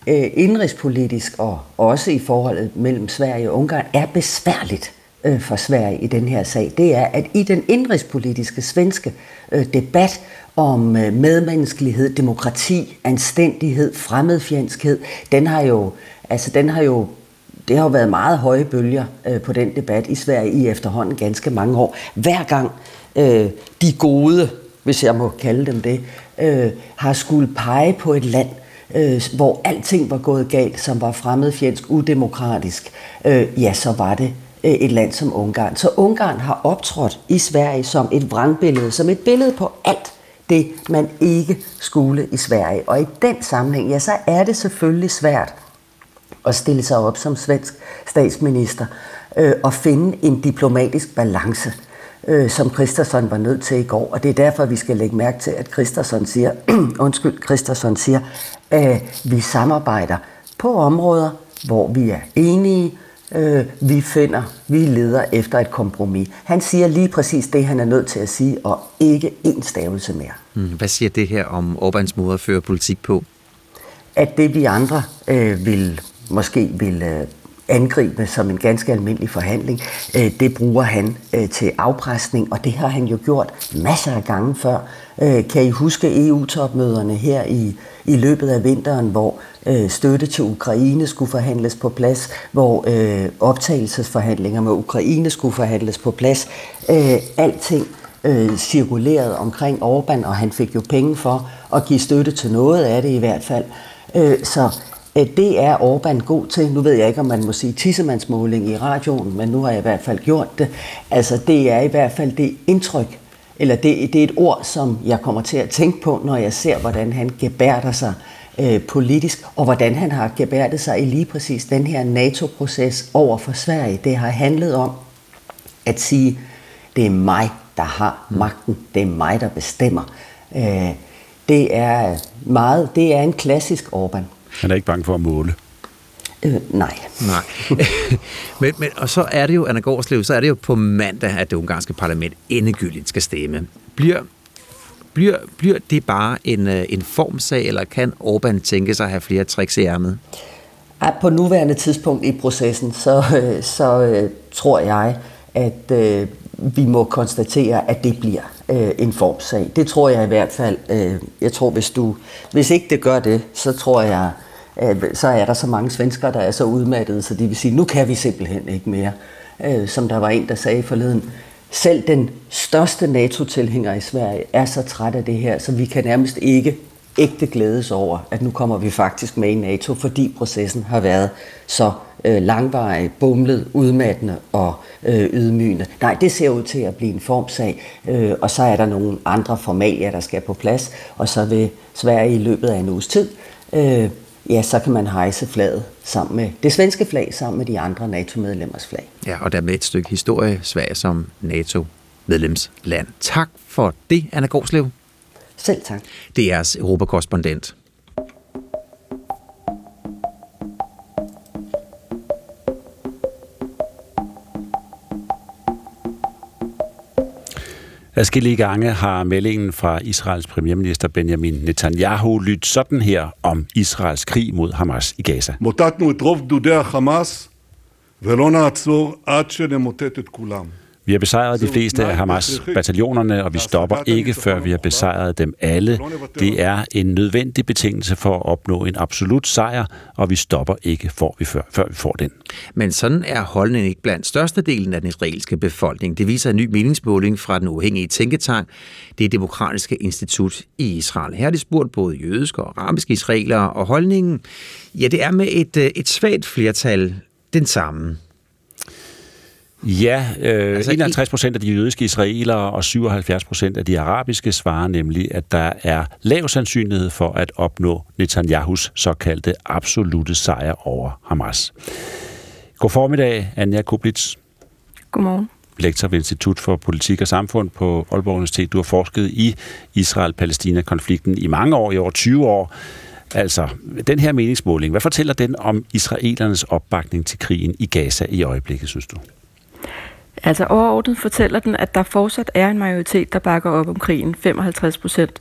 øh, indrigspolitisk og også i forholdet mellem Sverige og Ungarn er besværligt øh, for Sverige i den her sag, det er, at i den indrigspolitiske svenske øh, debat om øh, medmenneskelighed, demokrati, anstændighed, fremmedfjendskhed, den har jo, altså den har jo det har jo været meget høje bølger øh, på den debat i Sverige i efterhånden ganske mange år. Hver gang øh, de gode, hvis jeg må kalde dem det, øh, har skulle pege på et land, øh, hvor alting var gået galt, som var fremmedfjendsk, udemokratisk, øh, ja, så var det øh, et land som Ungarn. Så Ungarn har optrådt i Sverige som et vrangbillede, som et billede på alt, det, man ikke skulle i Sverige. Og i den sammenhæng, ja, så er det selvfølgelig svært at stille sig op som svensk statsminister øh, og finde en diplomatisk balance, øh, som Kristersson var nødt til i går. Og det er derfor, vi skal lægge mærke til, at Kristersson siger, (clears throat) undskyld, Kristersson siger, at vi samarbejder på områder, hvor vi er enige, øh, vi finder, vi leder efter et kompromis. Han siger lige præcis det, han er nødt til at sige, og ikke en stavelse mere. Mm, hvad siger det her om Orbáns måde at føre politik på? At det vi andre øh, vil, måske vil øh, angribe som en ganske almindelig forhandling, øh, det bruger han øh, til afpresning, og det har han jo gjort masser af gange før. Øh, kan I huske EU-topmøderne her i, i løbet af vinteren, hvor øh, støtte til Ukraine skulle forhandles på plads, hvor øh, optagelsesforhandlinger med Ukraine skulle forhandles på plads. Øh, alting øh, cirkulerede omkring Orbán, og han fik jo penge for at give støtte til noget af det i hvert fald. Øh, så Øh, det er Orbán god til. Nu ved jeg ikke, om man må sige tissemandsmåling i radioen, men nu har jeg i hvert fald gjort det. Altså, det er i hvert fald det indtryk, eller det, det er et ord, som jeg kommer til at tænke på, når jeg ser, hvordan han gebærder sig øh, politisk, og hvordan han har gebærdet sig i lige præcis den her NATO-proces over for Sverige. Det har handlet om at sige, det er mig, der har magten, det er mig, der bestemmer. Øh, det er meget, det er en klassisk Orbán. Han er ikke bange for at måle. Øh, nej. Nej. (laughs) men, men, og så er det jo, Anna Gårdslev, så er det jo på mandag, at det ungarske parlament endegyldigt skal stemme. Bliver, bliver, bliver det bare en, øh, en formsag, eller kan Orbán tænke sig at have flere tricks i ærmet? På nuværende tidspunkt i processen, så, øh, så øh, tror jeg, at øh, vi må konstatere, at det bliver øh, en formsag. Det tror jeg i hvert fald. Øh, jeg tror, hvis du, hvis ikke det gør det, så tror jeg, Øh, så er der så mange svenskere, der er så udmattede, så de vil sige, nu kan vi simpelthen ikke mere. Øh, som der var en, der sagde forleden, selv den største NATO-tilhænger i Sverige er så træt af det her, så vi kan nærmest ikke ægte glædes over, at nu kommer vi faktisk med i NATO, fordi processen har været så øh, langvarig, bumlet, udmattende og øh, ydmygende. Nej, det ser ud til at blive en formsag, øh, og så er der nogle andre formalier, der skal på plads, og så vil Sverige i løbet af en uges tid, øh, ja, så kan man hejse flaget sammen med det svenske flag, sammen med de andre NATO-medlemmers flag. Ja, og dermed et stykke historie, Sverige som NATO-medlemsland. Tak for det, Anna Gårdslev. Selv tak. Det er jeres europakorrespondent. Adskillige gange har meldingen fra Israels premierminister Benjamin Netanyahu lyttet sådan her om Israels krig mod Hamas i Gaza. מוטטנו את רוב גדודי החמאס ולא נעצור עד שנמוטט את כולם. Vi har besejret de fleste af Hamas-bataljonerne, og vi stopper ikke, før vi har besejret dem alle. Det er en nødvendig betingelse for at opnå en absolut sejr, og vi stopper ikke, før vi, før, før vi får den. Men sådan er holdningen ikke blandt størstedelen af den israelske befolkning. Det viser en ny meningsmåling fra den uafhængige tænketank, det Demokratiske Institut i Israel. Her har de spurgt både jødiske og arabiske israelere, og holdningen, ja, det er med et, et svagt flertal den samme. Ja, øh, altså, 51 procent af de jødiske israelere og 77 procent af de arabiske svarer nemlig, at der er lav sandsynlighed for at opnå Netanyahus såkaldte absolute sejr over Hamas. God formiddag, Anja Kublitz. Godmorgen. Lektor ved Institut for Politik og Samfund på Aalborg Universitet. Du har forsket i Israel-Palæstina-konflikten i mange år, i over 20 år. Altså, den her meningsmåling, hvad fortæller den om israelernes opbakning til krigen i Gaza i øjeblikket, synes du? Altså overordnet fortæller den, at der fortsat er en majoritet, der bakker op om krigen, 55 procent.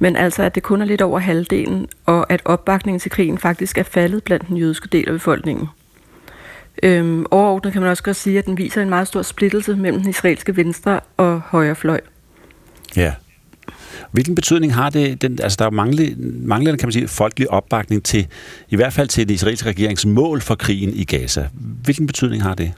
Men altså, at det kun er lidt over halvdelen, og at opbakningen til krigen faktisk er faldet blandt den jødiske del af befolkningen. Øhm, overordnet kan man også godt sige, at den viser en meget stor splittelse mellem den israelske venstre og højre fløj. Ja. Hvilken betydning har det? Den, altså, der er manglende, manglende kan man sige, folkelig opbakning til, i hvert fald til den israelske regerings mål for krigen i Gaza. Hvilken betydning har det?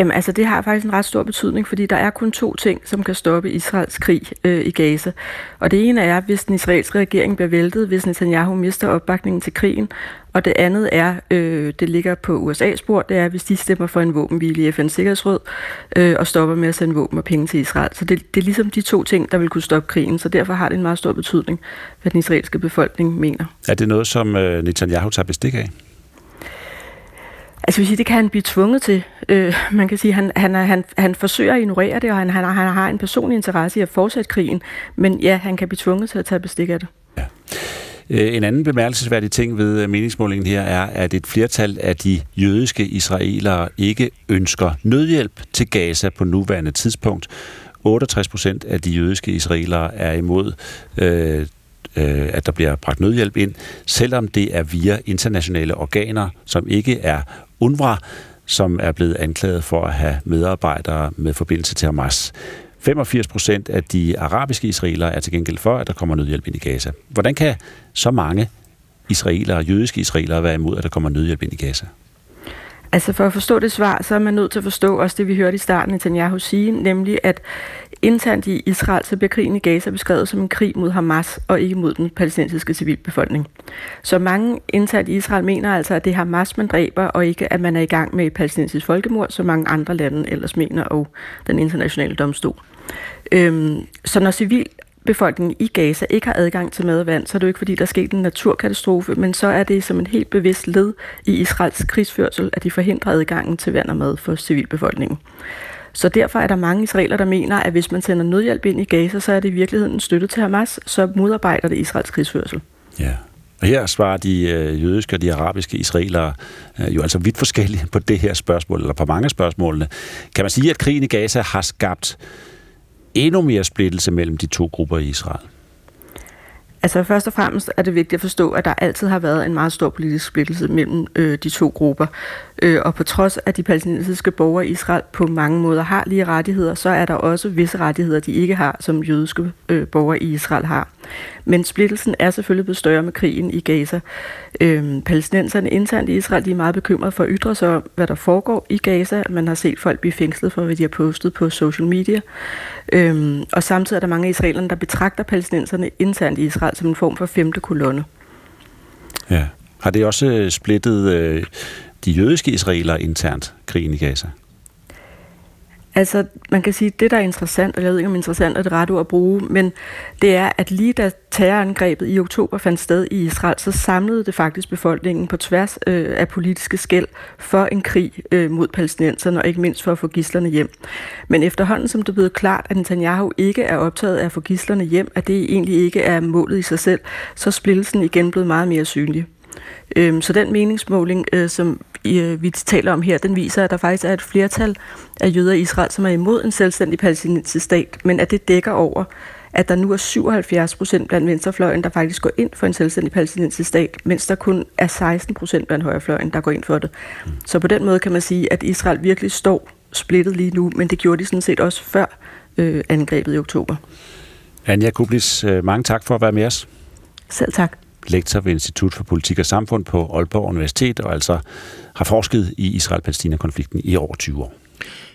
Jamen altså, det har faktisk en ret stor betydning, fordi der er kun to ting, som kan stoppe Israels krig øh, i Gaza. Og det ene er, hvis den israelske regering bliver væltet, hvis Netanyahu mister opbakningen til krigen. Og det andet er, øh, det ligger på USA's spor, det er, hvis de stemmer for en våbenhvile i FN's Sikkerhedsråd øh, og stopper med at sende våben og penge til Israel. Så det, det er ligesom de to ting, der vil kunne stoppe krigen, så derfor har det en meget stor betydning, hvad den israelske befolkning mener. Er det noget, som øh, Netanyahu tager bestik af? Altså, vil sige, det kan han blive tvunget til. Øh, man kan sige, han, han, han, han forsøger at ignorere det, og han, han, han har en personlig interesse i at fortsætte krigen. Men ja, han kan blive tvunget til at tage bestik af det. Ja. Øh, en anden bemærkelsesværdig ting ved øh, meningsmålingen her er, at et flertal af de jødiske israelere ikke ønsker nødhjælp til Gaza på nuværende tidspunkt. 68 procent af de jødiske israelere er imod øh, øh, at der bliver bragt nødhjælp ind, selvom det er via internationale organer, som ikke er UNRWA, som er blevet anklaget for at have medarbejdere med forbindelse til Hamas. 85 procent af de arabiske israelere er til gengæld for, at der kommer nødhjælp ind i Gaza. Hvordan kan så mange israelere, jødiske israelere, være imod, at der kommer nødhjælp ind i Gaza? Altså for at forstå det svar, så er man nødt til at forstå også det, vi hørte i starten i Netanyahu sige, nemlig at internt i Israel, så bliver krigen i Gaza beskrevet som en krig mod Hamas og ikke mod den palæstinensiske civilbefolkning. Så mange internt i Israel mener altså, at det er Hamas, man dræber, og ikke at man er i gang med et palæstinensisk folkemord, som mange andre lande ellers mener, og den internationale domstol. Øhm, så når civil befolkningen i Gaza ikke har adgang til mad og vand, så er det jo ikke fordi, der er sket en naturkatastrofe, men så er det som en helt bevidst led i Israels krigsførsel, at de forhindrer adgangen til vand og mad for civilbefolkningen. Så derfor er der mange israeler, der mener, at hvis man sender nødhjælp ind i Gaza, så er det i virkeligheden en støtte til Hamas, så modarbejder det Israels krigsførsel. Ja. Og her svarer de øh, jødiske og de arabiske israelere øh, jo altså vidt forskellige på det her spørgsmål, eller på mange af spørgsmålene. Kan man sige, at krigen i Gaza har skabt endnu mere splittelse mellem de to grupper i Israel? Altså først og fremmest er det vigtigt at forstå, at der altid har været en meget stor politisk splittelse mellem øh, de to grupper. Øh, og på trods af, at de palæstinensiske borgere i Israel på mange måder har lige rettigheder, så er der også visse rettigheder, de ikke har, som jødiske øh, borgere i Israel har. Men splittelsen er selvfølgelig blevet større med krigen i Gaza. Øh, palæstinenserne internt i Israel de er meget bekymrede for at ytre sig om, hvad der foregår i Gaza. Man har set folk blive fængslet for, hvad de har postet på social media. Øh, og samtidig er der mange af israelerne, der betragter palæstinenserne internt i Israel som en form for femte kolonne. Ja. Har det også øh, splittet øh, de jødiske israelere internt, krigen i Gaza? Altså, man kan sige, at det, der er interessant, og jeg ved ikke, om interessant er det rette ord at bruge, men det er, at lige da terrorangrebet i oktober fandt sted i Israel, så samlede det faktisk befolkningen på tværs øh, af politiske skæld for en krig øh, mod palæstinenserne, og ikke mindst for at få gislerne hjem. Men efterhånden, som det blev klart, at Netanyahu ikke er optaget af at få gislerne hjem, at det egentlig ikke er målet i sig selv, så er splittelsen igen blevet meget mere synlig. Øhm, så den meningsmåling, øh, som vi taler om her, den viser, at der faktisk er et flertal af jøder i Israel, som er imod en selvstændig palæstinensisk stat, men at det dækker over, at der nu er 77 procent blandt venstrefløjen, der faktisk går ind for en selvstændig palæstinensisk stat, mens der kun er 16 procent blandt højrefløjen, der går ind for det. Så på den måde kan man sige, at Israel virkelig står splittet lige nu, men det gjorde de sådan set også før øh, angrebet i oktober. Anja Kublis, øh, mange tak for at være med os. Selv tak lektor ved Institut for Politik og Samfund på Aalborg Universitet, og altså har forsket i Israel-Palæstina-konflikten i over 20 år.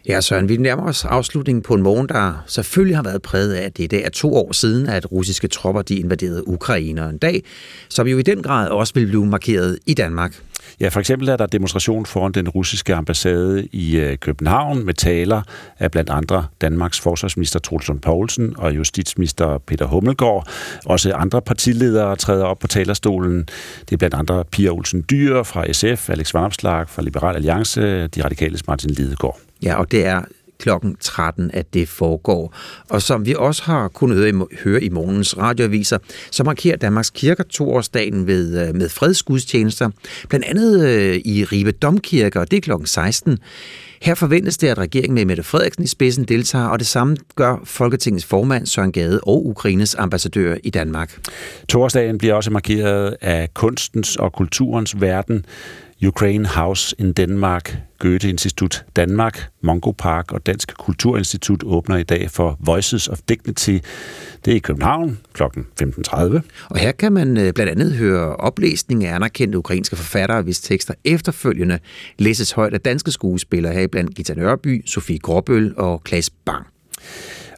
Ja, Søren, vi nærmer os afslutningen på en morgen, der selvfølgelig har været præget af, at det i dag er to år siden, at russiske tropper de invaderede Ukraine, og en dag, som jo i den grad også vil blive markeret i Danmark. Ja, for eksempel er der demonstration foran den russiske ambassade i øh, København med taler af blandt andre Danmarks forsvarsminister Trulsund Poulsen og justitsminister Peter Hummelgaard. Også andre partiledere træder op på talerstolen. Det er blandt andre Pia Olsen Dyr fra SF, Alex Varmslag fra Liberal Alliance, De Radikale Martin Lidegaard. Ja, og det er klokken 13, at det foregår. Og som vi også har kunnet høre i, høre i morgens radioaviser, så markerer Danmarks kirker toårsdagen ved, øh, med fredsgudstjenester, blandt andet øh, i Ribe Domkirke, og det er klokken 16. Her forventes det, at regeringen med Mette Frederiksen i spidsen deltager, og det samme gør Folketingets formand Søren Gade og Ukraines ambassadør i Danmark. Torsdagen bliver også markeret af kunstens og kulturens verden. Ukraine House in Denmark, Goethe-institut Danmark, Mongo Park og Dansk Kulturinstitut åbner i dag for Voices of Dignity. Det er i København kl. 15.30. Og her kan man øh, blandt andet høre oplæsning af anerkendte ukrainske forfattere, hvis tekster efterfølgende læses højt af danske skuespillere, heriblandt Gita Nørby, Sofie Gråbøl og Klaas Bang.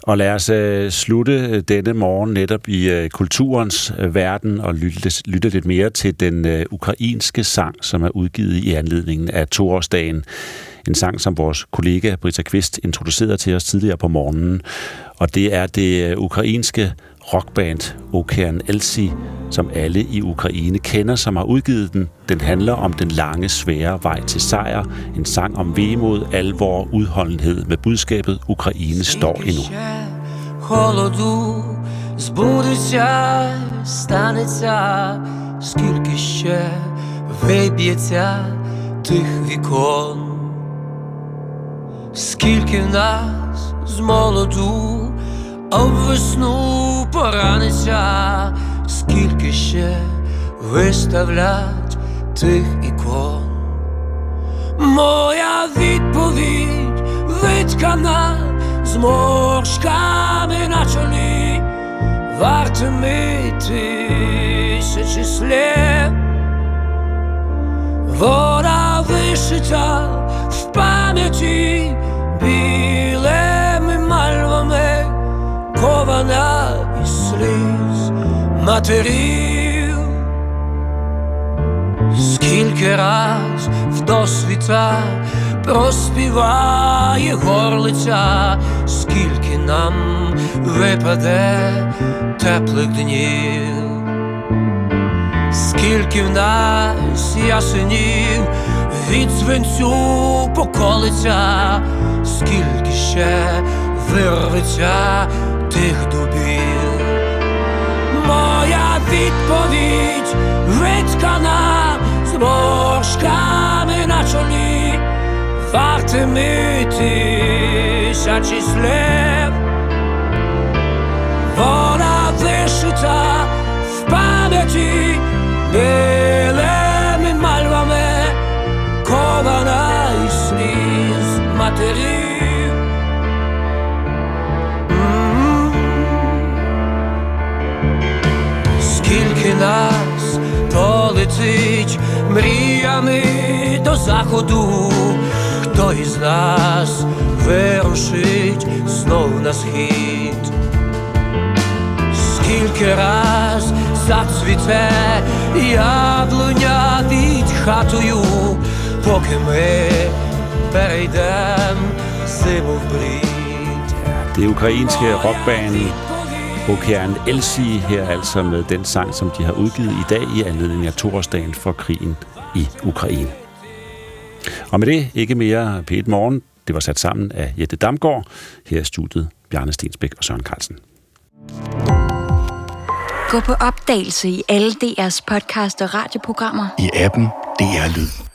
Og lad os øh, slutte øh, denne morgen netop i øh, kulturens øh, verden og lytte, lytte lidt mere til den øh, ukrainske sang, som er udgivet i anledningen af toårsdagen. En sang, som vores kollega Britta Kvist introducerede til os tidligere på morgenen. Og det er det øh, ukrainske rockband Okean Elsie, som alle i Ukraine kender, som har udgivet den. Den handler om den lange, svære vej til sejr. En sang om vemod, alvor, udholdenhed med budskabet Ukraine står endnu. Холоду збудеться, станеться, скільки ще виб'ється тих вікон, скільки в нас з молоду об весну пораниться, скільки ще виставлять тих ікон. Моя відповідь виткана зморшками на чолі, вартими тисячі слів. Вона вишита в пам'яті мальвами, кована із сліз матерів. Скільки раз в досвіта проспіває горлиця, скільки нам випаде теплих днів, скільки в нас ясенів від свинцю поколиться, скільки ще вирветься tych dubin. Moja odpowiedź wytkana z bożkami na czoli. Warty myty, szaci slep Wola wyszyta w pamięci byle полетить мріями до заходу, хто із нас вирушить знов на схід, скільки раз зацвіте яблуня під хатою, поки ми перейдем зиму в брід. Det ukrainske rockband Okean Elsie her altså med den sang, som de har udgivet i dag i anledning af toårsdagen for krigen i Ukraine. Og med det ikke mere P1 Morgen. Det var sat sammen af Jette Damgaard. Her er studiet Bjarne Stensbæk og Søren Carlsen. Gå på opdagelse i alle DR's podcast og radioprogrammer. I appen DR Lyd.